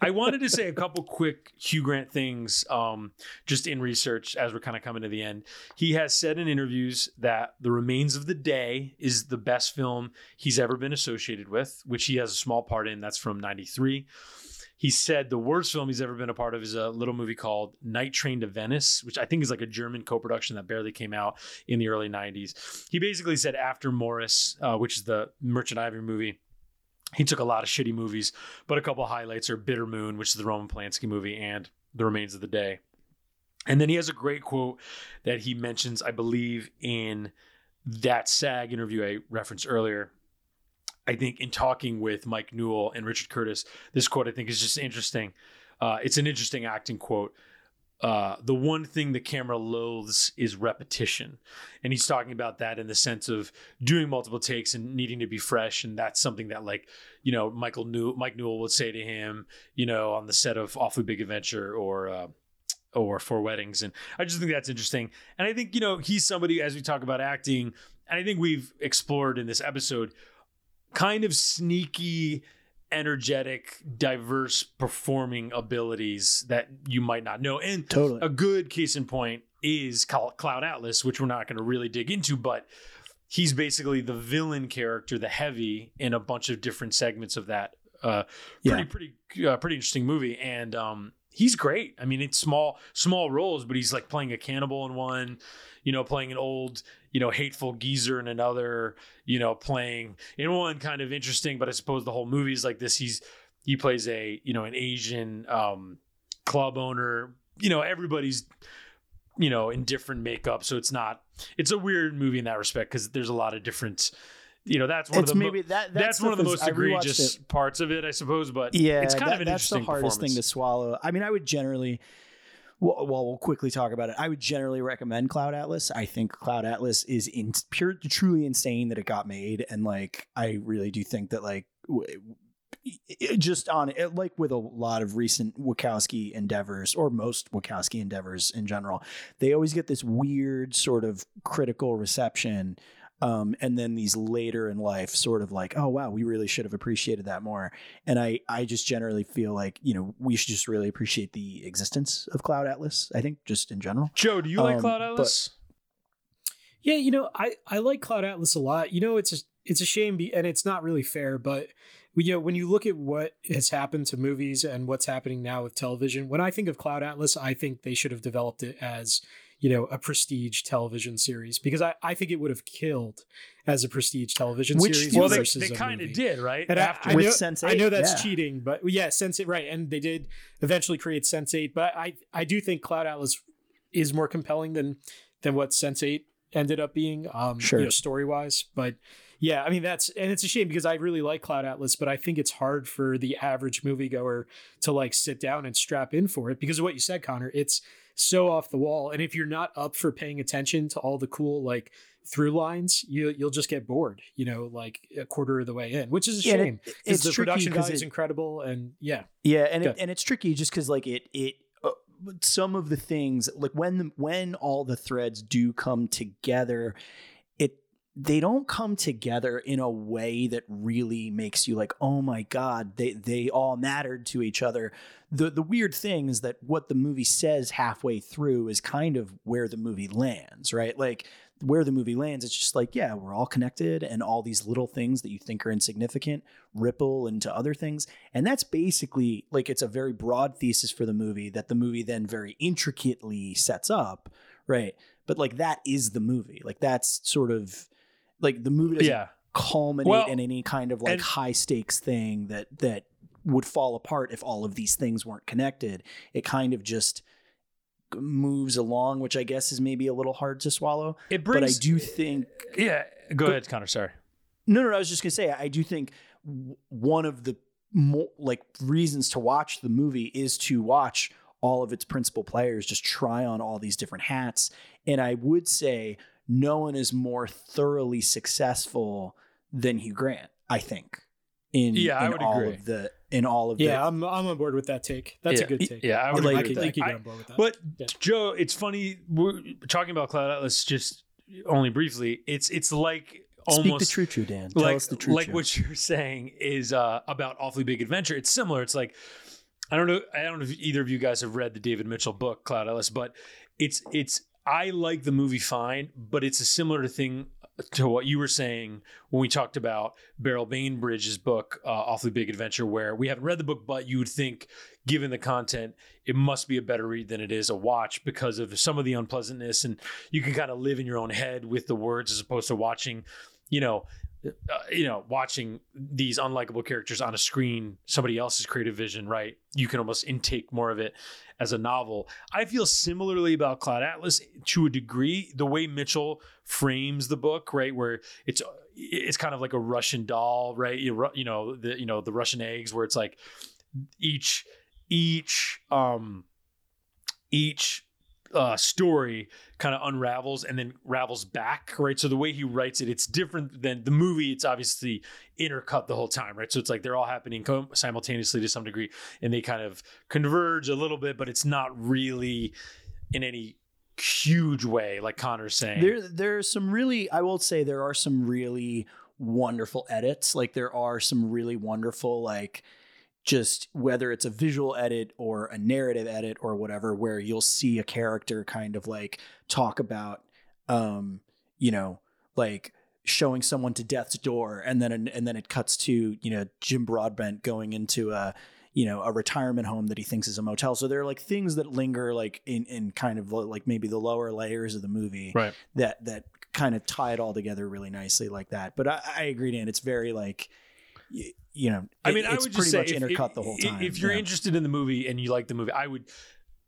I wanted to say a couple quick Hugh Grant things um just in research as we're kind of coming to the end. He has said in interviews that The Remains of the Day is the best film he's ever been associated with, which he has a small part in. That's from 93. He said the worst film he's ever been a part of is a little movie called Night Train to Venice, which I think is like a German co-production that barely came out in the early 90s. He basically said after Maurice, uh, which is the Merchant Ivory movie, he took a lot of shitty movies, but a couple highlights are Bitter Moon, which is the Roman Polanski movie, and The Remains of the Day. And then he has a great quote that he mentions, I believe, in that SAG interview I referenced earlier. I think in talking with Mike Newell and Richard Curtis, this quote I think is just interesting. Uh, it's an interesting acting quote. Uh, the one thing the camera loathes is repetition. And he's talking about that in the sense of doing multiple takes and needing to be fresh. And that's something that, like, you know, Michael New- Mike Newell would say to him, you know, on the set of Awfully Big Adventure or, uh, or Four Weddings. And I just think that's interesting. And I think, you know, he's somebody, as we talk about acting, and I think we've explored in this episode, kind of sneaky, energetic, diverse performing abilities that you might not know. And Totally. a good case in point is Cloud Atlas, which we're not going to really dig into, but he's basically the villain character, the heavy, in a bunch of different segments of that. Uh, pretty, Yeah. pretty, uh, pretty interesting movie, and um, he's great. I mean, it's small, small roles, but he's like playing a cannibal in one, you know, playing an old, you know, hateful geezer in another, you know, playing in one kind of interesting, but I suppose the whole movie is like this. He's he plays a you know an Asian um, club owner. You know, everybody's you know in different makeup, so it's not. It's a weird movie in that respect because there's a lot of different. You know, that's one It's of the maybe that- that that's one of the most egregious parts of it, I suppose. But yeah, it's kind that- of an that's the interesting hardest thing to swallow. I mean, I would generally, well, well, we'll quickly talk about it. I would generally recommend Cloud Atlas. I think Cloud Atlas is in pure, truly insane that it got made, and like, I really do think that like. it- just on it, like with a lot of recent Wachowski endeavors, or most Wachowski endeavors in general, they always get this weird sort of critical reception um, and then these later in life sort of like oh wow we really should have appreciated that more and i i just generally feel like you know we should just really appreciate the existence of cloud atlas i think just in general Joe, do you like Um, Cloud but- Atlas? Yeah, you know, I I like Cloud Atlas a lot. You know, it's a, it's a shame, be, and it's not really fair, but you know, when you look at what has happened to movies and what's happening now with television, when I think of Cloud Atlas, I think they should have developed it as you know a prestige television series because I, I think it would have killed as a prestige television Which series. well, they, versus they a kind of did, right? And I- After I, With know, Sense8, I know that's yeah. cheating, but yeah, Sense8, right? And they did eventually create Sense8, but I I do think Cloud Atlas is more compelling than than what Sense8 ended up being, um, Sure. you know, story wise. But yeah, I mean that's and it's a shame because I really like Cloud Atlas, but I think it's hard for the average moviegoer to like sit down and strap in for it because of what you said, Conor. It's so off the wall, and if you're not up for paying attention to all the cool like through lines, you you'll just get bored. You know, like a quarter of the way in, which is a Yeah, and it- shame it's the tricky production value is incredible, and yeah, Yeah, and it, and it's tricky just because like it it uh, some of the things like when the, when all the threads do come together, they don't come together in a way that really makes you like oh my god they they all mattered to each other. The the weird thing is that what the movie says halfway through is kind of where the movie lands, right? Like where the movie lands, it's just like, yeah, we're all connected, and all these little things that you think are insignificant ripple into other things. And that's basically like it's a very broad thesis for the movie that the movie then very intricately sets up, right? But like that is the movie. Like that's sort of like the movie doesn't yeah, culminate Well, in any kind of like high stakes thing that that would fall apart if all of these things weren't connected. It kind of just moves along, which I guess is maybe a little hard to swallow. it but I do think yeah, go ahead, Conor. Sorry. no, no, no. I was just gonna say, I do think one of the more like reasons to watch the movie is to watch all of its principal players just try on all these different hats. And I would say no one is more thoroughly successful than Hugh Grant. I think in Yeah, I in would all agree. of the in all of Yeah, the I'm I'm on board with that take. That's Yeah. a good take. Yeah, I would Like, agree I with can, that. I can get I- on board with that. But Yeah. Joe, it's funny. We're talking about Cloud Atlas just only briefly. It's it's like speak almost Speak the true true Dan. Tell like us the true like true. what you're saying is uh, about awfully big adventure. It's similar. It's like I don't know. I don't know if either of you guys have read the David Mitchell book Cloud Atlas, but it's it's I like the movie fine, but it's a similar thing to what you were saying when we talked about Beryl Bainbridge's book uh, Awfully Big Adventure, where we haven't read the book, but you would think, given the content, it must be a better read than it is a watch because of some of the unpleasantness, and you can kind of live in your own head with the words as opposed to watching, you know, uh, you know, watching these unlikable characters on a screen, somebody else's creative vision, right? You can almost intake more of it as a novel. I feel similarly about Cloud Atlas to a degree. The way Mitchell frames the book, right, where it's it's kind of like a Russian doll, right? You, you know the you know the Russian eggs, where it's like each each um each uh, story kind of unravels and then ravels back, right? So the way he writes it, it's different than the movie. It's obviously intercut the whole time, right? So it's like they're all happening simultaneously to some degree, and they kind of converge a little bit, but it's not really in any huge way, like Conor's saying. There, there's some really, I will say, there are some really wonderful edits. Like there are some really wonderful, like just whether it's a visual edit or a narrative edit or whatever, where you'll see a character kind of like talk about, um, you know, like showing someone to death's door, and then and then it cuts to you know Jim Broadbent going into a you know a retirement home that he thinks is a motel. So there are like things that linger like in in kind of like maybe the lower layers of the movie right. that that kind of tie it all together really nicely like that. But I, I agree, Dan. It's very like you, know, I it- mean, I it's would pretty just say much if, intercut if- the whole time. If you're yeah. interested in the movie and you like the movie, I would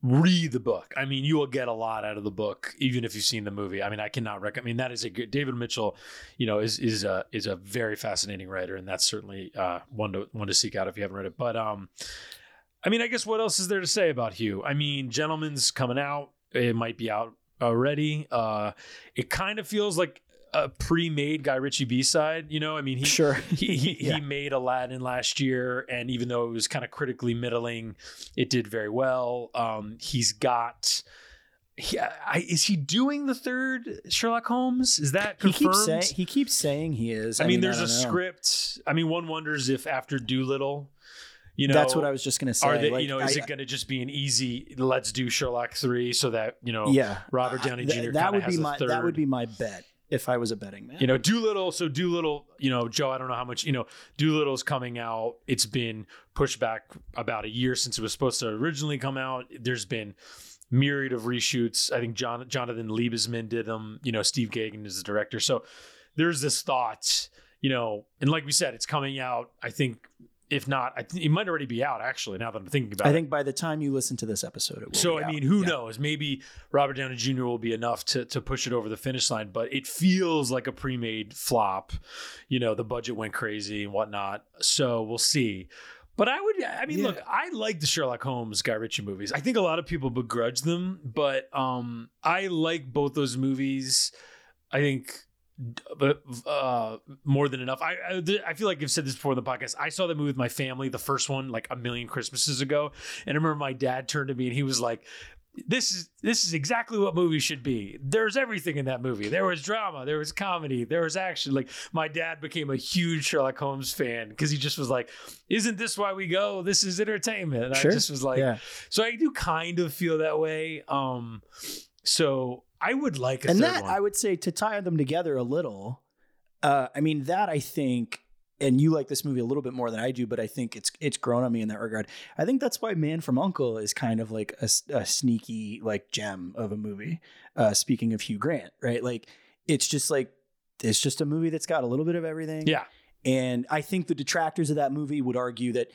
read the book. I mean, you will get a lot out of the book, even if you've seen the movie. I mean, I cannot recommend. I mean, that is a good. David Mitchell, you know, is is a is a very fascinating writer, and that's certainly uh, one to one to seek out if you haven't read it. But um, I mean, I guess what else is there to say about Hugh? I mean, Gentlemen's coming out. It might be out already. Uh, it kind of feels like a pre-made Guy Ritchie B-side. You know, I mean, he sure, he he, Yeah. he made Aladdin last year, and even though it was kind of critically middling, it did very well. Um, he's got. He, I, is he doing the third Sherlock Holmes? Is that he confirmed? keeps saying he keeps saying he is. I, mean, there's I a know. script. I mean, one wonders if after Dolittle, you know, That's what I was just gonna say. Are they? like, you know, is it going to just be an easy? Let's do Sherlock three, so that you know, yeah, Robert Downey Th- Jr. that kinda would be my third. that would be my bet if I was a betting man. You know, Dolittle. So Dolittle, you know, Joe, I don't know how much, you know, Dolittle's coming out. It's been pushed back about a year since it was supposed to originally come out. There's been myriad of reshoots. I think John, Jonathan Liebesman did them. You know, Steve Gaghan is the director. So there's this thought, you know, and like we said, it's coming out. I think, if not, I think it might already be out. Actually, now that I'm thinking about I it. I think by the time you listen to this episode, it will. So I mean, who Yeah. knows? Maybe Robert Downey Jr. will be enough to to push it over the finish line, but it feels like a pre-made flop. You know, the budget went crazy and whatnot. So we'll see. But I would, I mean, Yeah. look, I like the Sherlock Holmes Guy Ritchie movies. I think a lot of people begrudge them, but um, I like both those movies. I think, uh, more than enough. I, I I feel like I've said this before in the podcast. I saw the movie with my family, the first one, like a million Christmases ago, and I remember my dad turned to me and he was like, "This is this is exactly what movies should be. There's everything in that movie. There was drama, there was comedy, there was action. Like my dad became a huge Sherlock Holmes fan because he just was like, "Isn't this why we go? This is entertainment." And Sure. I just was like, yeah. so I do kind of feel that way. Um, so I would like a and third that one. I would say to tie them together a little. Uh, I mean that I think, and you like this movie a little bit more than I do, but I think it's it's grown on me in that regard. I think that's why Man from Uncle is kind of like a sneaky like gem of a movie. Uh, speaking of Hugh Grant, right? Like it's just like it's just a movie that's got a little bit of everything. yeah, And I think the detractors of that movie would argue that,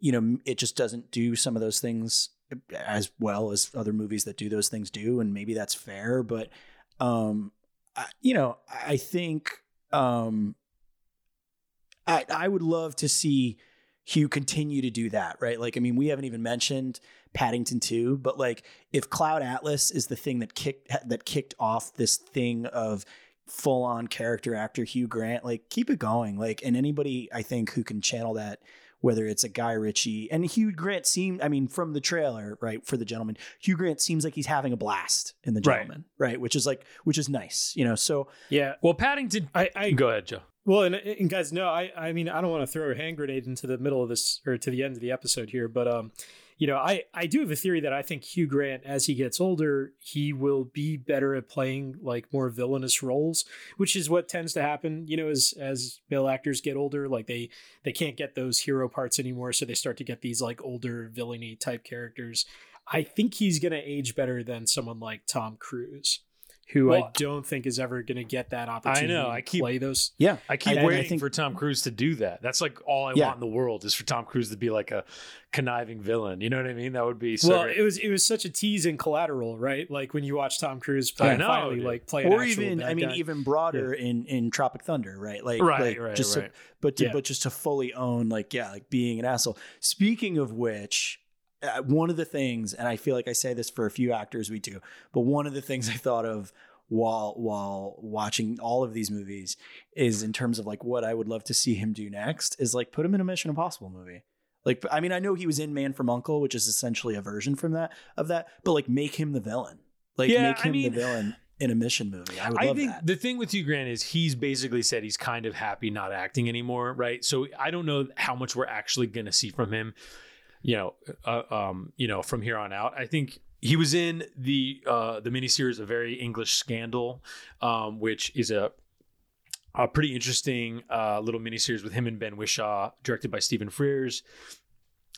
you know, it just doesn't do some of those things as well as other movies that do those things do. And maybe that's fair. But, um, I, you know, I think, um, I, I would love to see Hugh continue to do that, right? Like, I mean, we haven't even mentioned Paddington 2, but like if Cloud Atlas is the thing that kicked that kicked off this thing of full on character actor Hugh Grant, like keep it going. Like, and anybody I think who can channel that, whether it's a Guy Ritchie and Hugh Grant seemed, I mean, from the trailer, right, for the gentlemen, Hugh Grant seems like he's having a blast in the Right. gentlemen, right? Which is like, which is nice, you know. So Yeah. Well, Paddington. I, I Go ahead, Joe. Well, and, and guys, no, I, I mean, I don't want to throw a hand grenade into the middle of this or to the end of the episode here, but um, you know, I I do have a theory that I think Hugh Grant, as he gets older, he will be better at playing like more villainous roles, which is what tends to happen. You know, as as male actors get older, like they they can't get those hero parts anymore, so they start to get these like older villainy type characters. I think he's gonna age better than someone like Tom Cruise. Who I don't think is ever going to get that opportunity I know, to I keep- play those yeah, I keep I- and I waiting think- for Tom Cruise to do that. That's like all I Yeah. want in the world is for Tom Cruise to be like a conniving villain. You know what I mean? That would be so. well, great. it was it was such a tease in Collateral, right? Like when you watch Tom Cruise play, I know, finally dude. like play, or actual even bad I mean guy. even broader in in Tropic Thunder, right? Like Right, like, right, just to- right. but to, Yeah. but just to fully own like yeah, like being an asshole. Speaking of which, Uh, one of the things, and I feel like I say this for a few actors we do, but one of the things I thought of while while watching all of these movies is in terms of like what I would love to see him do next is like put him in a Mission Impossible movie. Like I mean I know he was in Man from Uncle, which is essentially a version from that of that, but like make him the villain. Like Yeah, make I him mean- the villain in a mission movie. I would I love think that. the thing with Hugh Grant is he's basically said he's kind of happy not acting anymore, right? So I don't know how much we're actually going to see from him, you know, uh, um, you know, from here on out. I think he was in the uh, the miniseries "A Very English Scandal," um, which is a a pretty interesting uh, little miniseries with him and Ben Whishaw, directed by Stephen Frears.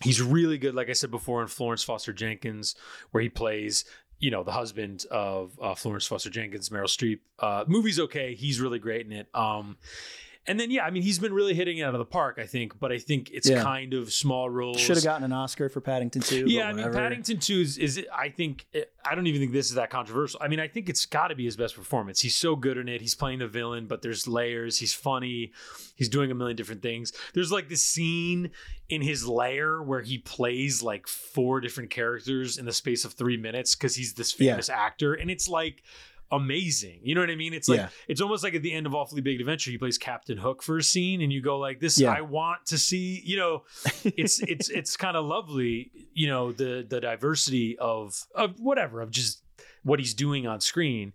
He's really good, like I said before, in Florence Foster Jenkins, where he plays, you know, the husband of uh, Florence Foster Jenkins, Meryl Streep. Uh, movie's okay. He's really great in it. Um, and then, yeah, I mean, he's been really hitting it out of the park, I think. But I think it's Yeah. kind of small roles. Should have gotten an Oscar for Paddington too. Yeah, I mean. Paddington 2 is, is I think, eh, I don't even think this is that controversial. I mean, I think it's got to be his best performance. He's so good in it. He's playing the villain, but there's layers. He's funny. He's doing a million different things. There's like this scene in his lair where he plays like four different characters in the space of three minutes because he's this Yeah. famous actor. And it's like, amazing. You know what i mean? It's like Yeah. it's almost like at the end of awfully big adventure he plays captain hook for a scene and you go like this Yeah. i want to see you know? It's it's it's kind of lovely you know the the diversity of of whatever of just what he's doing on screen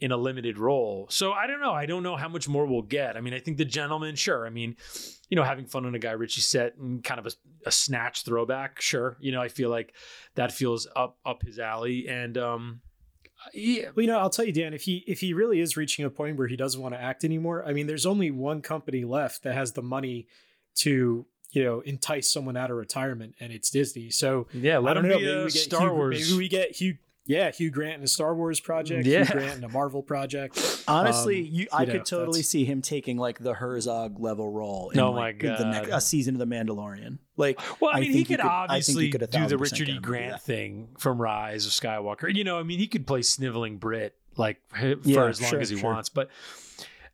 in a limited role. So i don't know. I don't know how much more we'll get. I mean i think the gentlemen sure. I mean you know having fun on a guy ritchie set and kind of a, a snatch throwback sure. You know i feel like that feels up up his alley. And um yeah Well, you know, I'll tell you, Dan, if he if he really is reaching a point where he doesn't want to act anymore, I mean, there's only one company left that has the money to you know entice someone out of retirement, and it's Disney. So yeah I let don't him know. be Maybe a we get star Hugh, wars Maybe we get Hugh. Yeah, Hugh Grant in a Star Wars project. Yeah. Hugh Grant in a Marvel project. Honestly, Um, you, I know, could totally that's- see him taking like the Herzog level role. In, Oh like, my The next, God. a season of The Mandalorian. Like, Well, I mean, he think you could, I obviously you could do the Richard E. him to do Grant thing from Rise of Skywalker. You know, I mean, he could play sniveling Brit like for Yeah, as long sure, as he sure. wants. But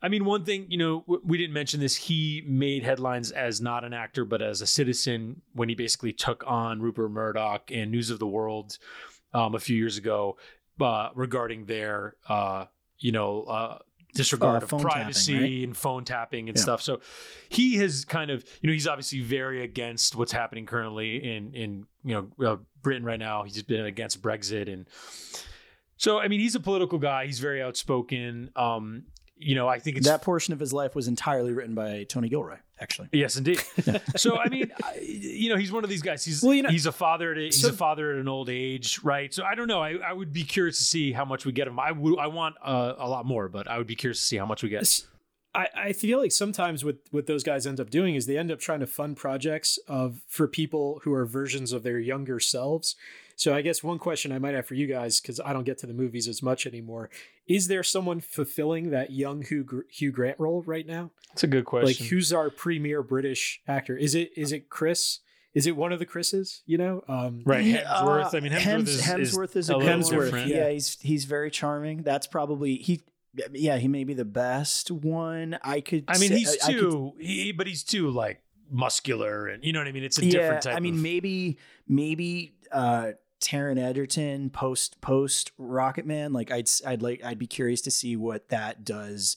I mean, one thing, you know, we didn't mention this. He made headlines as not an actor, but as a citizen when he basically took on Rupert Murdoch and News of the World um, a few years ago uh, regarding their, uh, you know, uh, disregard Uh, of phone tapping, privacy right? and phone tapping and Yeah. stuff. So he has kind of, you know, he's obviously very against what's happening currently in in you know uh, Britain right now. He's been against Brexit and so I mean he's a political guy. He's very outspoken. Um, you know, I think it's that portion of his life was entirely written by Tony Gilroy, actually. Yes, indeed. so I mean, I, you know, he's one of these guys. He's Well, you know- he's a father. At a, he's So- a father at an old age, right? So I don't know. I, I would be curious to see how much we get him. I would. I want uh, a lot more, but I would be curious to see how much we get. I, I feel like sometimes what what those guys end up doing is they end up trying to fund projects of for people who are versions of their younger selves. So I guess one question I might have for you guys because I don't get to the movies as much anymore: Is there someone fulfilling that young Hugh, Hugh Grant role right now? It's a good question. Like who's our premier British actor? Is it is it Chris? Is it one of the Chris's? You know, um, right? Yeah, Hemsworth. uh, I mean, Hemsworth, Hems- is, Hemsworth is, a a good little one. Yeah, he's he's very charming. That's probably he. Yeah, he may be the best one. I could. I mean, say- he's I could- too. He, but he's too like muscular and you know what I mean. It's a different type. I mean, of, maybe maybe uh Taron Egerton post post Rocketman. Like I'd I'd like I'd be curious to see what that does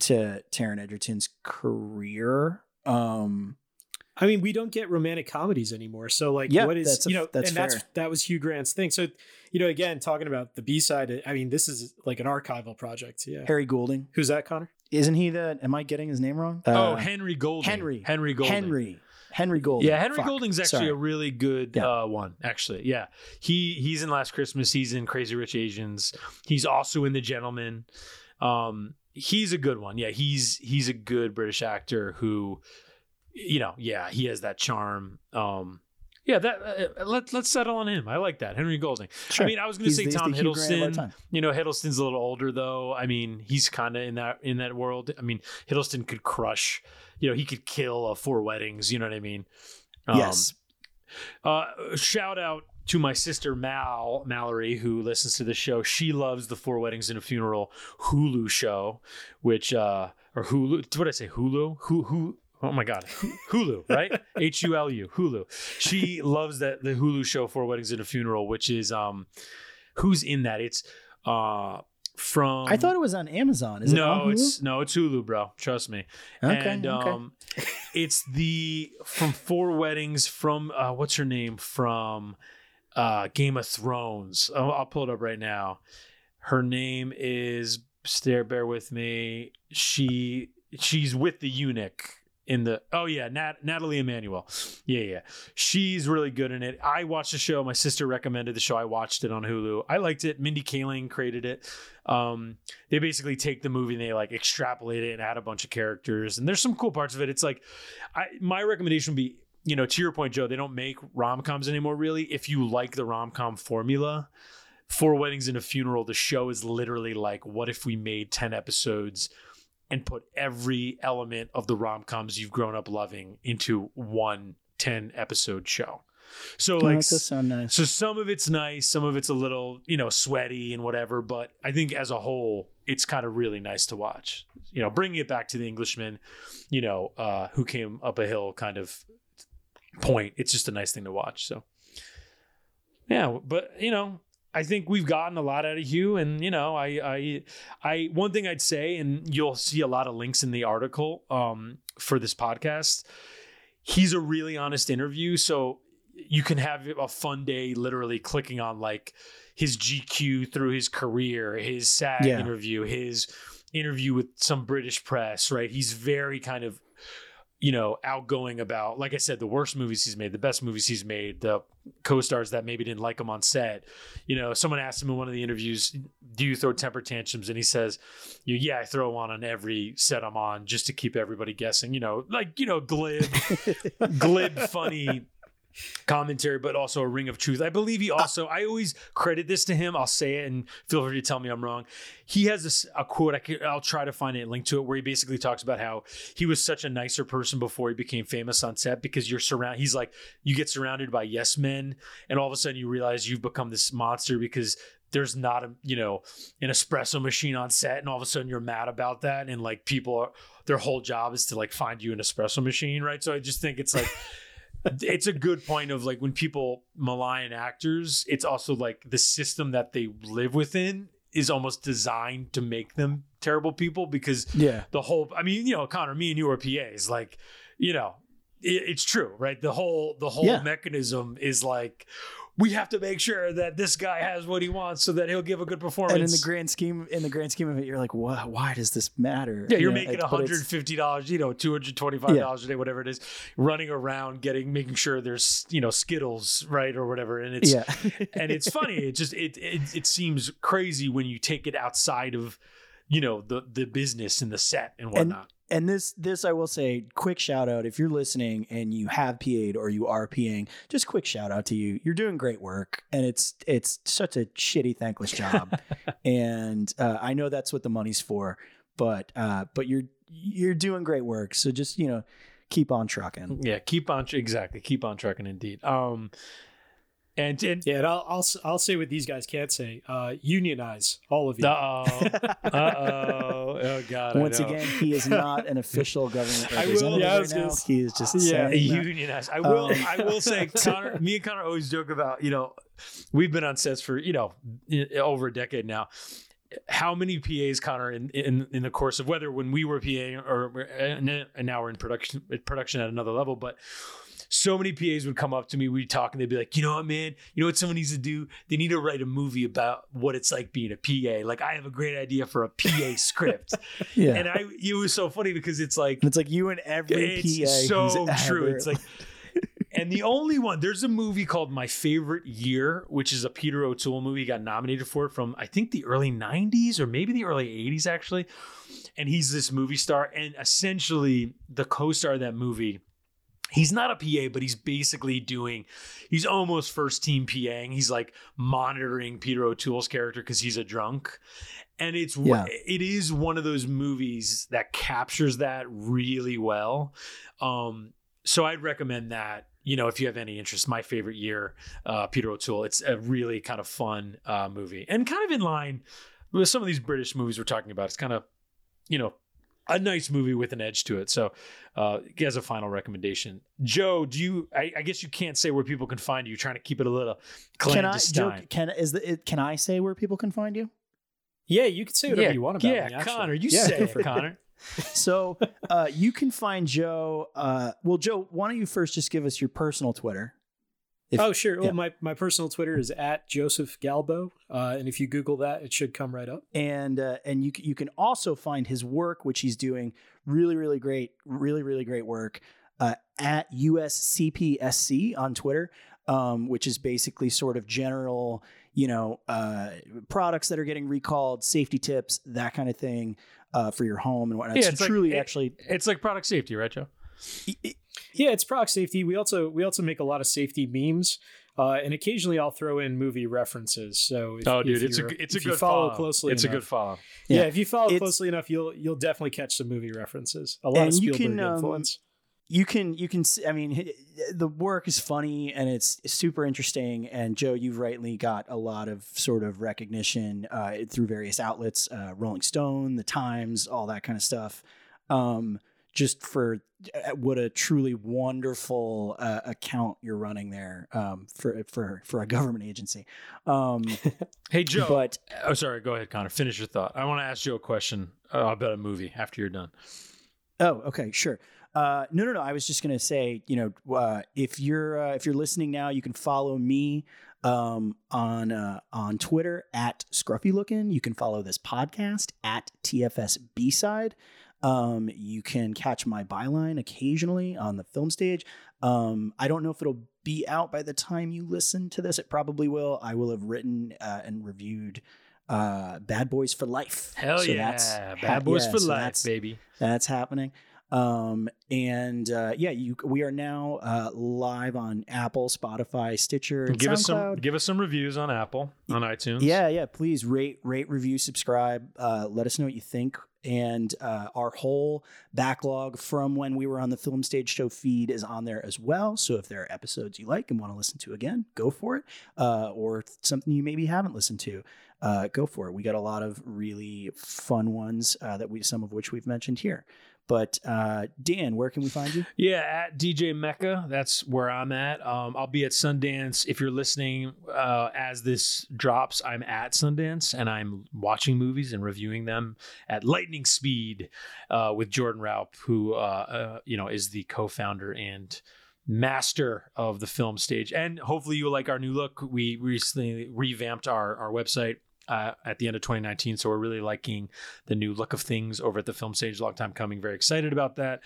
to Taron Egerton's career. Um I mean, we don't get romantic comedies anymore. So like, Yeah, what is that's a- you know, that's and that's that was Hugh Grant's thing. So you know, again, talking about the B side. I mean, this is like an archival project. Yeah. Harry Goulding. Who's that, Conor? Isn't he the am I getting his name wrong? oh, Uh, Henry Golding. Henry. Henry Golding. Henry. Henry Golding. Yeah, Henry Fuck. Golding's actually Sorry. a really good Yeah. uh, one. Actually, yeah, he he's in Last Christmas. He's in Crazy Rich Asians. He's also in The Gentlemen. Um, he's a good one. Yeah, he's he's a good British actor who, you know, yeah, he has that charm. Um, yeah, that uh, let let's settle on him. I like that Henry Golding. Sure. I mean, I was going to say the- Tom the Hugh Grant of our Hiddleston. You know, Hiddleston's a little older though. I mean, he's kind of in that in that world. I mean, Hiddleston could crush. You know, he could kill uh, four weddings. You know what I mean? Um, yes. uh, shout out to my sister Mal Mallory, who listens to the show. She loves the Four Weddings and a Funeral Hulu show, which uh, or Hulu. What did I say? Hulu. Who who. Oh my God, Hulu, right? H U L U, Hulu. She loves that the Hulu show Four Weddings and a Funeral, which is um, who's in that? It's uh from. I thought it was on Amazon. Is it no, Hulu? it's no, it's Hulu, bro. Trust me. Okay, and okay. um, it's the from Four Weddings from uh, what's her name from uh, Game of Thrones. I'll, I'll pull it up right now. Her name is stare. Bear with me. She she's with the eunuch in the oh yeah Nat, nathalie emmanuel yeah yeah she's really good in it. I watched the show. My sister recommended the show. I watched it on hulu. I liked it. Mindy kaling created it. Um they basically take the movie and they like extrapolate it and add a bunch of characters. And there's some cool parts of it. It's like i my recommendation would be you know to your point joe they don't make rom-coms anymore really. If you like the rom-com formula four weddings and a funeral the show is literally like what if we made 10 episodes and put every element of the rom-coms you've grown up loving into one 10 episode show so Oh, like that sound nice. so some of it's nice, some of it's a little, you know, sweaty and whatever, but I think as a whole, it's kind of really nice to watch. You know, bringing it back to the Englishman, you know, uh, who came up a hill kind of point. It's just a nice thing to watch. So, yeah, but you know, I think we've gotten a lot out of Hugh, and you know, I, I, I. One thing I'd say, and you'll see a lot of links in the article um, for this podcast. He's a really honest interview, so you can have a fun day literally clicking on like his GQ through his career, his SAG Yeah. interview, his interview with some British press, right? He's very kind of, you know, outgoing about, like I said, the worst movies he's made, the best movies he's made, the co-stars that maybe didn't like him on set. You know, someone asked him in one of the interviews, "Do you throw temper tantrums?" And he says, "You, yeah, I throw one on every set I'm on, just to keep everybody guessing." You know, like you know, glib, glib, funny commentary, but also a ring of truth. I believe he also, I always credit this to him. I'll say it and feel free to tell me I'm wrong. He has this a quote, I could, I'll try to find it, link to it, where he basically talks about how he was such a nicer person before he became famous on set because you're surrounded, he's like, you get surrounded by yes men, and all of a sudden you realize you've become this monster because there's not a you know an espresso machine on set and all of a sudden you're mad about that and like people are their whole job is to like find you an espresso machine right so i just think it's like it's a good point of like when people malign actors, it's also like the system that they live within is almost designed to make them terrible people because Yeah. the whole I mean, you know, Conor, me and you are PAs, like, you know, it, it's true, right? The whole the whole Yeah. mechanism is like we have to make sure that this guy has what he wants so that he'll give a good performance. And in the grand scheme, in the grand scheme of it, you're like, why? Why does this matter? Yeah, you're You know, making it's- $150, you know, $225 a day, whatever it is, running around getting making sure there's, you know, Skittles, right? Or whatever. And it's Yeah. and it's funny. It just it, it it seems crazy when you take it outside of, you know, the the business and the set and and whatnot. and this this I will say, quick shout out if you're listening and you have PA'd or you are PAing, just quick shout out to you. You're doing great work, and it's it's such a shitty thankless job, and uh, I know that's what the money's for, but uh, but you're you're doing great work. So just you know, keep on trucking. Yeah, keep on exactly. Keep on trucking indeed. Um And, and Yeah, and I'll, I'll s- I'll say what these guys can't say. Uh, unionize all of you. uh oh, uh oh, oh god. I Once know. again, he is not an official government I will- representative yeah, I right was now. gonna He is just Yeah, saying that. unionize. I will. Um, I will say, Conor. Me and Conor always joke about. You know, we've been on sets for you know over a decade now. How many PAs, Conor, in in, in the course of whether when we were PA or and now we're in production production at another level, but. So many PAs would come up to me, we'd talk, and they'd be like, you know what, man? You know what someone needs to do? They need to write a movie about what it's like being a PA. Like, I have a great idea for a PA script. Yeah. And I, it was so funny because it's like, And it's like you and every it's PA. so true. ever- It's like, and the only one there's a movie called My Favorite Year, which is a Peter O'Toole movie. He got nominated for it from I think the early '90s or maybe the early '80s actually. And he's this movie star, and essentially the co-star of that movie. He's not a PA, but he's basically doing, he's almost first team PAing. He's like monitoring Peter O'Toole's character because he's a drunk. And it's Yeah. it is one of those movies that captures that really well. Um, so I'd recommend that. You know, if you have any interest, my favorite year, uh, Peter O'Toole. It's a really kind of fun uh, movie and kind of in line with some of these British movies we're talking about. It's kind of, you know, a nice movie with an edge to it. So, uh, as a final recommendation, Joe, do you? I, I guess you can't say where people can find you. You're trying to keep it a little Can I, clandestine. Joe, can is the, it, can I say where people can find you? Yeah, you can say whatever yeah, you want about yeah, me. Yeah, Conor, you Yeah, say it, for it. Conor. So uh, you can find Joe. Uh, well, Joe, why don't you first just give us your personal Twitter? If- oh, sure. Well, my, my personal Twitter is at Joseph Galbo. Uh, and if you Google that, it should come right up. and uh, and you you can also find his work, which he's doing really really great, really really great work uh, at USCPSC on Twitter, um, which is basically sort of general, you know, uh, products that are getting recalled, safety tips, that kind of thing uh, for your home and whatnot. Yeah, so it's like- truly, it- actually, It's like product safety, right, Joe? Yeah, it's product safety. We also we also make a lot of safety memes, uh, and occasionally I'll throw in movie references. So if, Oh, if dude, it's a you're- it's a if you good follow follow. closely. It's a good follow. Yeah, Yeah. if you follow It's- closely enough, you'll you'll definitely catch some movie references. A lot of And you Spielberg can, um, influence. you can you can s- i mean the work is funny and it's super interesting and joe you've rightly got a lot of sort of recognition uh, through various outlets uh, rolling stone the times all that kind of stuff um, just for uh, what a truly wonderful uh, account you're running there um, for for for a government agency um, Hey, Joe. but oh, sorry. Go ahead, Conor. Finish your thought. I want to ask you a question uh, about a movie after you're done. Oh, okay, sure. Uh, no, no, no. I was just gonna say, you know, uh, if you're uh, if you're listening now, you can follow me um, on uh, on Twitter at Scruffy Lookin. You can follow this podcast at TFS B Side. Um, you can catch my byline occasionally on the film stage. Um, I don't know if it'll be out by the time you listen to this. It probably will. I will have written uh, and reviewed uh, Bad Boys for Life. Hell So yeah, that's bad ha- boys yeah, for so life, that's- baby. that's happening. Um, and uh, yeah, you we are now uh, live on Apple, Spotify, Stitcher, Give us some give us some reviews on Apple on iTunes. Yeah, yeah. Please rate, rate, review, subscribe. Uh, let us know what you think. And uh, our whole backlog from when we were on the Film Stage Show feed is on there as well. So if there are episodes you like and want to listen to again, go for it. Uh, or something you maybe haven't listened to, uh, go for it. We got a lot of really fun ones uh, that we, some of which we've mentioned here. But uh, Dan, where can we find you? Yeah, at DJ Mecca. That's where I'm at. Um, I'll be at Sundance. If you're listening uh, as this drops, I'm at Sundance and I'm watching movies and reviewing them at lightning speed uh, with Jordan Raup, who uh, uh, you know is the co-founder and master of the film stage. And hopefully you like our new look. We recently revamped our our website. Uh, at the end of 2019, so we're really liking the new look of things over at the film stage. Long time coming, very excited about that.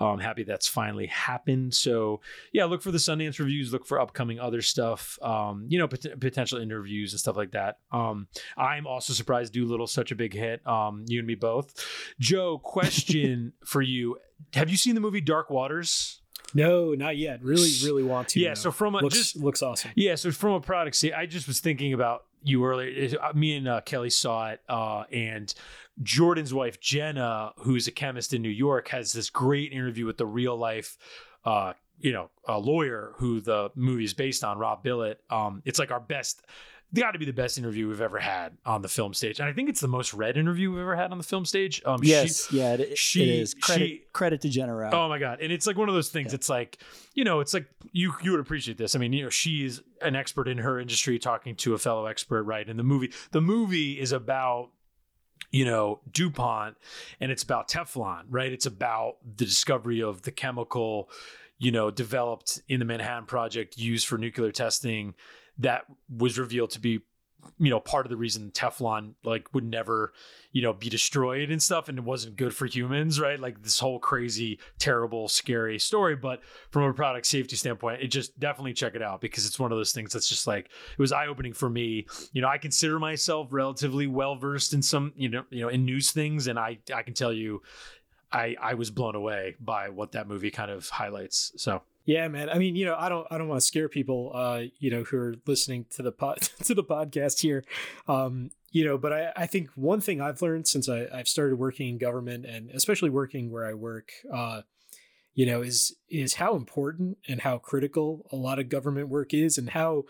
I'm happy that's finally happened. So yeah, look for the Sundance reviews. Look for upcoming other stuff. Um, you know, pot- potential interviews and stuff like that. Um, I'm also surprised Dolittle such a big hit. Um, you and me both. Joe, question for you: Have you seen the movie Dark Waters? No, not yet. Really, really want to. Yeah. though. So from a looks, just looks awesome. yeah, so from a product see, I just was thinking about you earlier. Uh, Me and uh, Kelly saw it, uh, and Jordan's wife Jenna, who's a chemist in New York, has this great interview with the real life uh, you know, a lawyer who the movie is based on, Rob Bilott. Um, it's like our best. Got to be the best interview we've ever had on the film stage, and I think it's the most read interview we've ever had on the film stage. Um, yes, she- yeah, it, she- it is. Credit, she- credit to Jenna. Oh my god! And it's like one of those things. It's like you know, it's like you you would appreciate this. I mean, you know, she's an expert in her industry talking to a fellow expert, right? And the movie, the movie is about you know DuPont, and it's about Teflon, right? It's about the discovery of the chemical, you know, developed in the Manhattan Project, used for nuclear testing, that was revealed to be you know part of the reason teflon like would never you know be destroyed and stuff and it wasn't good for humans right? Like this whole crazy terrible scary story. But from a product safety standpoint it just definitely check it out because it's one of those things that's just like it was eye-opening for me. You know i consider myself relatively well versed in some you know you know in news things and i i can tell you i i was blown away by what that movie kind of highlights so Yeah, man. I mean, you know, I don't, I don't want to scare people, uh, you know, who are listening to the pod, to the podcast here, um, you know. But I, I think one thing I've learned since I, I've started working in government and especially working where I work, uh, you know, is is how important and how critical a lot of government work is, and how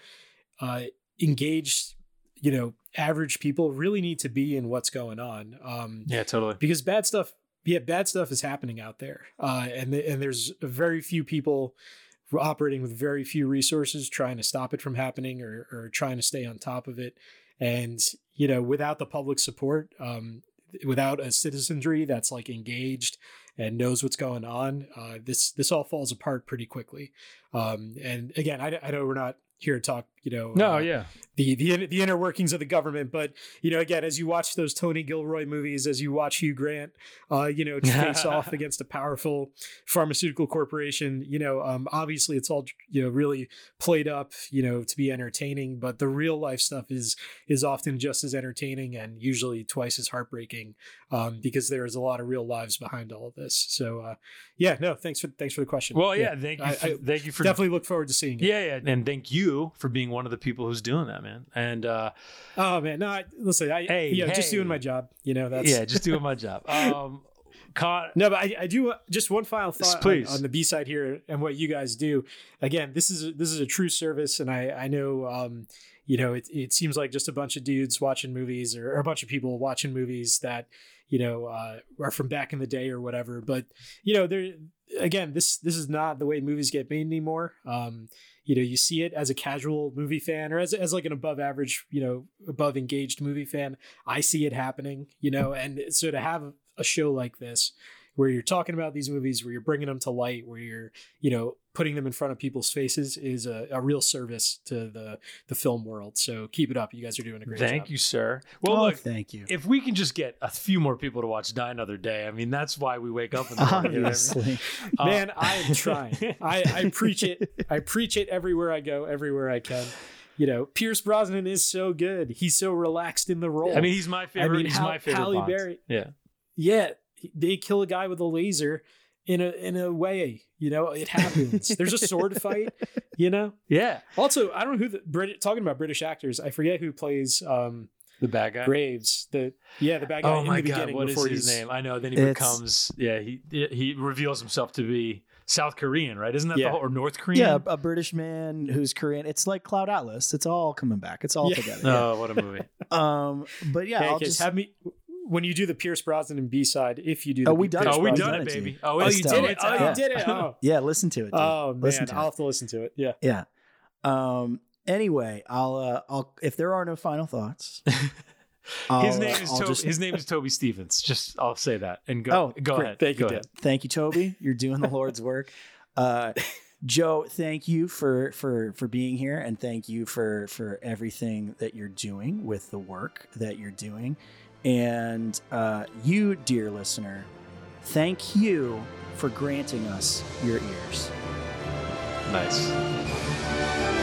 uh, engaged, you know, average people really need to be in what's going on. Um, yeah totally because bad stuff yeah bad stuff is happening out there uh, and th- and there's very few people operating with very few resources trying to stop it from happening or, or trying to stay on top of it. And you know without the public support um, without a citizenry that's like engaged and knows what's going on uh, this this all falls apart pretty quickly. Um, and again I, I know we're not here to talk you know no uh, yeah the, the the inner workings of the government. But you know, again, as you watch those Tony Gilroy movies, as you watch Hugh Grant, uh, you know, face off against a powerful pharmaceutical corporation, you know, um, obviously it's all you know really played up, you know, to be entertaining. But the real life stuff is is often just as entertaining and usually twice as heartbreaking um, because there is a lot of real lives behind all of this. So uh, yeah, no, thanks for thanks for the question. well yeah, thank you I- for, I thank you for definitely look forward to seeing it. Yeah, yeah, and thank you for being one of the people who's doing that, man. And uh, Oh man, no, I, listen, I Hey, yeah, just hey. doing my job. You know, that's yeah, just doing my job. Um, Con- No, but I, I do uh, just one final thought on-. On, the B side here and what you guys do. Again, this is this is a true service, and I I know um, you know it it seems like just a bunch of dudes watching movies or, or a bunch of people watching movies that you know uh, are from back in the day or whatever. But you know, there again, this this is not the way movies get made anymore. Um, you know, you see it as a casual movie fan or as, as like an above average, you know, above engaged movie fan. I see it happening, you know, and so to have a show like this where you're talking about these movies, where you're bringing them to light, where you're, you know, putting them in front of people's faces is a, a real service to the the film world. So keep it up. You guys are doing a great Thank job. Thank you, sir. Well, Oh, look, thank you. if we can just get a few more people to watch Die Another Day, I mean, that's why we wake up in the morning. you know I mean? Obviously. Uh, Man, I am trying. I, I preach it. I preach it everywhere I go, everywhere I can. You know, Pierce Brosnan is so good. He's so relaxed in the role. I mean, he's my favorite. I mean, he's Hal- my favorite. Halle Bond. Berry- Yeah. yeah, they kill a guy with a laser in a in a way. You know, it happens. There's a sword fight. You know. Yeah. Also, I don't know who the Brit talking about British actors. I forget who plays um The bad guy. Graves. The yeah, the bad guy Oh in my the god, what is his name? I know. Then he becomes yeah. He he reveals himself to be South Korean, right? Isn't that Yeah. the whole, or North Korean? Yeah, a British man who's Korean. It's like Cloud Atlas. It's all coming back. It's all Yeah. together. Oh, what a movie! Um, but yeah, Hey, I'll kids, just have me when you do the Pierce Brosnan and B side. If you do, the Oh, we Pierce done it. oh, we done it, baby. Oh, Oh, you did it. Oh, Yeah. you did it. Oh, yeah, listen to it. Dude. oh listen man, to I'll it. have to listen to it. Yeah. Yeah. Um. Anyway, I'll. Uh, I'll. If there are no final thoughts, his name is Toby. just- His name is Toby Stephens. Just I'll say that and go. Oh, go great. ahead. Thank you, go Dan. ahead. Thank you, Toby. You're doing the Lord's work. Uh, Joe, thank you for for for being here, and thank you for for everything that you're doing with the work that you're doing. And uh, you, dear listener, thank you for granting us your ears. Nice.